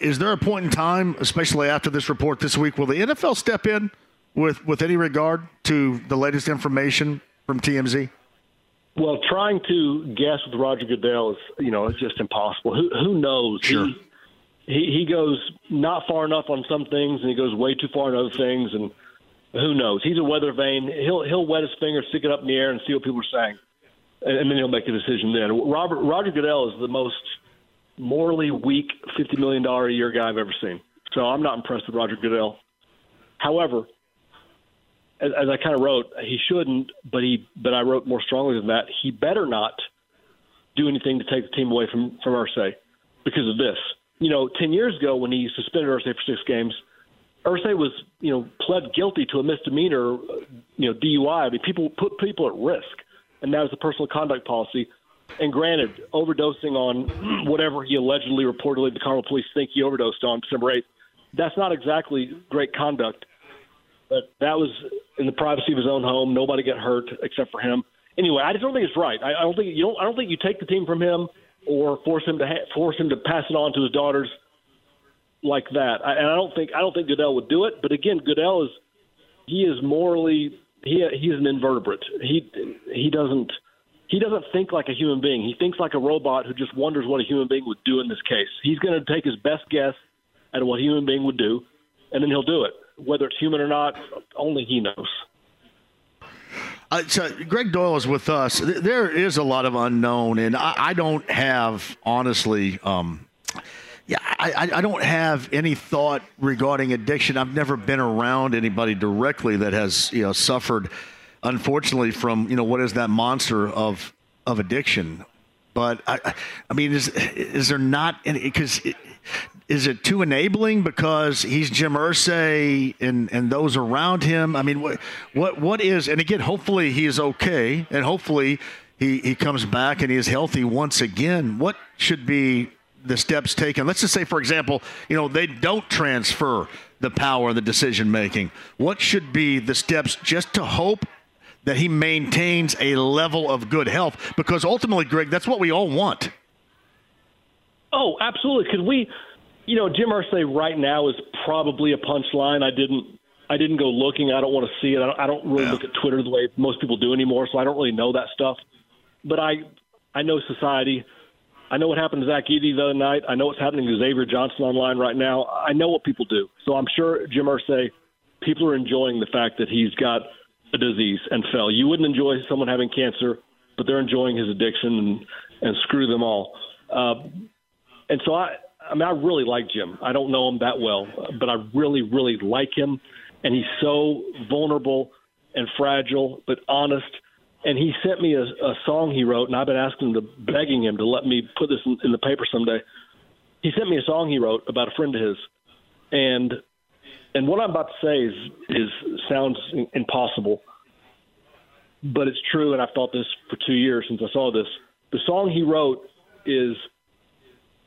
is there a point in time, especially after this report this week, will the NFL step in with with any regard to the latest information from TMZ? Well, trying to guess with Roger Goodell is, you know, it's just impossible. Who, who knows? Sure. He, he he goes not far enough on some things, and he goes way too far on other things, and who knows? He's a weather vane. He'll he'll wet his finger, stick it up in the air, and see what people are saying, and, and then he'll make a decision. Then Robert Roger Goodell is the most morally weak fifty million dollar a year guy I've ever seen. So I'm not impressed with Roger Goodell. However, as, as I kind of wrote, he shouldn't, but he but I wrote more strongly than that. He better not do anything to take the team away from from Irsay because of this you know, 10 years ago when he suspended Irsay for six games, Irsay was, you know, pled guilty to a misdemeanor, uh, you know, DUI. I mean, people put people at risk, and that was the personal conduct policy. And granted, overdosing on <clears throat> whatever he allegedly, reportedly, the Carmel police think he overdosed on December 8th, that's not exactly great conduct. But that was in the privacy of his own home. Nobody got hurt except for him. Anyway, I just don't think it's right. I, I don't think you don't. I don't think you take the team from him or force him to ha- force him to pass it on to his daughters like that. I, and I don't think I don't think Goodell would do it. But again, Goodell is he is morally he he's an invertebrate. He he doesn't he doesn't think like a human being. He thinks like a robot who just wonders what a human being would do in this case. He's going to take his best guess at what a human being would do, and then he'll do it. Whether it's human or not, only he knows. Uh, so Gregg Doyel is with us. There is a lot of unknown, and I, I don't have honestly. Um, yeah, I, I don't have any thought regarding addiction. I've never been around anybody directly that has you know suffered, unfortunately, from you know what is that monster of of addiction. But I, I mean, is is there not any? Because is it too enabling because he's Jim Irsay and and those around him? I mean, what what what is? And again, hopefully he is okay, and hopefully he he comes back and he is healthy once again. What should be the steps taken? Let's just say, for example, you know they don't transfer the power the decision making. What should be the steps just to hope that he maintains a level of good health? Because ultimately, Gregg, that's what we all want. Oh, absolutely. Because we, you know, Jim Irsay right now is probably a punchline. I didn't, I didn't go looking. I don't want to see it. I don't, I don't really yeah. look at Twitter the way most people do anymore, so I don't really know that stuff. But I, I know society. I know what happened to Zach Edey the other night. I know what's happening to Xavier Johnson online right now. I know what people do. So I'm sure Jim Irsay, people are enjoying the fact that he's got a disease and fell. You wouldn't enjoy someone having cancer, but they're enjoying his addiction and, and screw them all. Uh, and so I, I mean, I really like Jim. I don't know him that well, but I really, really like him. And he's so vulnerable and fragile, but honest – and he sent me a, a song he wrote, and I've been asking him, to, begging him to let me put this in, in the paper someday. He sent me a song he wrote about a friend of his, and and what I'm about to say is is sounds impossible, but it's true, and I've thought this for two years since I saw this. The song he wrote is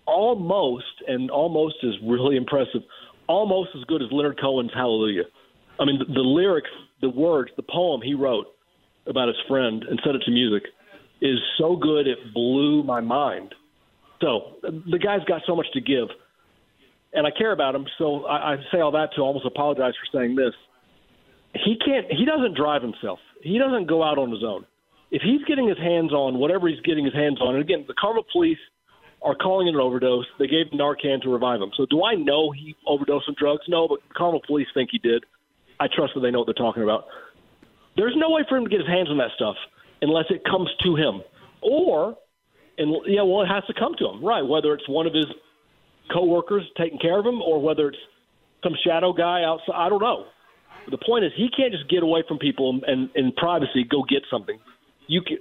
almost, and almost is really impressive, almost as good as Leonard Cohen's Hallelujah. I mean, the, the lyrics, the words, the poem he wrote about his friend and set it to music is so good it blew my mind. So the guy's got so much to give, and I care about him. So I, I say all that to almost apologize for saying this. He can't. He doesn't drive himself. He doesn't go out on his own. If he's getting his hands on whatever he's getting his hands on, and again, the Carmel police are calling it an overdose. They gave Narcan to revive him. So do I know he overdosed on drugs? No, but Carmel police think he did. I trust that they know what they're talking about. There's no way for him to get his hands on that stuff unless it comes to him, or and yeah, well, it has to come to him, right? Whether it's one of his coworkers taking care of him, or whether it's some shadow guy outside. I don't know. The point is, he can't just get away from people and in privacy go get something. You can,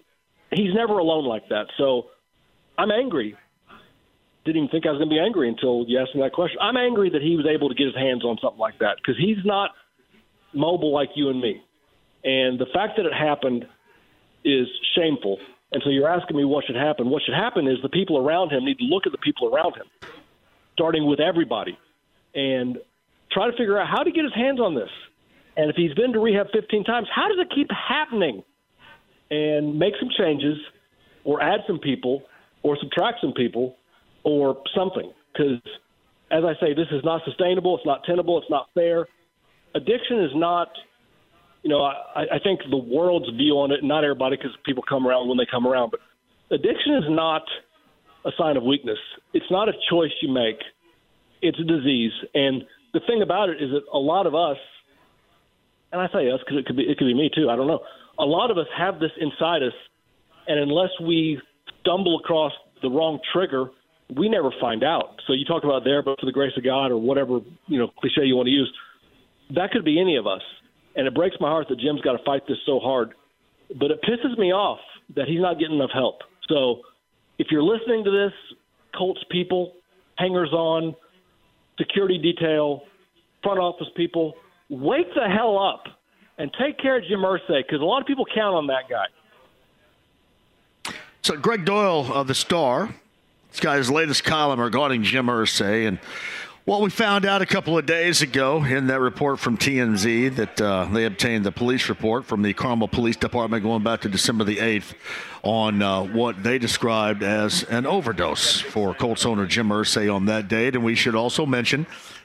he's never alone like that. So I'm angry. Didn't even think I was going to be angry until you asked me that question. I'm angry that he was able to get his hands on something like that because he's not mobile like you and me. And the fact that it happened is shameful. And so you're asking me what should happen. What should happen is the people around him need to look at the people around him, starting with everybody, and try to figure out how to get his hands on this. And if he's been to rehab 15 times, how does it keep happening? And make some changes, or add some people, or subtract some people, or something. Because, as I say, this is not sustainable. It's not tenable. It's not fair. Addiction is not you know, I, I think the world's view on it, not everybody, because people come around when they come around, but addiction is not a sign of weakness. It's not a choice you make. It's a disease, and the thing about it is that a lot of us, and I say us because it could be it could be me too. I don't know. A lot of us have this inside us, and unless we stumble across the wrong trigger, we never find out. So you talk about there, but for the grace of God, or whatever you know cliche you want to use, that could be any of us and it breaks my heart that Jim's got to fight this so hard. But it pisses me off that he's not getting enough help. So if you're listening to this, Colts people, hangers on, security detail, front office people, wake the hell up and take care of Jim Irsay because a lot of people count on that guy. So Gregg Doyel of the Star, this guy's latest column regarding Jim Irsay and well, we found out a couple of days ago in that report from TMZ that uh, they obtained the police report from the Carmel Police Department going back to December the 8th on uh, what they described as an overdose for Colts owner Jim Irsay on that date. And we should also mention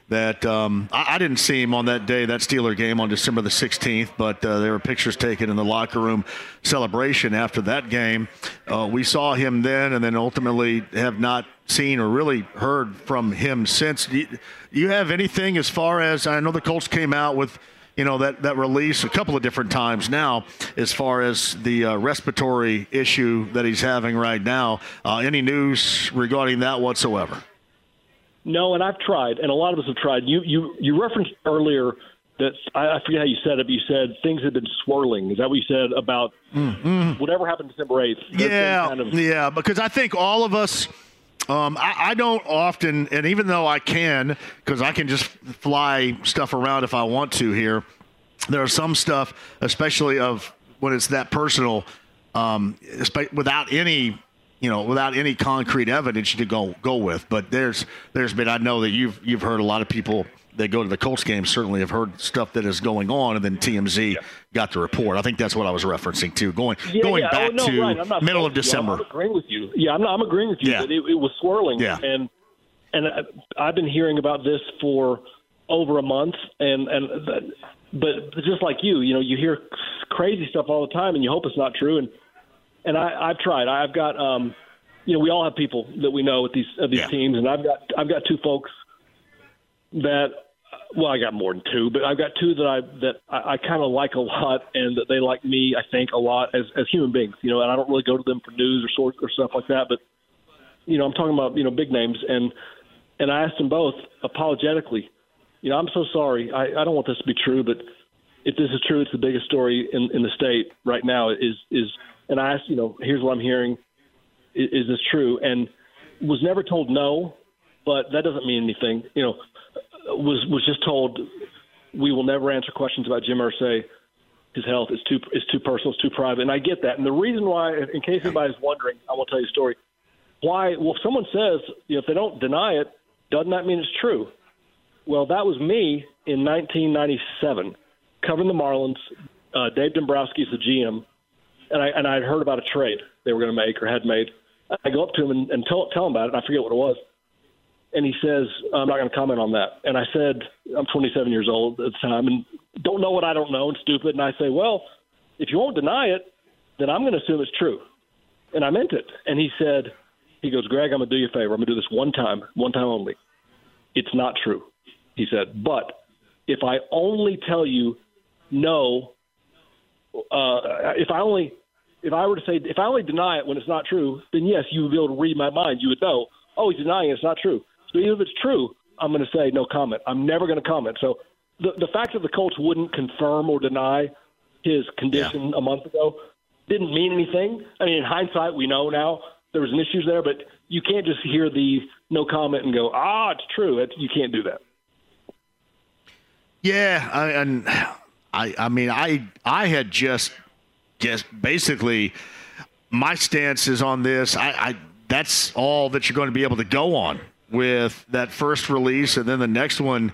that um, I, I, didn't see him on that day, that Steeler game on December the 16th, but uh, there were pictures taken in the locker room celebration after that game. Uh, we saw him then and then ultimately have not seen or really heard from him since. Do you, do you have anything as far as I know the Colts came out with? you know that that release a couple of different times now as far as the uh, respiratory issue that he's having right now uh, any news regarding that whatsoever no, and I've tried, and a lot of us have tried. You you you referenced earlier that I, I forget how you said it. But you said things have been swirling. Is that what you said about mm-hmm. whatever happened December eighth? Yeah, kind of- yeah. Because I think all of us Um, I, I, don't often, and even though I can, because I can just fly stuff around if I want to here, there are some stuff, especially of when it's that personal, um, without any, you know, without any concrete evidence to go go with. But there's there's been I know that you've you've heard a lot of people that go to the Colts game certainly have heard stuff that is going on, and then TMZ yeah. got the report. I think that's what I was referencing to. Going yeah, going yeah. Oh, back oh, no, to right. middle of December. I'm agreeing with you. Yeah, I'm, not, I'm agreeing with you. Yeah. It, it, was swirling. Yeah. and and I've been hearing about this for over a month, and and but just like you, you know, you hear crazy stuff all the time, and you hope it's not true. And and I, I've tried. I've got, um, you know, we all have people that we know at these at these teams, and I've got I've got two folks that well, I got more than two, but I've got two that I that I, I kind of like a lot, and that they like me, I think, a lot as as human beings. You know, and I don't really go to them for news or source or stuff like that, but you know, I'm talking about you know big names, and and I asked them both apologetically. You know, I'm so sorry. I, I don't want this to be true, but if this is true, it's the biggest story in in the state right now. Is is and I asked, you know, here's what I'm hearing. Is, is this true? And was never told no, but that doesn't mean anything. You know, was was just told we will never answer questions about Jim Irsay. His health is too is too personal, it's too private, and I get that. And the reason why, in case anybody's wondering, I will tell you a story. Why? Well, if someone says you know, if they don't deny it, doesn't that mean it's true? Well, that was me in 1997, covering the Marlins. Uh, Dave Dombrowski is the GM, and I and I had heard about a trade they were going to make or had made. I go up to him and, and tell tell him about it. And I forget what it was and he says, I'm not going to comment on that. And I said, I'm 27 years old at the time and don't know what I don't know and stupid. And I say, well, if you won't deny it, then I'm going to assume it's true. And I meant it. And he said, he goes, Gregg, I'm going to do you a favor. I'm going to do this one time, one time only. It's not true. He said, but if I only tell you no, uh, if I only, if I were to say, if I only deny it when it's not true, then yes, you would be able to read my mind. You would know, oh, he's denying it. It's not true. So even if it's true, I'm going to say no comment. I'm never going to comment. So the the fact that the Colts wouldn't confirm or deny his condition yeah. a month ago didn't mean anything. I mean, in hindsight, we know now there was an issue there, but you can't just hear the no comment and go, ah, it's true. It's, you can't do that. Yeah, I, and I, I mean, I, I had just, just basically, my stance is on this. I, I, that's all that you're going to be able to go on with that first release and then the next one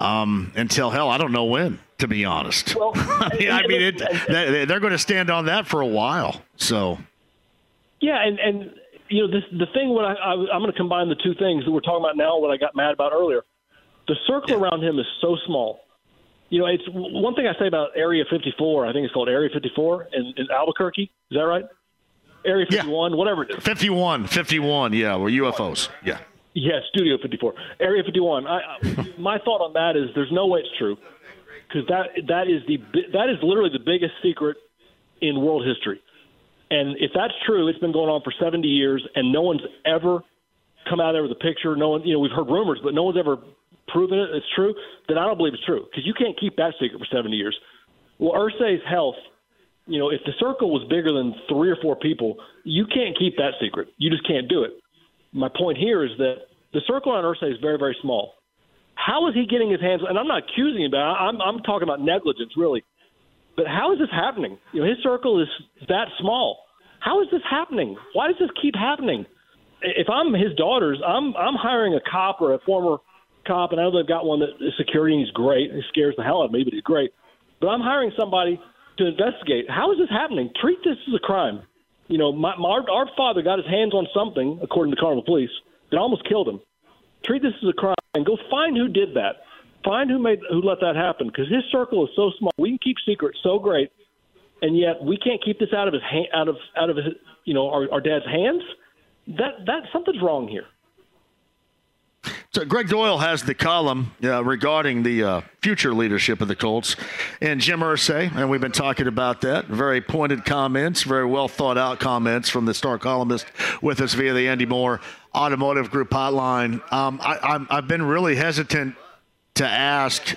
um, until hell, I don't know when, to be honest. Well, <laughs> I mean, I mean it, they're going to stand on that for a while. So, yeah, and and you know this the thing when I, I I'm going to combine the two things that we're talking about now. What I got mad about earlier, the circle yeah. around him is so small. You know, it's one thing I say about Area 54. I think it's called Area 54 in, in Albuquerque. Is that right? Area 51, yeah. whatever it is. 51, 51. Yeah, we're UFOs. Yeah. Yeah, Studio 54, Area 51. I, my thought on that is there's no way it's true because that that is the that is literally the biggest secret in world history. And if that's true, it's been going on for 70 years, and no one's ever come out there with a picture. No one, you know, we've heard rumors, but no one's ever proven it. It's true. Then I don't believe it's true because you can't keep that secret for 70 years. Well, Irsay's health, you know, if the circle was bigger than three or four people, you can't keep that secret. You just can't do it my point here is that the circle on Irsay is very, very small. How is he getting his hands? And I'm not accusing him, but I'm I'm talking about negligence, really. But how is this happening? You know, his circle is that small. How is this happening? Why does this keep happening? If I'm his daughters, I'm I'm hiring a cop or a former cop, and I know they've got one that is security, he's great. He scares the hell out of me, but he's great. But I'm hiring somebody to investigate. How is this happening? Treat this as a crime you know, my, my, our, our father got his hands on something, according to Carmel Police, that almost killed him. Treat this as a crime and go find who did that. Find who made who let that happen because his circle is so small. We can keep secrets so great, and yet we can't keep this out of his hand, out of out of his, you know our, our dad's hands. That that something's wrong here. So Gregg Doyel has the column uh, regarding the uh, future leadership of the Colts and Jim Irsay, and we've been talking about that. Very pointed comments, very well thought out comments from the star columnist with us via the Andy Mohr Automotive Group hotline. Um, I, I've been really hesitant to ask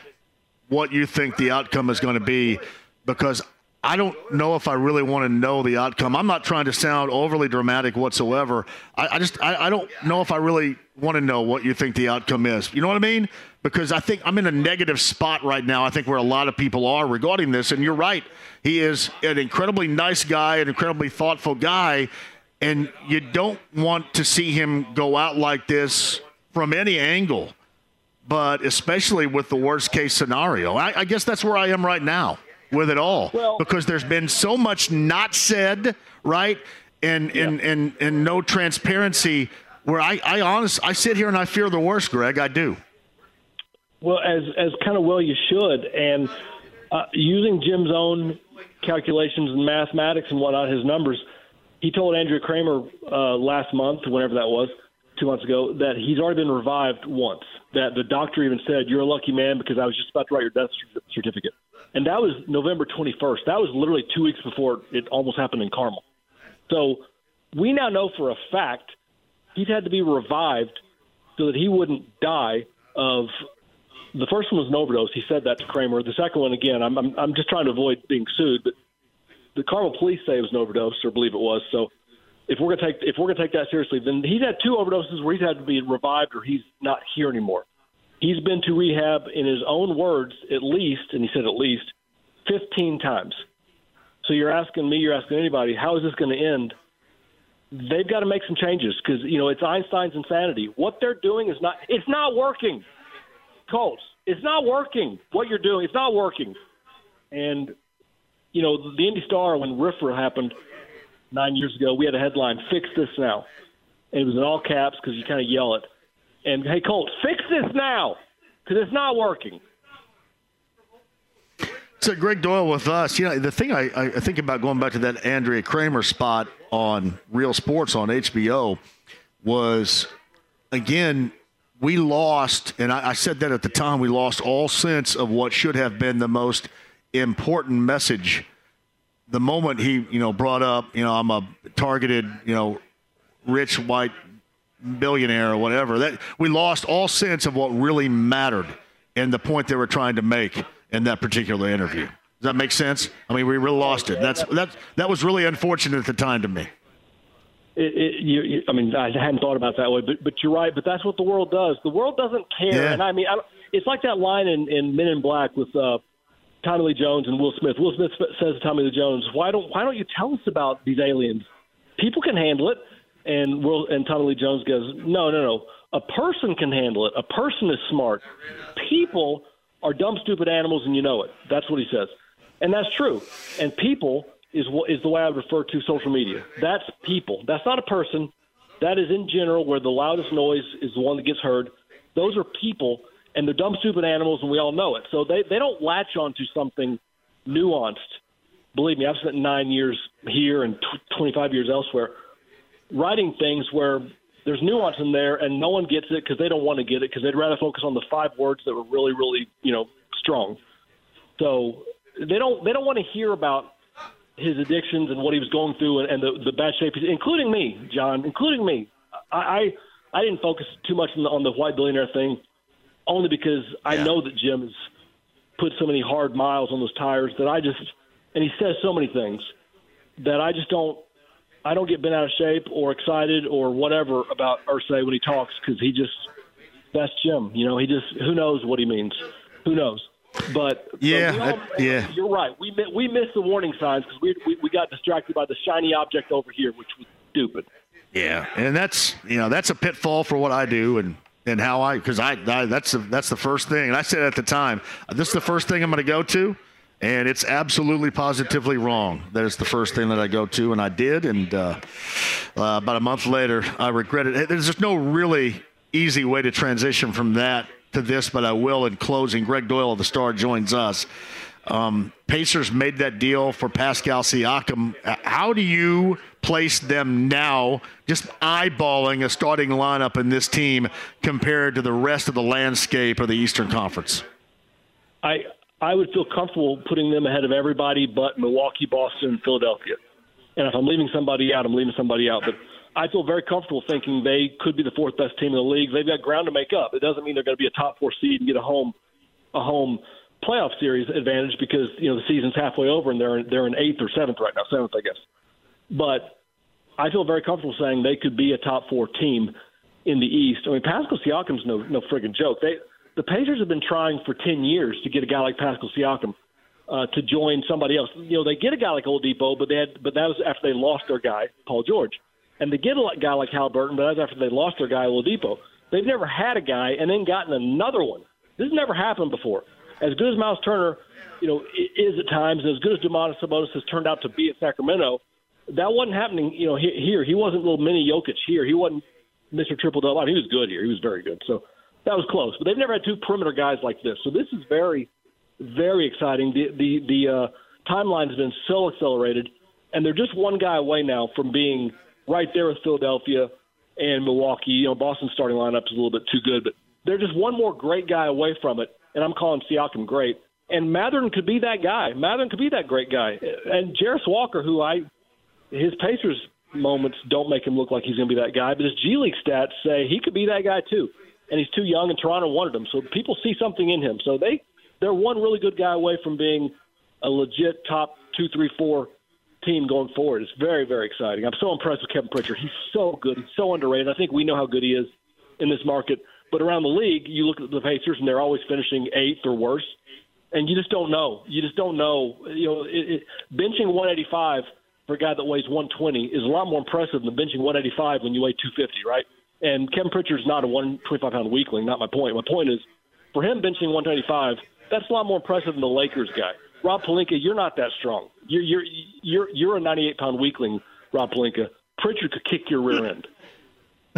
what you think the outcome is going to be because I don't know if I really want to know the outcome. I'm not trying to sound overly dramatic whatsoever. I, I just I, I don't know if I really want to know what you think the outcome is. You know what I mean? Because I think I'm in a negative spot right now. I think where a lot of people are regarding this. And you're right. He is an incredibly nice guy, an incredibly thoughtful guy. And you don't want to see him go out like this from any angle, but especially with the worst case scenario. I, I guess that's where I am right now with it all well, because there's been so much not said, right? And yeah. and, and and no transparency where I, I honest I sit here and I fear the worst, Gregg. I do. Well, as as kind of well you should, and uh, using Jim's own calculations and mathematics and whatnot, his numbers, he told Andrea Kremer uh, last month, whenever that was, two months ago, that he's already been revived once. That the doctor even said, "You're a lucky man because I was just about to write your death certificate." And that was November 21st. That was literally two weeks before it almost happened in Carmel. So we now know for a fact he'd had to be revived so that he wouldn't die of. The first one was an overdose. He said that to Kremer. The second one, again, I'm I'm, I'm just trying to avoid being sued, but the Carmel police say it was an overdose, or believe it was. So if we're gonna take if we're gonna take that seriously, then he's had two overdoses where he's had to be revived or he's not here anymore. He's been to rehab, in his own words, at least, and he said at least, 15 times. So you're asking me, you're asking anybody, how is this going to end? They've got to make some changes because you know it's Einstein's insanity. What they're doing is not. It's not working. Colts, it's not working. What you're doing, it's not working. And you know the Indy Star when RFRA happened nine years ago, we had a headline: "Fix this now," and it was in all caps because you kind of yell it and hey, Colt, fix this now because it's not working. So Gregg Doyel with us. You know, the thing I, I think about going back to that Andrea Kremer spot on Real Sports on HBO was, again, we lost, and I, I said that at the time, we lost all sense of what should have been the most important message. The moment he, you know, brought up, you know, I'm a targeted, you know, rich white billionaire or whatever. That we lost all sense of what really mattered and the point they were trying to make in that particular interview. Does that make sense? I mean, we really lost it. That's that that was really unfortunate at the time to me. It, it, you, you, I mean, I hadn't thought about that way, but but you're right. But that's what the world does. The world doesn't care, yeah. and I mean, I it's like that line in, in Men in Black with uh, Tommy Lee Jones and Will Smith. Will Smith says to Tommy Lee Jones, "Why don't why don't you tell us about these aliens? People can handle it." And Will and Tommy Lee Jones goes, no, no, no. A person can handle it. A person is smart. People are dumb, stupid animals, and you know it. That's what he says, and that's true. And people is what is the way I would refer to social media. That's people. That's not a person. That is in general where the loudest noise is the one that gets heard. Those are people, and they're dumb, stupid animals, and we all know it. So they they don't latch onto something nuanced. Believe me, I've spent nine years here and t- 25 years elsewhere writing things where there's nuance in there and no one gets it because they don't want to get it because they'd rather focus on the five words that were really really you know strong so they don't they don't want to hear about his addictions and what he was going through and, and the the bad shape including me john including me i i, I didn't focus too much on the, on the white billionaire thing only because i yeah. know that jim has put so many hard miles on those tires that i just and he says so many things that i just don't I don't get bent out of shape or excited or whatever about Irsay when he talks because he just that's Jim. You know, he just who knows what he means. Who knows? But yeah, all, yeah, you're right. We we missed the warning signs because we, we we got distracted by the shiny object over here, which was stupid. Yeah, and that's you know that's a pitfall for what I do and and how I because I, I that's the, that's the first thing. And I said at the time, this is the first thing I'm going to go to and it's absolutely positively wrong. That is the first thing that I go to, and I did. And uh, uh, about a month later, I regret it. There's just no really easy way to transition from that to this, but I will in closing. Gregg Doyel of the Star joins us. Um, Pacers made that deal for Pascal Siakam. How do you place them now, just eyeballing a starting lineup in this team compared to the rest of the landscape of the Eastern Conference? I I would feel comfortable putting them ahead of everybody but Milwaukee, Boston, and Philadelphia. And if I'm leaving somebody out, I'm leaving somebody out. But I feel very comfortable thinking they could be the fourth best team in the league. They've got ground to make up. It doesn't mean they're going to be a top four seed and get a home a home playoff series advantage because you know the season's halfway over and they're they're in eighth or seventh right now, seventh I guess. But I feel very comfortable saying they could be a top four team in the East. I mean, Pascal Siakam's no no friggin' joke. They the Pacers have been trying for ten years to get a guy like Pascal Siakam uh, to join somebody else. You know, they get a guy like Oladipo, but but that was after they lost their guy Paul George, and they get a guy like Haliburton, but that was after they lost their guy Oladipo. They've never had a guy and then gotten another one. This has never happened before. As good as Miles Turner, you know, is at times, as good as Domantas Sabonis has turned out to be at Sacramento, that wasn't happening. You know, here he wasn't little mini Jokic. Here he wasn't Mr. Triple Double. He was good here. He was very good. So that was close. But they've never had two perimeter guys like this. So this is very, very exciting. The the the uh, timeline has been so accelerated, and they're just one guy away now from being right there with Philadelphia and Milwaukee. You know, Boston's starting lineup is a little bit too good, but they're just one more great guy away from it. And I'm calling Siakam great. And Mathurin could be that guy. Mathurin could be that great guy. And Jarace Walker, who I, his Pacers moments don't make him look like he's going to be that guy, but his G League stats say he could be that guy too. And he's too young, and Toronto wanted him, so people see something in him. So they they're one really good guy away from being a legit top two, three, four team going forward. It's very, very exciting. I'm so impressed with Kevin Pritchard. He's so good. He's so underrated. I think we know how good he is in this market. But around the league, you look at the Pacers, and they're always finishing eighth or worse, and you just don't know. You just don't know. You know, it, it, benching 185 for a guy that weighs 120 is a lot more impressive than benching 185 when you weigh 250, right? And Kevin Pritchard's not a 125 pound weakling. Not my point. My point is, for him benching 125, that's a lot more impressive than the Lakers guy. Rob Pelinka, you're not that strong. You're you're you're you're a 98 pound weakling, Rob Pelinka. Pritchard could kick your rear end.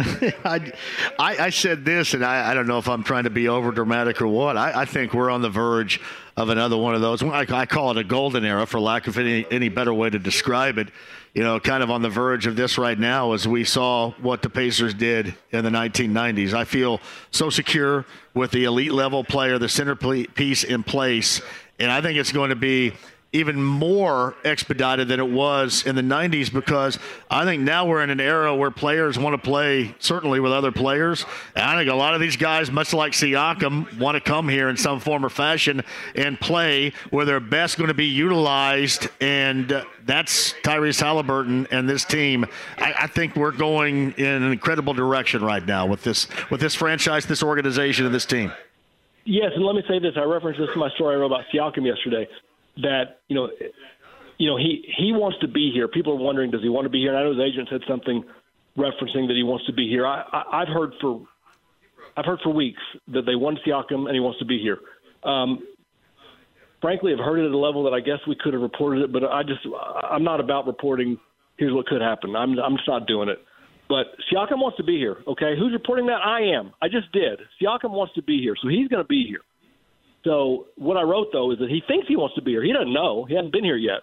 <laughs> I, I, I, said this, and I, I, don't know if I'm trying to be over dramatic or what. I, I, think we're on the verge of another one of those. I, call it a golden era, for lack of any, any better way to describe it. You know, kind of on the verge of this right now as we saw what the Pacers did in the 1990s. I feel so secure with the elite level player, the centerpiece in place, and I think it's going to be even more expedited than it was in the 90s because I think now we're in an era where players want to play certainly with other players. And I think a lot of these guys, much like Siakam, want to come here in some form or fashion and play where they're best going to be utilized. And uh, that's Tyrese Haliburton and this team. I, I, think we're going in an incredible direction right now with this with this franchise, this organization, and this team. Yes, and let me say this. I referenced this in my story I wrote about Siakam yesterday that you know, you know he he wants to be here. People are wondering, does he want to be here? And I know his agent said something referencing that he wants to be here. I, I I've heard for I've heard for weeks that they want Siakam and he wants to be here. Um, frankly, I've heard it at a level that I guess we could have reported it, but I just I'm not about reporting. Here's what could happen. I'm I'm just not doing it. But Siakam wants to be here. Okay, who's reporting that? I am. I just did. Siakam wants to be here, so he's going to be here. So what I wrote though is that he thinks he wants to be here. He doesn't know. He hasn't been here yet.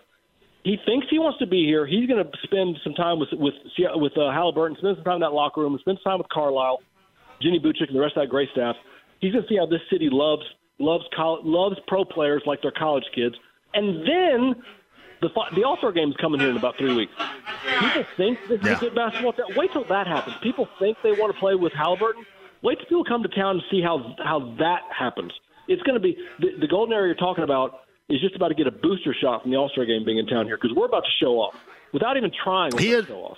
He thinks he wants to be here. He's going to spend some time with with with uh, Haliburton, spend some time in that locker room, spend some time with Carlisle, Jenny Boucek, and the rest of that great staff. He's going to see how this city loves loves college, loves pro players like their college kids, and then the the All Star game is coming here in about three weeks. People think this is yeah. a good basketball. Wait till that happens. People think they want to play with Haliburton. Wait till people come to town and see how how that happens it's going to be the, the golden era you're talking about is just about to get a booster shot from the All Star game being in town here because we're about to show off without even trying. He is, show off.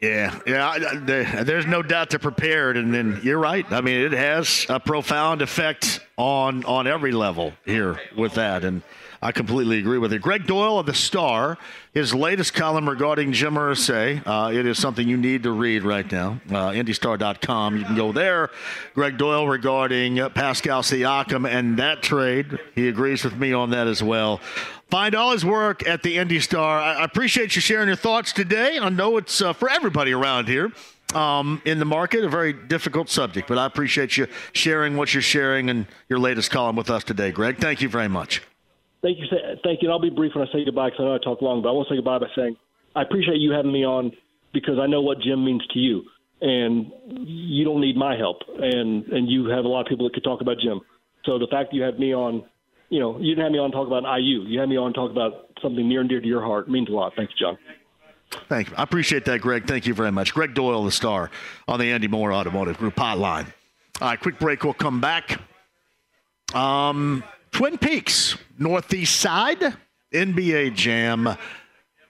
Yeah, yeah. there's no doubt they're prepared, and then you're right. I mean, it has a profound effect on on every level here with that, and I completely agree with it. Gregg Doyel of the Star, his latest column regarding Jim Irsay. Uh, it is something you need to read right now. Uh, IndyStar.com. You can go there. Gregg Doyel regarding Pascal Siakam and that trade. He agrees with me on that as well. Find all his work at the Indy Star. I appreciate you sharing your thoughts today. I know it's uh, for everybody around here. Um, in the market, a very difficult subject, but I appreciate you sharing what you're sharing and your latest column with us today, Gregg. Thank you very much. Thank you. Thank you. And I'll be brief when I say goodbye because I know I talk long, but I want to say goodbye by saying I appreciate you having me on because I know what Jim means to you, and you don't need my help, and and you have a lot of people that could talk about Jim. So the fact that you have me on, you know, you didn't have me on talk about IU. You had me on talk about something near and dear to your heart. It means a lot. Thanks, John. Thank you. I appreciate that, Gregg. Thank you very much. Gregg Doyel, the star on the Andy Mohr Automotive Group hotline. All right, quick break. We'll come back. Um, Twin Peaks, Northeast Side, NBA Jam.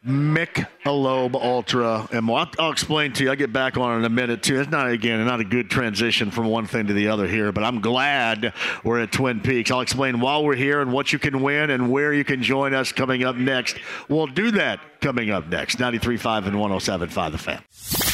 Michelob Ultra, and I'll, I'll, explain to you. I'll get back on in a minute too. It's not again not a good transition from one thing to the other here, but I'm glad we're at Twin Peaks. I'll explain while we're here and what you can win and where you can join us coming up next. We'll do that coming up next. 93.5 and 107.5 The Fan.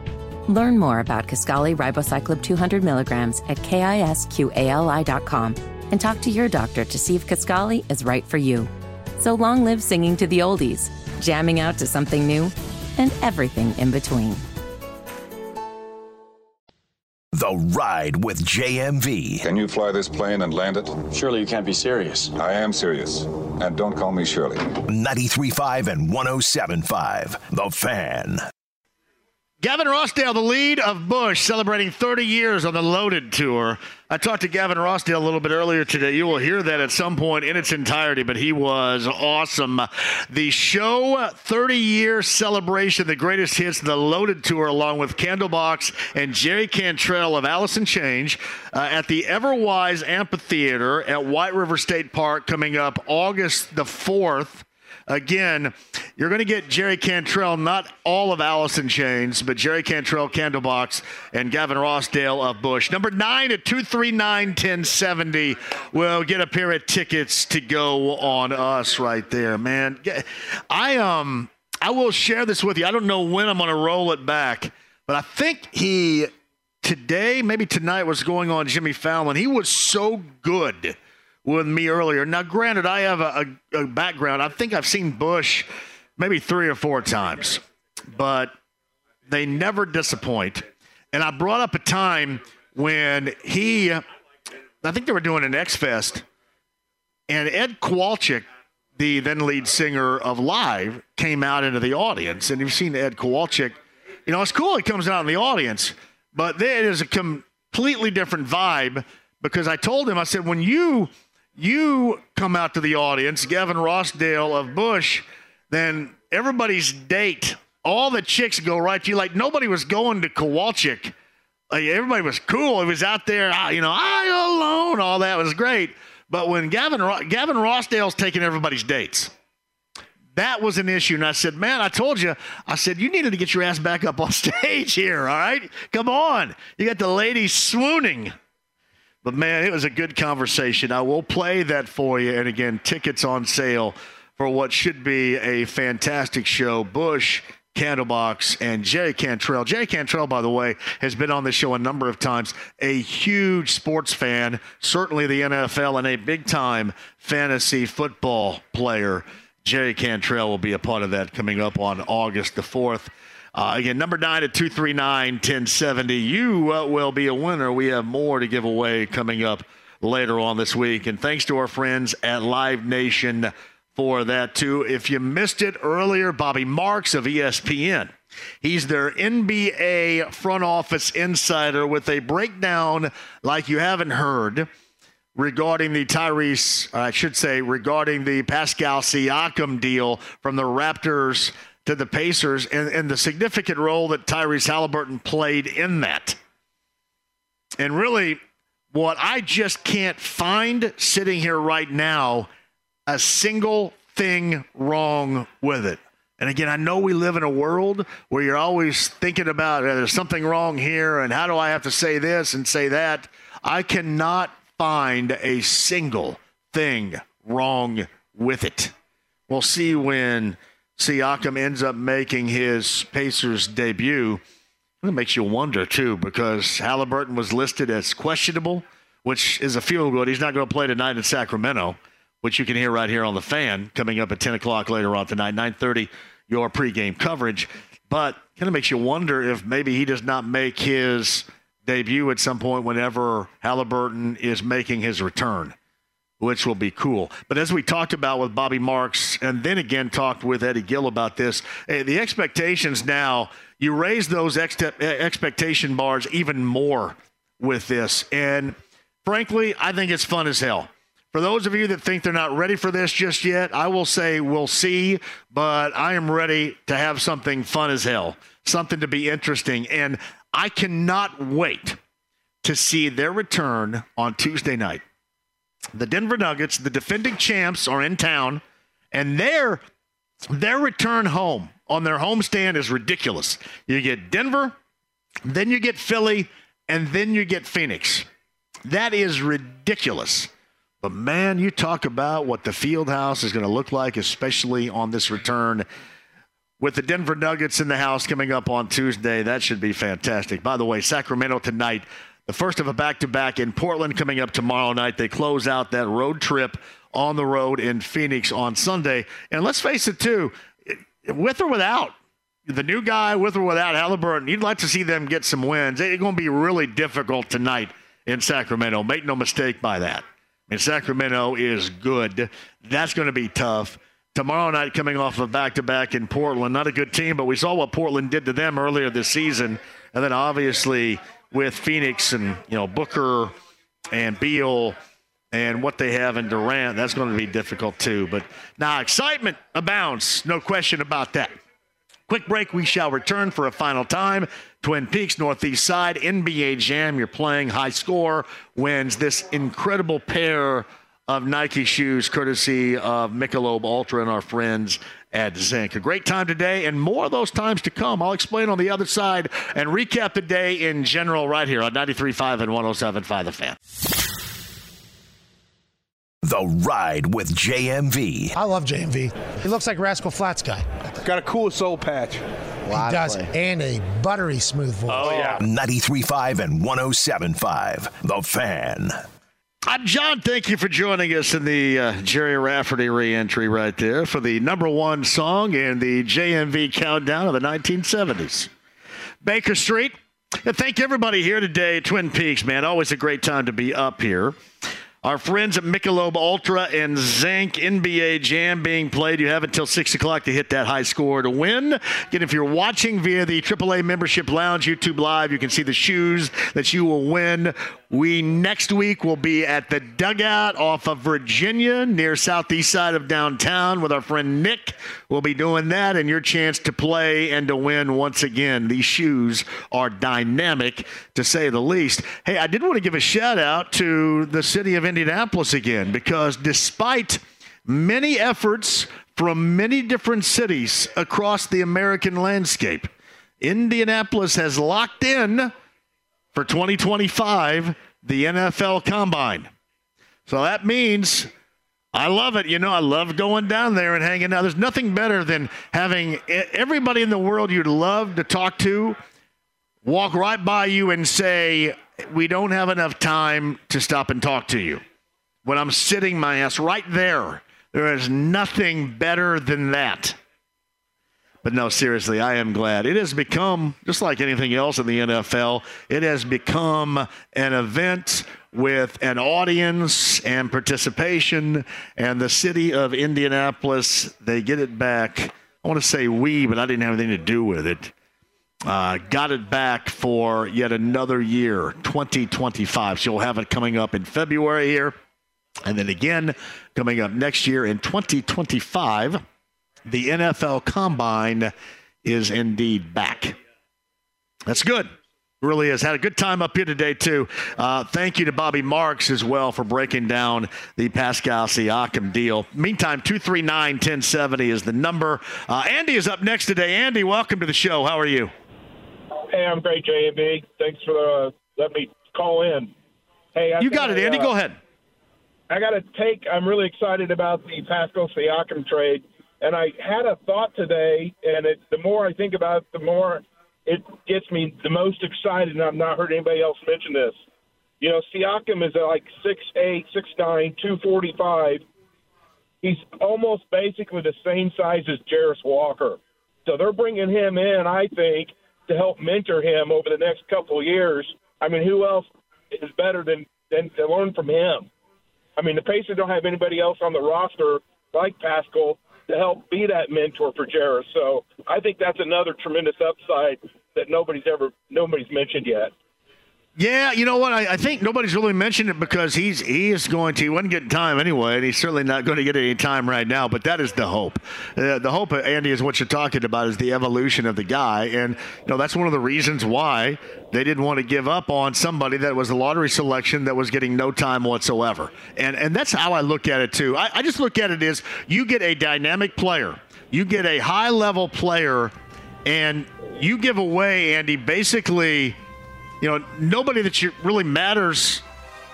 Learn more about Kisqali Ribociclib 200 milligrams at kisqali.com and talk to your doctor to see if Kisqali is right for you. So long live singing to the oldies, jamming out to something new, and everything in between. The Ride with JMV. Can you fly this plane and land it? Surely you can't be serious. I am serious. And don't call me Shirley. 93.5 and 107.5. The Fan. Gavin Rossdale, the lead of Bush, celebrating 30 years on the Loaded Tour. I talked to Gavin Rossdale a little bit earlier today. You will hear that at some point in its entirety, but he was awesome. The show 30 year celebration, the greatest hits, the Loaded Tour, along with Candlebox and Jerry Cantrell of in Chains uh, at the Everwise Amphitheater at White River State Park coming up August the 4th. Again, you're going to get Jerry Cantrell, not all of Alice in Chains, but Jerry Cantrell, Candlebox, and Gavin Rossdale of Bush. Number nine at 239 1070 will get a pair of tickets to go on us right there, man. I um I will share this with you. I don't know when I'm going to roll it back, but I think he today, maybe tonight, was going on Jimmy Fallon. He was so good with me earlier. Now, granted, I have a, a, a, background. I think I've seen Bush maybe three or four times, but they never disappoint. And I brought up a time when he, I think they were doing an X Fest, and Ed Kowalczyk, the then lead singer of Live, came out into the audience. And you've seen Ed Kowalczyk. You know, it's cool he comes out in the audience, but there is a completely different vibe because I told him, I said, when you you come out to the audience, Gavin Rossdale of Bush, then everybody's date, all the chicks go right to you. Like nobody was going to Kowalczyk. Like everybody was cool. It was out there, ah, you know, I alone, all that was great. But when Gavin Gavin Rossdale's taking everybody's dates, that was an issue. And I said, man, I told you, I said, you needed to get your ass back up on <laughs> stage here, all right? Come on. You got the ladies swooning. But man, it was a good conversation. I will play that for you. And again, tickets on sale for what should be a fantastic show. Bush, Candlebox, and Jay Cantrell. Jay Cantrell, by the way, has been on the show a number of times. A huge sports fan, certainly the NFL, and a big time fantasy football player. Jay Cantrell will be a part of that coming up on August the 4th. Uh, again, number nine at 239 1070. You uh, will be a winner. We have more to give away coming up later on this week. And thanks to our friends at Live Nation for that, too. If you missed it earlier, Bobby Marks of ESPN. He's their NBA front office insider with a breakdown like you haven't heard regarding the Tyrese, I should say, regarding the Pascal Siakam deal from the Raptors to the Pacers and, and the significant role that Tyrese Haliburton played in that. And really, what I just can't find sitting here right now, a single thing wrong with it. And again, I know we live in a world where you're always thinking about there's something wrong here and how do I have to say this and say that. I cannot find a single thing wrong with it. We'll see when Siakam ends up making his Pacers debut. It makes you wonder, too, because Haliburton was listed as questionable, which is a feel good. He's not going to play tonight in Sacramento, which you can hear right here on the fan coming up at 10 o'clock later on tonight, 9.30, your pregame coverage. But kind of makes you wonder if maybe he does not make his debut at some point whenever Haliburton is making his return which will be cool. But as we talked about with Bobby Marks, and then again talked with Eddie Gill about this, eh, the expectations now, you raise those ex- expectation bars even more with this. And frankly, I think it's fun as hell. For those of you that think they're not ready for this just yet, I will say we'll see, but I am ready to have something fun as hell, something to be interesting. And I cannot wait to see their return on Tuesday night. The Denver Nuggets, the defending champs, are in town, and their their return home on their homestand is ridiculous. You get Denver, then you get Philly, and then you get Phoenix. That is ridiculous. But man, you talk about what the field house is going to look like, especially on this return with the Denver Nuggets in the house coming up on Tuesday. That should be fantastic. By the way, Sacramento tonight, the first of a back to back in Portland coming up tomorrow night. They close out that road trip on the road in Phoenix on Sunday. And let's face it, too, with or without the new guy, with or without Haliburton, you'd like to see them get some wins. It's going to be really difficult tonight in Sacramento. Make no mistake by that. I mean, Sacramento is good. That's going to be tough. Tomorrow night, coming off of back to back in Portland, not a good team, but we saw what Portland did to them earlier this season. And then obviously with Phoenix and, you know, Booker and Beal and what they have in Durant, that's going to be difficult too. But now excitement abounds, no question about that. Quick break. We shall return for a final time. Twin Peaks, Northeast Side, NBA Jam. You're playing high score wins this incredible pair of Nike shoes, courtesy of Michelob Ultra and our friends at Zinc. A great time today, and more of those times to come. I'll explain on the other side and recap the day in general right here on 93.5 and 107.5 The Fan. The Ride with JMV. I love JMV. He looks like Rascal Flatts guy. Got a cool soul patch. He does, and a buttery smooth voice. Oh, yeah. 93.5 and 107.5 The Fan. I'm John. Thank you for joining us in the uh, Gerry Rafferty re-entry right there for the number one song in the JMV countdown of the 1970s. Baker Street. And thank everybody here today Twin Peaks, man. Always a great time to be up here. Our friends at Michelob Ultra and Zinc NBA Jam being played. You have until 6 o'clock to hit that high score to win. Again, if you're watching via the AAA Membership Lounge YouTube Live, you can see the shoes that you will win. We next week will be at the dugout off of Virginia near southeast side of downtown with our friend Nick. We'll be doing that and your chance to play and to win once again. These shoes are dynamic to say the least. Hey, I did want to give a shout out to the city of Indianapolis again because despite many efforts from many different cities across the American landscape, Indianapolis has locked in for 2025 the NFL Combine. So that means I love it. You know, I love going down there and hanging out. There's nothing better than having everybody in the world you'd love to talk to walk right by you and say, We don't have enough time to stop and talk to you. When I'm sitting my ass right there, there is nothing better than that. But no, seriously, I am glad. It has become, just like anything else in the NFL, it has become an event with an audience and participation. And the city of Indianapolis, they get it back. I want to say we, but I didn't have anything to do with it. Uh, got it back for yet another year, 2025. So you'll have it coming up in February here. And then again, coming up next year in 2025 the NFL Combine is indeed back. That's good. Really has had a good time up here today, too. Uh, thank you to Bobby Marks as well for breaking down the Pascal Siakam deal. Meantime, 239 1070 is the number. Uh, Andy is up next today. Andy, welcome to the show. How are you? Hey, I'm great, JMV. Thanks for uh, letting me call in. Hey, I you got it, Andy. Uh, Go ahead. I got to take. I'm really excited about the Pascal Siakam trade. And I had a thought today, and it, the more I think about it, the more it gets me the most excited. And I've not heard anybody else mention this. You know, Siakam is like six eight, six nine, two forty five. He's almost basically the same size as Jarace Walker. So they're bringing him in, I think, to help mentor him over the next couple of years. I mean, who else is better than than to learn from him? I mean, the Pacers don't have anybody else on the roster like Pascal to help be that mentor for Jarace. So I think that's another tremendous upside that nobody's ever nobody's mentioned yet. Yeah, you know what? I, I, think nobody's really mentioned it because he's he is going to he wasn't getting time anyway, and he's certainly not going to get any time right now. But that is the hope. Uh, the hope, Andy, is what you're talking about is the evolution of the guy, and you know that's one of the reasons why they didn't want to give up on somebody that was a lottery selection that was getting no time whatsoever. And and that's how I look at it too. I, I just look at it as you get a dynamic player, you get a high level player, and you give away Andy basically you know, nobody that you really matters.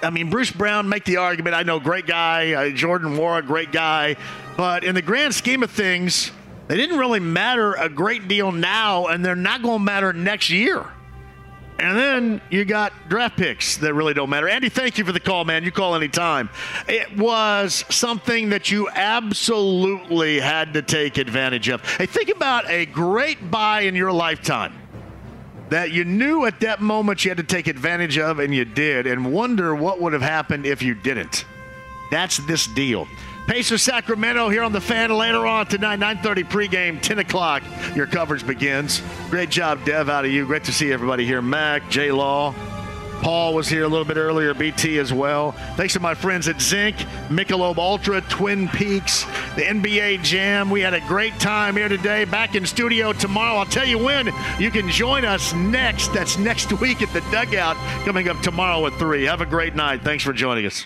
I mean, Bruce Brown, make the argument. I know, great guy. Uh, Jordan Nwora, great guy. But in the grand scheme of things, they didn't really matter a great deal now, and they're not going to matter next year. And then you got draft picks that really don't matter. Andy, thank you for the call, man. You call anytime. It was something that you absolutely had to take advantage of. Hey, think about a great buy in your lifetime that you knew at that moment you had to take advantage of, and you did, and wonder what would have happened if you didn't. That's this deal. Pacers Sacramento here on the fan later on tonight, 9:30 pregame, 10 o'clock. Your coverage begins. Great job, Dev, out of you. Great to see everybody here. Mac, J. Law, Paul was here a little bit earlier, BT as well. Thanks to my friends at Zinc, Michelob Ultra, Twin Peaks, the NBA Jam. We had a great time here today. Back in studio tomorrow. I'll tell you when you can join us next. That's next <laughs> week at the Dugout, coming up tomorrow at 3. Have a great night. Thanks for joining us.